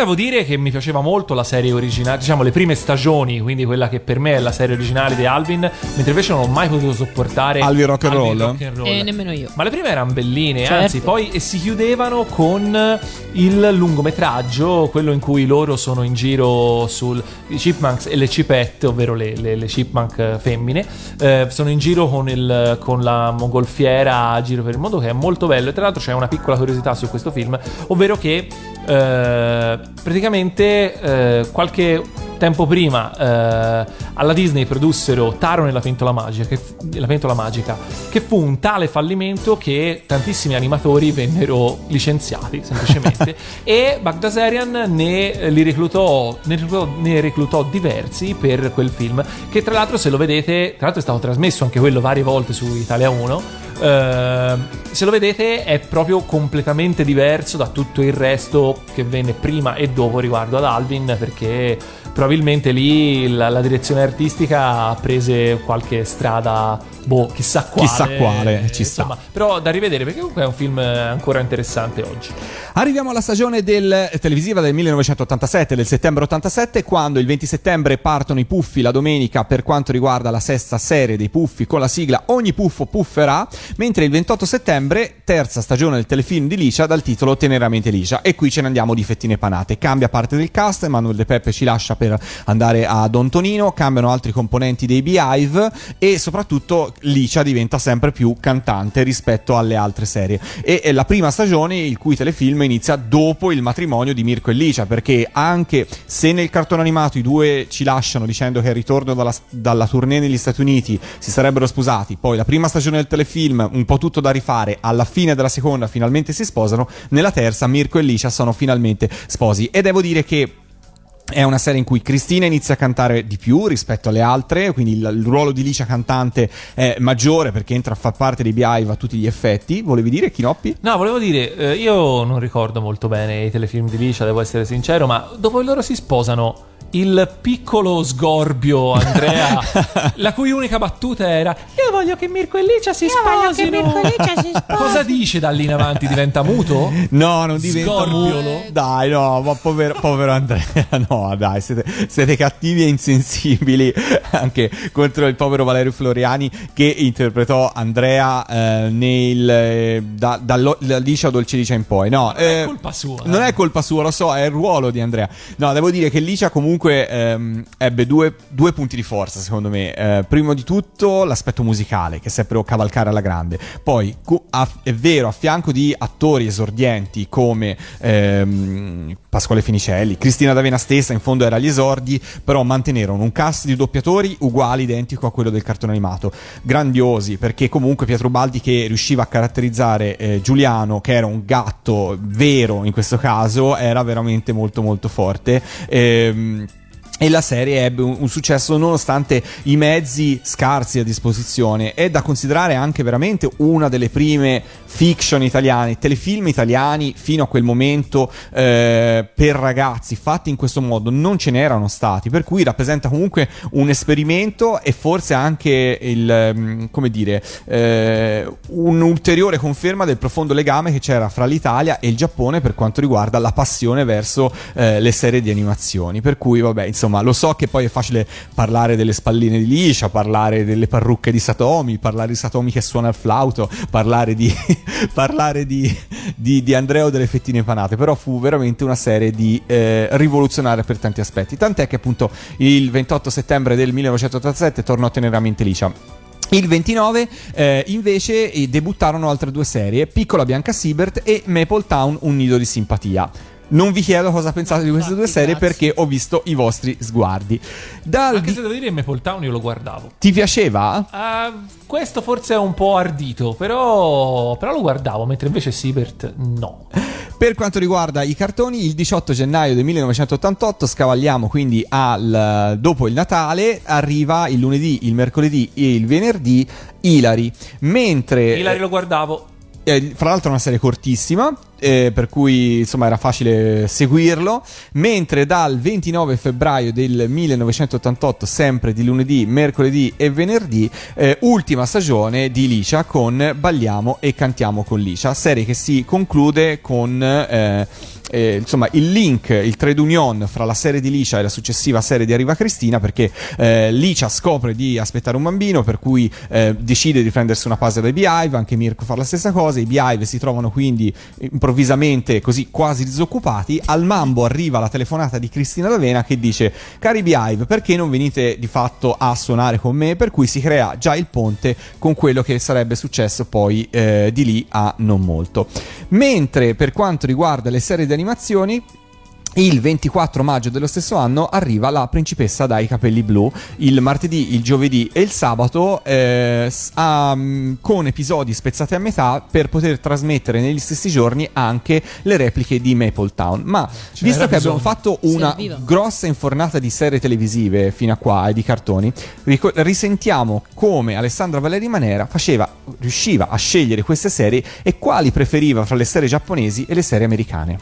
Devo dire che mi piaceva molto la serie originale, diciamo le prime stagioni, quindi quella che per me è la serie originale di Alvin, mentre invece non ho mai potuto sopportare Alvin Rock and Roll? Rock and Roll. E nemmeno io. Ma le prime erano belline, Certo. anzi, poi e si chiudevano con il lungometraggio, quello in cui loro sono in giro sul i chipmunks e le cipette, ovvero le, le- le chipmunk eh, femmine, eh, sono in giro con, il- con la mongolfiera a giro per il mondo, che è molto bello. E tra l'altro c'è una piccola curiosità su questo film, ovvero che eh, praticamente eh, qualche tempo prima eh, alla Disney produssero Taro nella pentola magica, che, fu- la pentola magica, che fu un tale fallimento che tantissimi animatori vennero licenziati semplicemente. <laughs> E Bagdasarian ne, eh, li reclutò, ne, reclutò, ne reclutò diversi per quel film che tra l'altro se lo vedete, tra l'altro è stato trasmesso anche quello varie volte su Italia 1 eh, se lo vedete è proprio completamente diverso da tutto il resto che venne prima e dopo riguardo ad Alvin perché probabilmente lì la, la direzione artistica prese qualche strada boh chissà quale Chissà quale, ci sta. Insomma, però da rivedere perché comunque è un film ancora interessante oggi Arriviamo alla stagione del, televisiva del 1987, del settembre 87, quando il 20 settembre partono i puffi la domenica per quanto riguarda la sesta serie dei puffi con la sigla Ogni puffo pufferà, mentre il 28 settembre, terza stagione del telefilm di Licia dal titolo Teneramente Licia. E qui ce ne andiamo di fettine panate. Cambia parte del cast, Emanuele De Peppe ci lascia per andare a Don Tonino, cambiano altri componenti dei Beehive e soprattutto Licia diventa sempre più cantante rispetto alle altre serie. E è la prima stagione il cui telefilm inizia dopo il matrimonio di Mirko e Licia, perché anche se nel cartone animato i due ci lasciano dicendo che al ritorno dalla, dalla tournée negli Stati Uniti si sarebbero sposati, poi la prima stagione del telefilm un po' tutto da rifare, alla fine della seconda finalmente si sposano, nella terza Mirko e Licia sono finalmente sposi. E devo dire che è una serie in cui Cristina inizia a cantare di più rispetto alle altre, quindi il, il ruolo di Licia cantante è maggiore perché entra a far parte dei Beehive a tutti gli effetti. Volevi dire Chinoppi? No, volevo dire, eh, io non ricordo molto bene i telefilm di Licia, devo essere sincero, ma dopo loro si sposano, il piccolo sgorbio Andrea, <laughs> la cui unica battuta era Io voglio che Mirko e Licia si sposino. <laughs> Cosa dice da lì in avanti? Diventa muto? No, non diventa Scorpiolo? mu- Dai, no, ma povero, povero Andrea. <laughs> No, dai, siete, siete cattivi e insensibili anche contro il povero Valerio Floriani che interpretò Andrea eh, nel eh, da, dallo- da Licia Dolce Licia in poi. No, Non è eh, colpa sua. Non è colpa sua, lo so, è il ruolo di Andrea. No, devo dire che Licia comunque ehm, ebbe due, due punti di forza, secondo me. Eh, primo di tutto l'aspetto musicale, che seppero cavalcare alla grande. Poi, a- è vero, a fianco di attori esordienti come ehm, Pasquale Finicelli, Cristina D'Avena stessa, in fondo era agli esordi, però mantenerono un cast di doppiatori uguale, identico a quello del cartone animato. Grandiosi, perché comunque Pietro Baldi che riusciva a caratterizzare eh, Giuliano, che era un gatto vero in questo caso, era veramente molto molto forte. Ehm, e la serie ebbe un, successo nonostante i mezzi scarsi a disposizione. È da considerare anche veramente una delle prime fiction italiane, telefilm italiani fino a quel momento eh, per ragazzi fatti in questo modo non ce n'erano stati, per cui rappresenta comunque un esperimento e forse anche il, ehm, come dire, eh, un'ulteriore conferma del profondo legame che c'era fra l'Italia e il Giappone per quanto riguarda la passione verso eh, le serie di animazioni. Per cui, vabbè, insomma, lo so che poi è facile parlare delle spalline di liscia, parlare delle parrucche di Satomi, parlare di Satomi che suona il flauto, parlare di, <laughs> parlare di, di, di Andrea o delle fettine panate, però fu veramente una serie di eh, rivoluzionaria per tanti aspetti. Tant'è che appunto il 28 settembre del 1987 tornò teneramente liscia. Il 29 eh, invece eh, debuttarono altre due serie, Piccola Bianca Siebert e Maple Town Un nido di simpatia. Non vi chiedo cosa pensate di queste due serie perché ho visto i vostri sguardi. Dal Anche di- se devo dire, Maple Town io lo guardavo. Ti piaceva? Ah, questo forse è un po' ardito, però, però lo guardavo, mentre invece Siebert no. Per quanto riguarda i cartoni, il 18 gennaio del 1988 scavalliamo quindi al, dopo il Natale, arriva il lunedì, il mercoledì e il venerdì Ilari. Mentre Ilari lo guardavo. Eh, fra l'altro è una serie cortissima, eh, per cui insomma era facile seguirlo. Mentre dal 29 febbraio del 1988, sempre di lunedì, mercoledì e venerdì, eh, ultima stagione di Licia con Balliamo e cantiamo con Licia. Serie che si conclude con eh, insomma il link, il trade union fra la serie di Licia e la successiva serie di Arriva Cristina perché eh, Licia scopre di aspettare un bambino per cui eh, decide di prendersi una pausa dai Beehive, anche Mirko fa la stessa cosa, i Beehive si trovano quindi improvvisamente così quasi disoccupati, al mambo arriva la telefonata di Cristina D'Avena che dice cari Beehive perché non venite di fatto a suonare con me per cui si crea già il ponte con quello che sarebbe successo poi eh, di lì a non molto. Mentre per quanto riguarda le serie di animazioni il 24 maggio dello stesso anno arriva la principessa dai capelli blu il martedì, il giovedì e il sabato eh, a- mm, con episodi spezzati a metà per poter trasmettere negli stessi giorni anche le repliche di Maple Town. Ma visto n'era che abbiamo fatto una Serviva. grossa infornata di serie televisive fino a qua e di cartoni, rico- risentiamo come Alessandra Valeri Manera faceva, riusciva a scegliere queste serie e quali preferiva fra le serie giapponesi e le serie americane.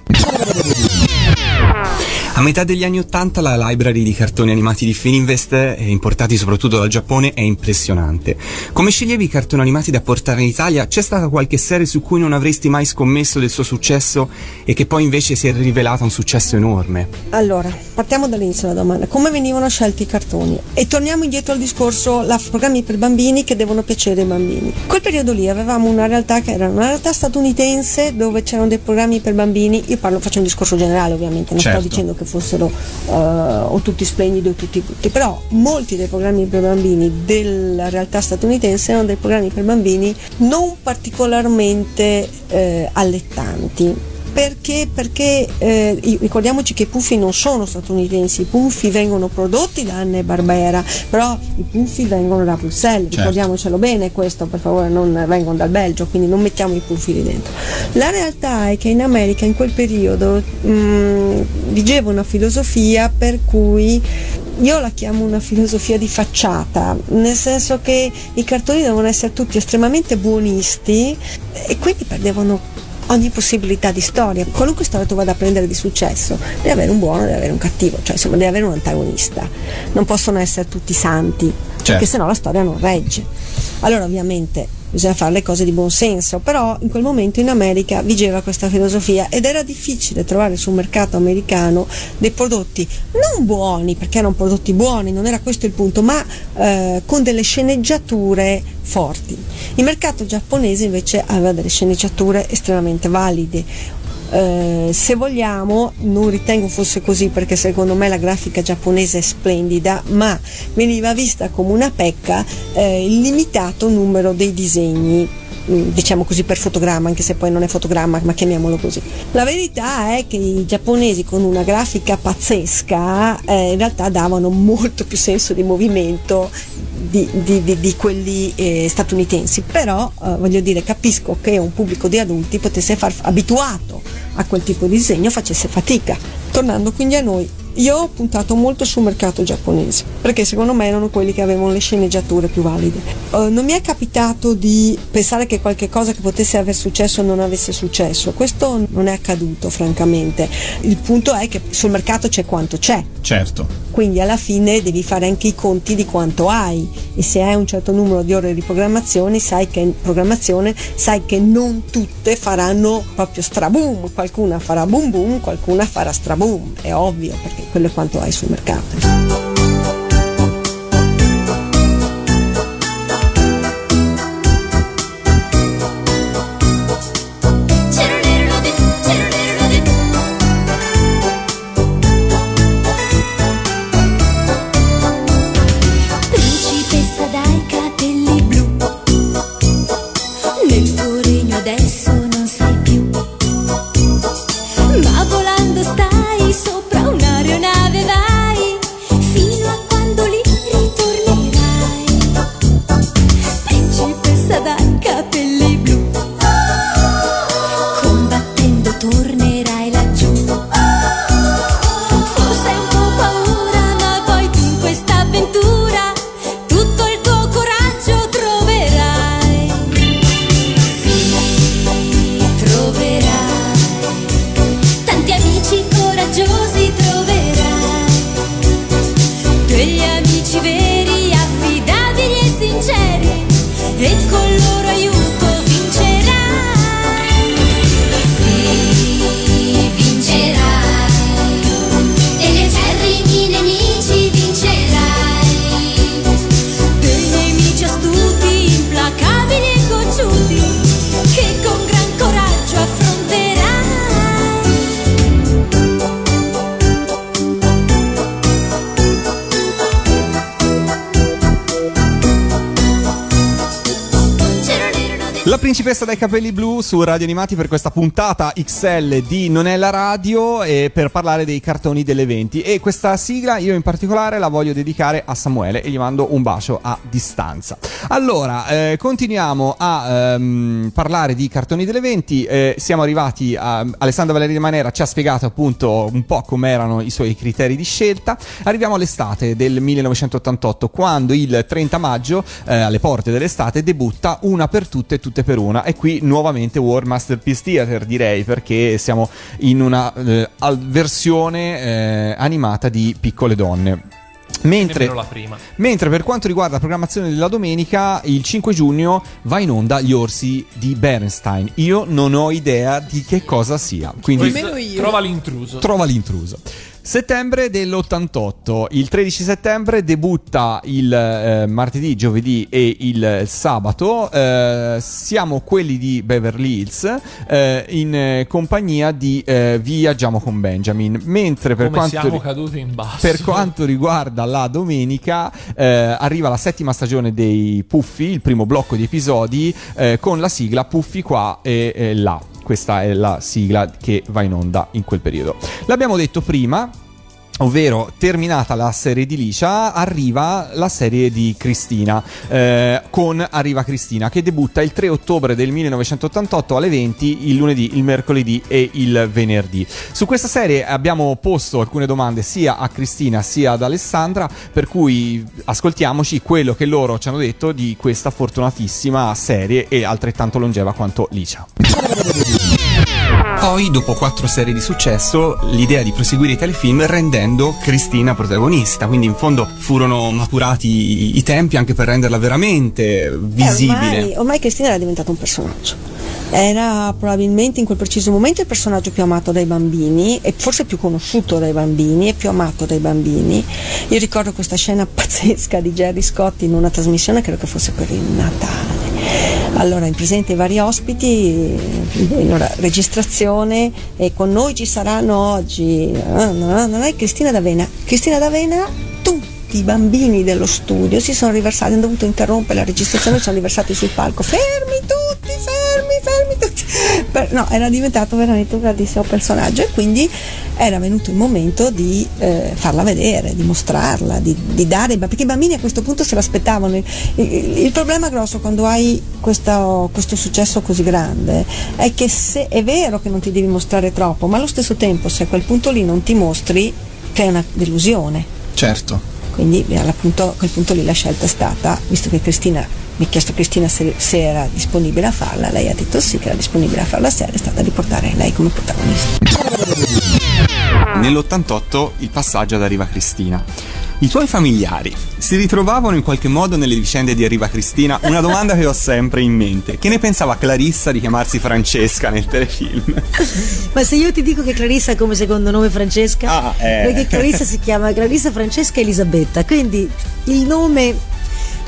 A metà degli anni 80 la library di cartoni animati di Fininvest, eh, importati soprattutto dal Giappone, è impressionante. Come sceglievi i cartoni animati da portare in Italia? C'è stata qualche serie su cui non avresti mai scommesso del suo successo e che poi invece si è rivelata un successo enorme? Allora, partiamo dall'inizio della domanda. Come venivano scelti i cartoni? E torniamo indietro al discorso, la programmi per bambini che devono piacere ai bambini. In quel periodo lì avevamo una realtà che era una realtà statunitense dove c'erano dei programmi per bambini, io parlo, faccio un discorso generale ovviamente, non Certo. Sto dicendo che fossero eh, o tutti splendidi o tutti brutti, però molti dei programmi per bambini della realtà statunitense erano dei programmi per bambini non particolarmente eh, allettanti. Perché? Perché eh, ricordiamoci che i puffi non sono statunitensi, i puffi vengono prodotti da Anne Barbera, però i puffi vengono da Bruxelles, ricordiamocelo bene questo, per favore non vengono dal Belgio, quindi non mettiamo i puffi lì dentro. La realtà è che in America in quel periodo mh, vigeva una filosofia per cui io la chiamo una filosofia di facciata, nel senso che i cartoni devono essere tutti estremamente buonisti e quindi perdevano ogni possibilità di storia. Qualunque storia tu vada a prendere di successo, deve avere un buono, deve avere un cattivo, cioè insomma deve avere un antagonista. Non possono essere tutti santi, perché sennò la storia non regge. Allora ovviamente bisogna fare le cose di buon senso, però in quel momento in America vigeva questa filosofia ed era difficile trovare sul mercato americano dei prodotti non buoni, perché erano prodotti buoni, non era questo il punto, ma eh, con delle sceneggiature forti. Il mercato giapponese invece aveva delle sceneggiature estremamente valide. Eh, se vogliamo, non ritengo fosse così perché secondo me la grafica giapponese è splendida, ma veniva vista come una pecca eh, il limitato numero dei disegni mm, diciamo così per fotogramma, anche se poi non è fotogramma, ma chiamiamolo così. La verità è che i giapponesi con una grafica pazzesca eh, in realtà davano molto più senso di movimento di, di- di- quelli eh, statunitensi, però eh, voglio dire capisco che un pubblico di adulti potesse far abituato a quel tipo di disegno facesse fatica. Tornando quindi a noi, io ho puntato molto sul mercato giapponese perché secondo me erano quelli che avevano le sceneggiature più valide. Eh, non mi è capitato di pensare che qualche cosa che potesse aver successo non avesse successo, questo non è accaduto francamente. Il punto è che sul mercato c'è quanto c'è, Certo. quindi alla fine devi fare anche i conti di quanto hai e se hai un certo numero di ore di programmazione sai che, programmazione, sai che non tutte faranno proprio straboom, qualcuna farà boom boom, qualcuna farà straboom, è ovvio perché quello è quanto hai sul mercato. Dai capelli blu su Radio Animati per questa puntata XL di Non è la radio e per parlare dei cartoni delle 20 e questa sigla io in particolare la voglio dedicare a Samuele e gli mando un bacio a distanza. Allora, eh, continuiamo a ehm, parlare di cartoni delle 20, eh, siamo arrivati a Alessandra Valeria Manera ci ha spiegato appunto un po' come erano i suoi criteri di scelta. Arriviamo all'estate del 1988 quando il 30 maggio eh, alle porte dell'estate debutta Una per tutte e tutte per una e qui nuovamente War Masterpiece Theater direi perché siamo in una eh, versione eh, animata di Piccole Donne. Mentre, mentre per quanto riguarda la programmazione della domenica, il 5 giugno va in onda Gli Orsi di Bernstein. Io non ho idea di che cosa sia. Quindi Trova l'intruso. trova l'intruso. Settembre dell'88, il 13 settembre debutta il eh, martedì, giovedì e il sabato. eh, siamo quelli di Beverly Hills eh, in eh, compagnia di eh, Viaggiamo con Benjamin. Mentre per quanto, per quanto riguarda la domenica, eh, arriva la settima stagione dei Puffi, il primo blocco di episodi con la sigla Puffi qua e là. Questa è la sigla che va in onda in quel periodo. L'abbiamo detto prima, Ovvero, terminata la serie di Licia, arriva la serie di Cristina, eh, con Arriva Cristina, che debutta il 3 ottobre del 1988 alle 20, il lunedì, il mercoledì e il venerdì. Su questa serie abbiamo posto alcune domande sia a Cristina sia ad Alessandra, per cui ascoltiamoci quello che loro ci hanno detto di questa fortunatissima serie e altrettanto longeva quanto Licia. Poi, dopo quattro serie di successo, l'idea di proseguire i telefilm rendendo Cristina protagonista. Quindi, in fondo, furono maturati i, tempi anche per renderla veramente Eh, visibile. ormai, ormai Cristina era diventata un personaggio. Era probabilmente in quel preciso momento il personaggio più amato dai bambini e forse più conosciuto dai bambini e più amato dai bambini. Io ricordo questa scena <laughs> pazzesca di Jerry Scott in una trasmissione, credo che fosse per il Natale. Allora, in presenza i vari ospiti, in una registrazione e con noi ci saranno oggi ah, no, non è Cristina D'Avena. Cristina D'Avena, tutti i bambini dello studio si sono riversati, hanno dovuto interrompere la registrazione, sono riversati sul palco. Fermi tutti, fermi, fermi tutti. No, era diventato veramente un grandissimo personaggio e quindi era venuto il momento di eh, farla vedere, di mostrarla, di, di dare, perché i bambini a questo punto se l'aspettavano. Il, il- il problema grosso quando hai questo, questo successo così grande è che se è vero che non ti devi mostrare troppo, ma allo stesso tempo se a quel punto lì non ti mostri, crea una delusione. Certo. Quindi eh, all'appunto, a quel punto lì la scelta è stata, visto che Cristina mi ha chiesto Cristina se, se era disponibile a farla, lei ha detto sì che era disponibile a fare la serie, è stata di portare lei come protagonista. Nell'88 il passaggio ad Arriva Cristina. I tuoi familiari si ritrovavano in qualche modo nelle vicende di Arriva Cristina? Una domanda che ho sempre in mente. Che ne pensava Clarissa di chiamarsi Francesca nel telefilm? Ma se io ti dico che Clarissa ha come secondo nome Francesca, Ah, eh. perché Clarissa si chiama Clarissa Francesca Elisabetta, quindi il nome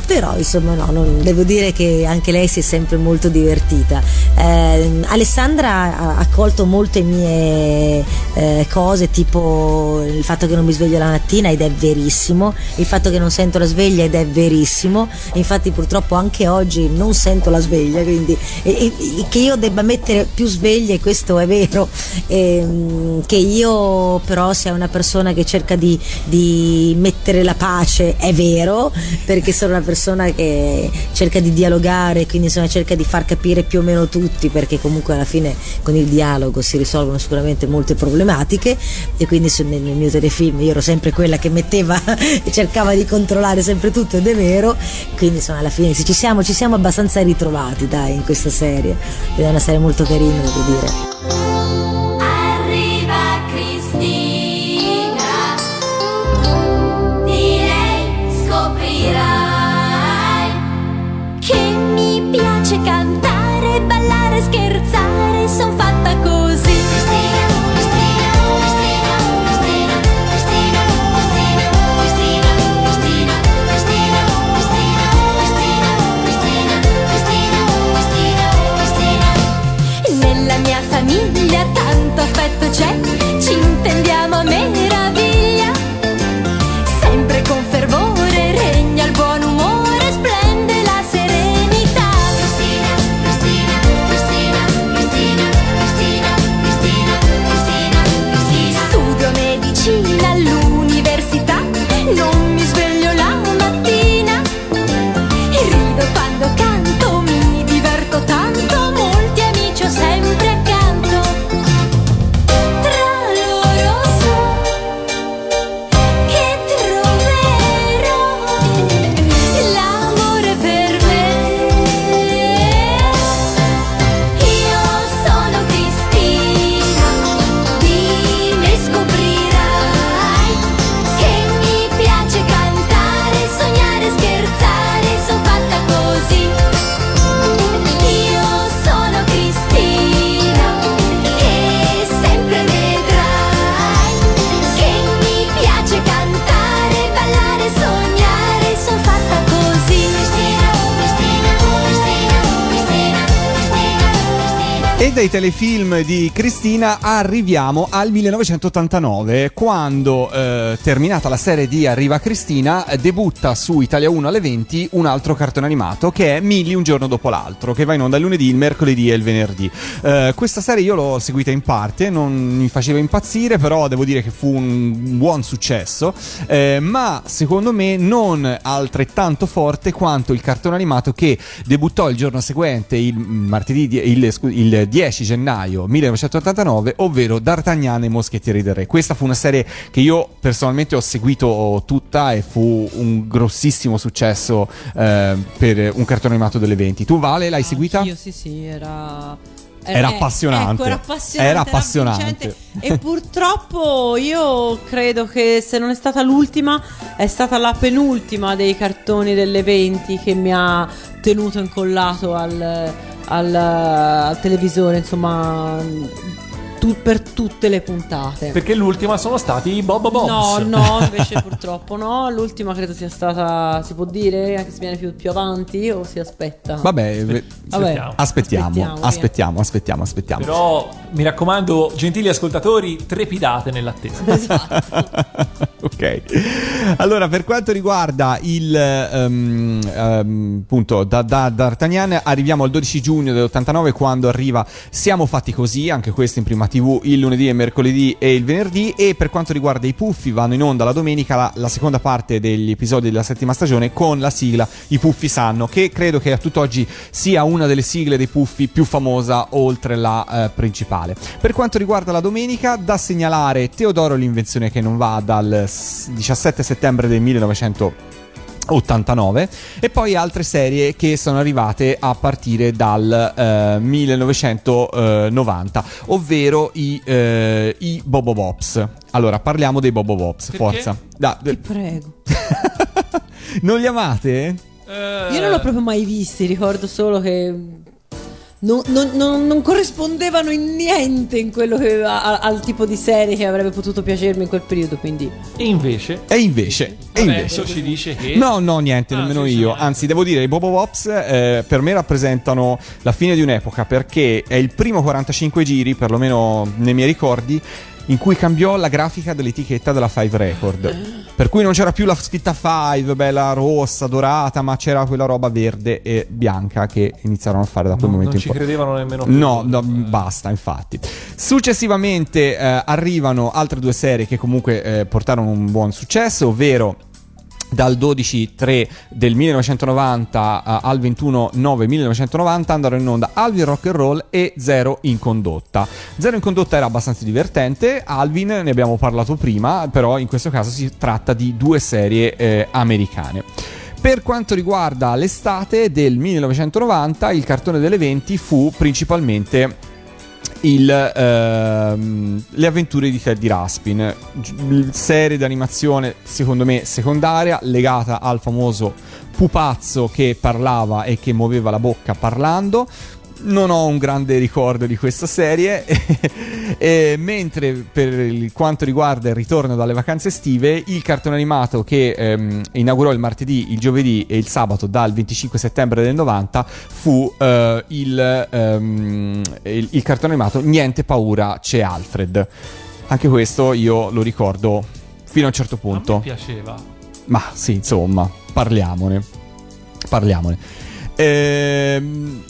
però insomma no, non- devo dire che anche lei si è sempre molto divertita. Ehm, Alessandra ha accolto molte mie eh, cose, tipo il fatto che non mi sveglio la mattina ed è verissimo, il fatto che non sento la sveglia ed è verissimo, infatti purtroppo anche oggi non sento la sveglia, quindi e- e- e che io debba mettere più sveglie, questo è vero, Ehm, che io però sia una persona che cerca di, di mettere la pace, è vero, perché sono una persona che cerca di dialogare, quindi insomma cerca di far capire più o meno tutti, perché comunque alla fine con il dialogo si risolvono sicuramente molte problematiche. E quindi nel, mio telefilm io ero sempre quella che metteva <laughs> e cercava di controllare sempre tutto ed è vero, quindi insomma alla fine ci siamo, ci siamo abbastanza ritrovati dai in questa serie. Ed è una serie molto carina devo dire. Dai telefilm di Cristina arriviamo al 1989 quando eh, terminata la serie di Arriva Cristina debutta su Italia 1 alle 20 un altro cartone animato che è Milli un giorno dopo l'altro che va in onda il lunedì, il mercoledì e il venerdì. Eh, questa serie io l'ho seguita in parte, non mi faceva impazzire però devo dire che fu un buon successo eh, ma secondo me non altrettanto forte quanto il cartone animato che debuttò il giorno seguente il martedì il, il 10 gennaio 1989 ovvero D'Artagnan e Moschettieri del Re questa fu una serie che io personalmente ho seguito tutta e fu un grossissimo successo eh, per un cartone animato delle 20 tu Vale l'hai seguita? Io sì, sì, era. Era eh, appassionante. ecco, era appassionante. Era appassionante. E purtroppo io credo che se non è stata l'ultima, è stata la penultima dei cartoni delle 20 che mi ha tenuto incollato al, al- al televisore, insomma, tu- per tutte le puntate. Perché l'ultima sono stati i Bob Bobs. No, no, <laughs> invece purtroppo no. L'ultima credo sia stata, si può dire, anche se viene più, più avanti o si aspetta. Vabbè, ve- Vabbè, aspettiamo, aspettiamo, aspettiamo, aspettiamo, aspettiamo. Però mi raccomando, gentili ascoltatori, trepidate nell'attesa. <laughs> <laughs> ok. Allora, per quanto riguarda il ehm, ehm, appunto da, da D'Artagnan, arriviamo al 12 giugno dell'89 quando arriva Siamo fatti così, anche questo in prima TV il lunedì e mercoledì e il venerdì. E per quanto riguarda i puffi, vanno in onda la domenica la, la seconda parte degli episodi della settima stagione con la sigla I puffi sanno, che credo che a tutt'oggi sia una delle sigle dei puffi più famosa oltre la eh, principale. Per quanto riguarda la domenica, da segnalare Teodoro l'invenzione che non va dal s- 17 settembre del 1989 e poi altre serie che sono arrivate a partire dal eh, 1990, ovvero i, eh, i Bobo Bops. Allora, parliamo dei Bobo Bops, Perché? forza. Da- Ti prego. <laughs> non li amate? Io non l'ho proprio mai visti, ricordo solo che non, non- non- non corrispondevano in niente in quello che, a- al tipo di serie che avrebbe potuto piacermi in quel periodo, quindi... E invece? E invece? E invece? Ci dice che... No, no, niente, Ah, nemmeno io. niente. Anzi, devo dire, i Bobo Pops eh, per me rappresentano la fine di un'epoca perché è il primo 45 giri, perlomeno nei miei ricordi, in cui cambiò la grafica dell'etichetta della Five Record. Per cui non c'era più la scritta Five, bella rossa, dorata, ma c'era quella roba verde e bianca che iniziarono a fare da quel Non, momento non ci in poi. credevano nemmeno più. No, no, basta, infatti. Successivamente eh, arrivano altre due serie che comunque eh, portarono un buon successo, ovvero dal 12-3 del 1990 a- al 21-9-1990 andarono in onda Alvin Rock and Roll e Zero in condotta. Zero in condotta era abbastanza divertente, Alvin ne abbiamo parlato prima, però in questo caso si tratta di due serie eh, americane. Per quanto riguarda l'estate del 1990, il cartone delle 20 fu principalmente il, ehm, le avventure di Teddy Raspin, serie di animazione secondo me secondaria legata al famoso pupazzo che parlava e che muoveva la bocca parlando. Non ho un grande ricordo di questa serie, <laughs> E mentre per quanto riguarda il ritorno dalle vacanze estive, il cartone animato che ehm, inaugurò il martedì, il giovedì e il sabato dal 25 settembre del 90 fu eh, il, ehm, il, il cartone animato Niente paura, c'è Alfred. Anche questo io lo ricordo fino a un certo punto. piaceva. Ma sì, insomma, parliamone. Parliamone. Ehm,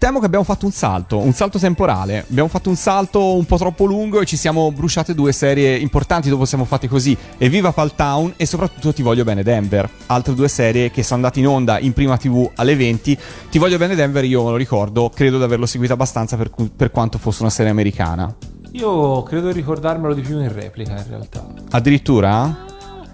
temo che abbiamo fatto un salto, un salto temporale. Abbiamo fatto un salto un po' troppo lungo e ci siamo bruciate due serie importanti dopo siamo fatti così. Evviva Fall Town e soprattutto Ti voglio bene Denver. Altre due serie che sono andate in onda in prima TV alle 20. Ti voglio bene Denver, io me lo ricordo, credo di averlo seguito abbastanza per, per quanto fosse una serie americana. Io credo di ricordarmelo di più in replica, in realtà. Addirittura?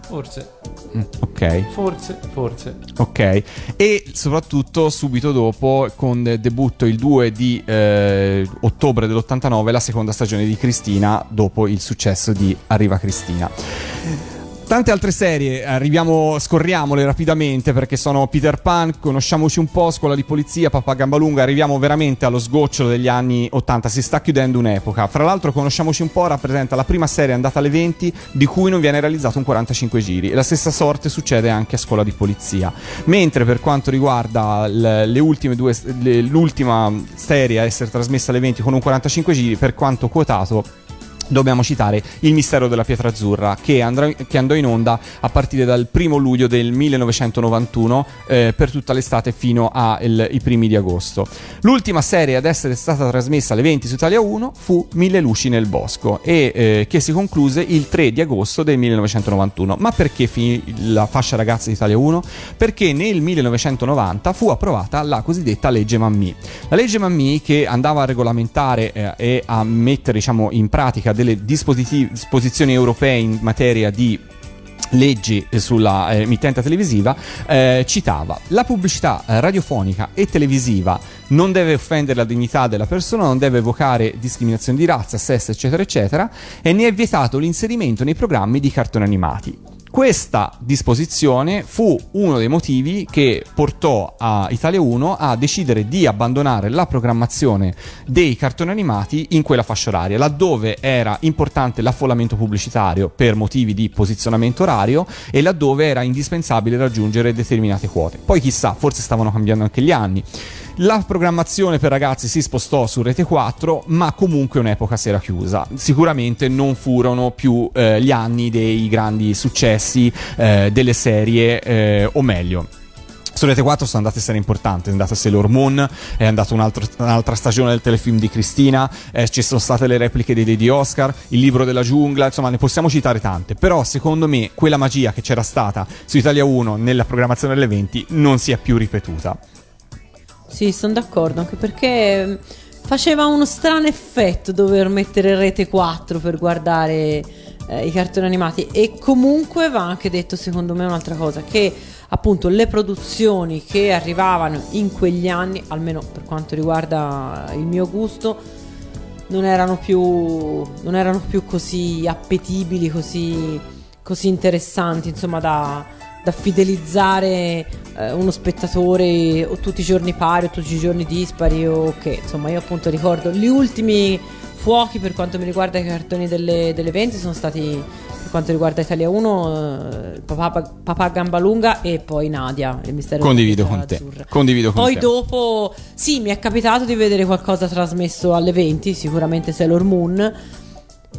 Forse, Mm, ok. forse, forse. Ok, e soprattutto subito dopo, con debutto il 2 di eh, ottobre dell'89, la seconda stagione di Cristina, dopo il successo di Arriva Cristina. Tante altre serie, arriviamo, scorriamole rapidamente perché sono Peter Pan, conosciamoci un po', Scuola di Polizia, Papà Gambalunga, arriviamo veramente allo sgocciolo degli anni 80, si sta chiudendo un'epoca. Fra l'altro conosciamoci un po' rappresenta la prima serie andata alle 20 di cui non viene realizzato un 45 giri e la stessa sorte succede anche a Scuola di Polizia. Mentre per quanto riguarda l- le ultime due, le- l'ultima serie a essere trasmessa alle 20 con un 45 giri, per quanto quotato dobbiamo citare Il mistero della pietra azzurra che, andrà- che andò in onda a partire dal primo luglio del 1991 eh, per tutta l'estate fino ai primi di agosto. L'ultima serie ad essere stata trasmessa alle 20 su Italia 1 fu Mille luci nel bosco e eh, che si concluse il 3 di agosto del 1991. Ma perché finì la fascia ragazza di Italia 1? Perché nel 1990 fu approvata la cosiddetta legge Mammì. La legge Mammì che andava a regolamentare eh, e a mettere diciamo, in pratica delle disposizioni europee in materia di leggi sulla eh, emittente televisiva eh, citava la pubblicità eh, radiofonica e televisiva non deve offendere la dignità della persona, non deve evocare discriminazione di razza, sesso, eccetera, eccetera, e ne è vietato l'inserimento nei programmi di cartoni animati. Questa disposizione fu uno dei motivi che portò a Italia 1 a decidere di abbandonare la programmazione dei cartoni animati in quella fascia oraria, laddove era importante l'affollamento pubblicitario per motivi di posizionamento orario e laddove era indispensabile raggiungere determinate quote. Poi chissà, forse stavano cambiando anche gli anni. La programmazione per ragazzi si spostò su Rete 4, ma comunque un'epoca si era chiusa. Sicuramente non furono più eh, gli anni dei grandi successi eh, delle serie, eh, o meglio. Su Rete 4 sono andate serie importanti, è andata Sailor Moon, è andata un altro- un'altra stagione del telefilm di Cristina, eh, ci sono state le repliche dei di Oscar, il libro della giungla, insomma ne possiamo citare tante, però secondo me quella magia che c'era stata su Italia 1 nella programmazione delle 20 non si è più ripetuta. Sì, sono d'accordo, anche perché mm, faceva uno strano effetto dover mettere rete 4 per guardare eh, i cartoni animati. E comunque va anche detto secondo me un'altra cosa, che appunto le produzioni che arrivavano in quegli anni, almeno per quanto riguarda il mio gusto, non erano più, non erano più così appetibili, così, così interessanti, insomma, da, da fidelizzare eh, uno spettatore o tutti i giorni pari o tutti i giorni dispari o che, insomma, io appunto ricordo gli ultimi fuochi per quanto mi riguarda i cartoni delle, delle 20 sono stati per quanto riguarda Italia 1 eh, papà, papà Gambalunga e poi Nadia il mistero Condivido con te. azzurra. Condivido con Poi te. dopo, sì, mi è capitato di vedere qualcosa trasmesso alle 20, sicuramente Sailor Moon,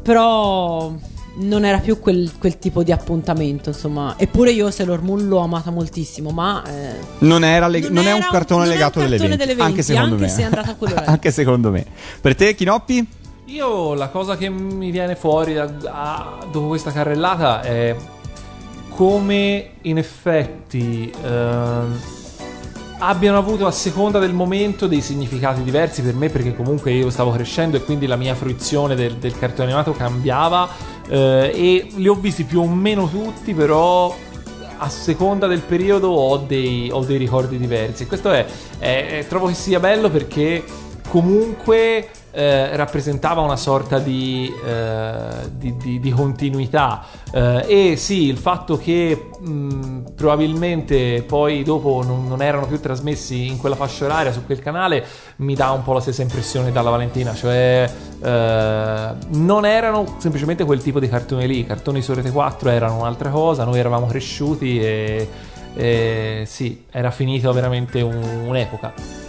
però non era più quel, quel tipo di appuntamento, insomma. Eppure io Sailor Moon l'ho amata moltissimo, ma... eh, Non, era leg- Non non è un era un- cartone un legato delle cartone 20, delle 20, anche secondo anche me. se è andato a quello <laughs> anche secondo me. Per te, Chinoppi? Io la cosa che mi viene fuori da- a- dopo questa carrellata è come in effetti ehm, abbiano avuto a seconda del momento dei significati diversi per me perché comunque io stavo crescendo e quindi la mia fruizione del, del cartone animato cambiava eh, e li ho visti più o meno tutti però a seconda del periodo ho dei, ho dei ricordi diversi. Questo è- è- trovo che sia bello perché comunque eh, rappresentava una sorta di, eh, di- di- di continuità. Eh, e sì il fatto che mh, probabilmente poi dopo non, non erano più trasmessi in quella fascia oraria su quel canale mi dà un po' la stessa impressione dalla Valentina cioè eh, non erano semplicemente quel tipo di cartoni lì. I cartoni su Rete 4 erano un'altra cosa noi eravamo cresciuti e, e sì era finita veramente un- un'epoca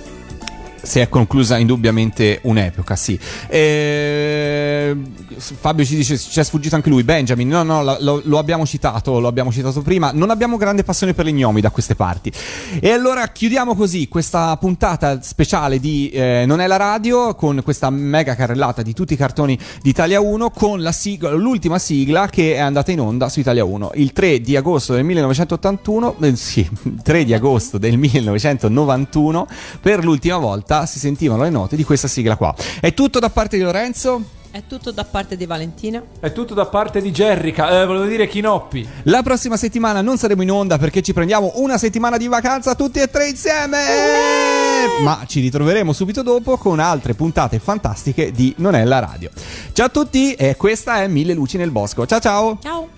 Si è conclusa indubbiamente un'epoca, sì. Eh, Fabio ci dice: ci è sfuggito anche lui. Benjamin, no, no, lo, lo abbiamo citato, lo abbiamo citato prima. Non abbiamo grande passione per gli gnomi da queste parti. E allora chiudiamo così questa puntata speciale di eh, Non è la radio con questa mega carrellata di tutti i cartoni di Italia 1 con la sigla- l'ultima sigla che è andata in onda su Italia 1 il 3 di agosto del 1981. eh, sì, <laughs> 3 di agosto del 1991 per l'ultima volta si sentivano le note di questa sigla qua. È tutto da parte di Lorenzo. è tutto da parte di Valentina. È tutto da parte di Jerrica, eh, volevo dire Chinoppi. La prossima settimana non saremo in onda perché ci prendiamo una settimana di vacanza tutti e tre insieme. Ma ci ritroveremo subito dopo con altre puntate fantastiche di Non è la radio. Ciao a tutti e questa è Mille luci nel bosco. Ciao ciao. Ciao!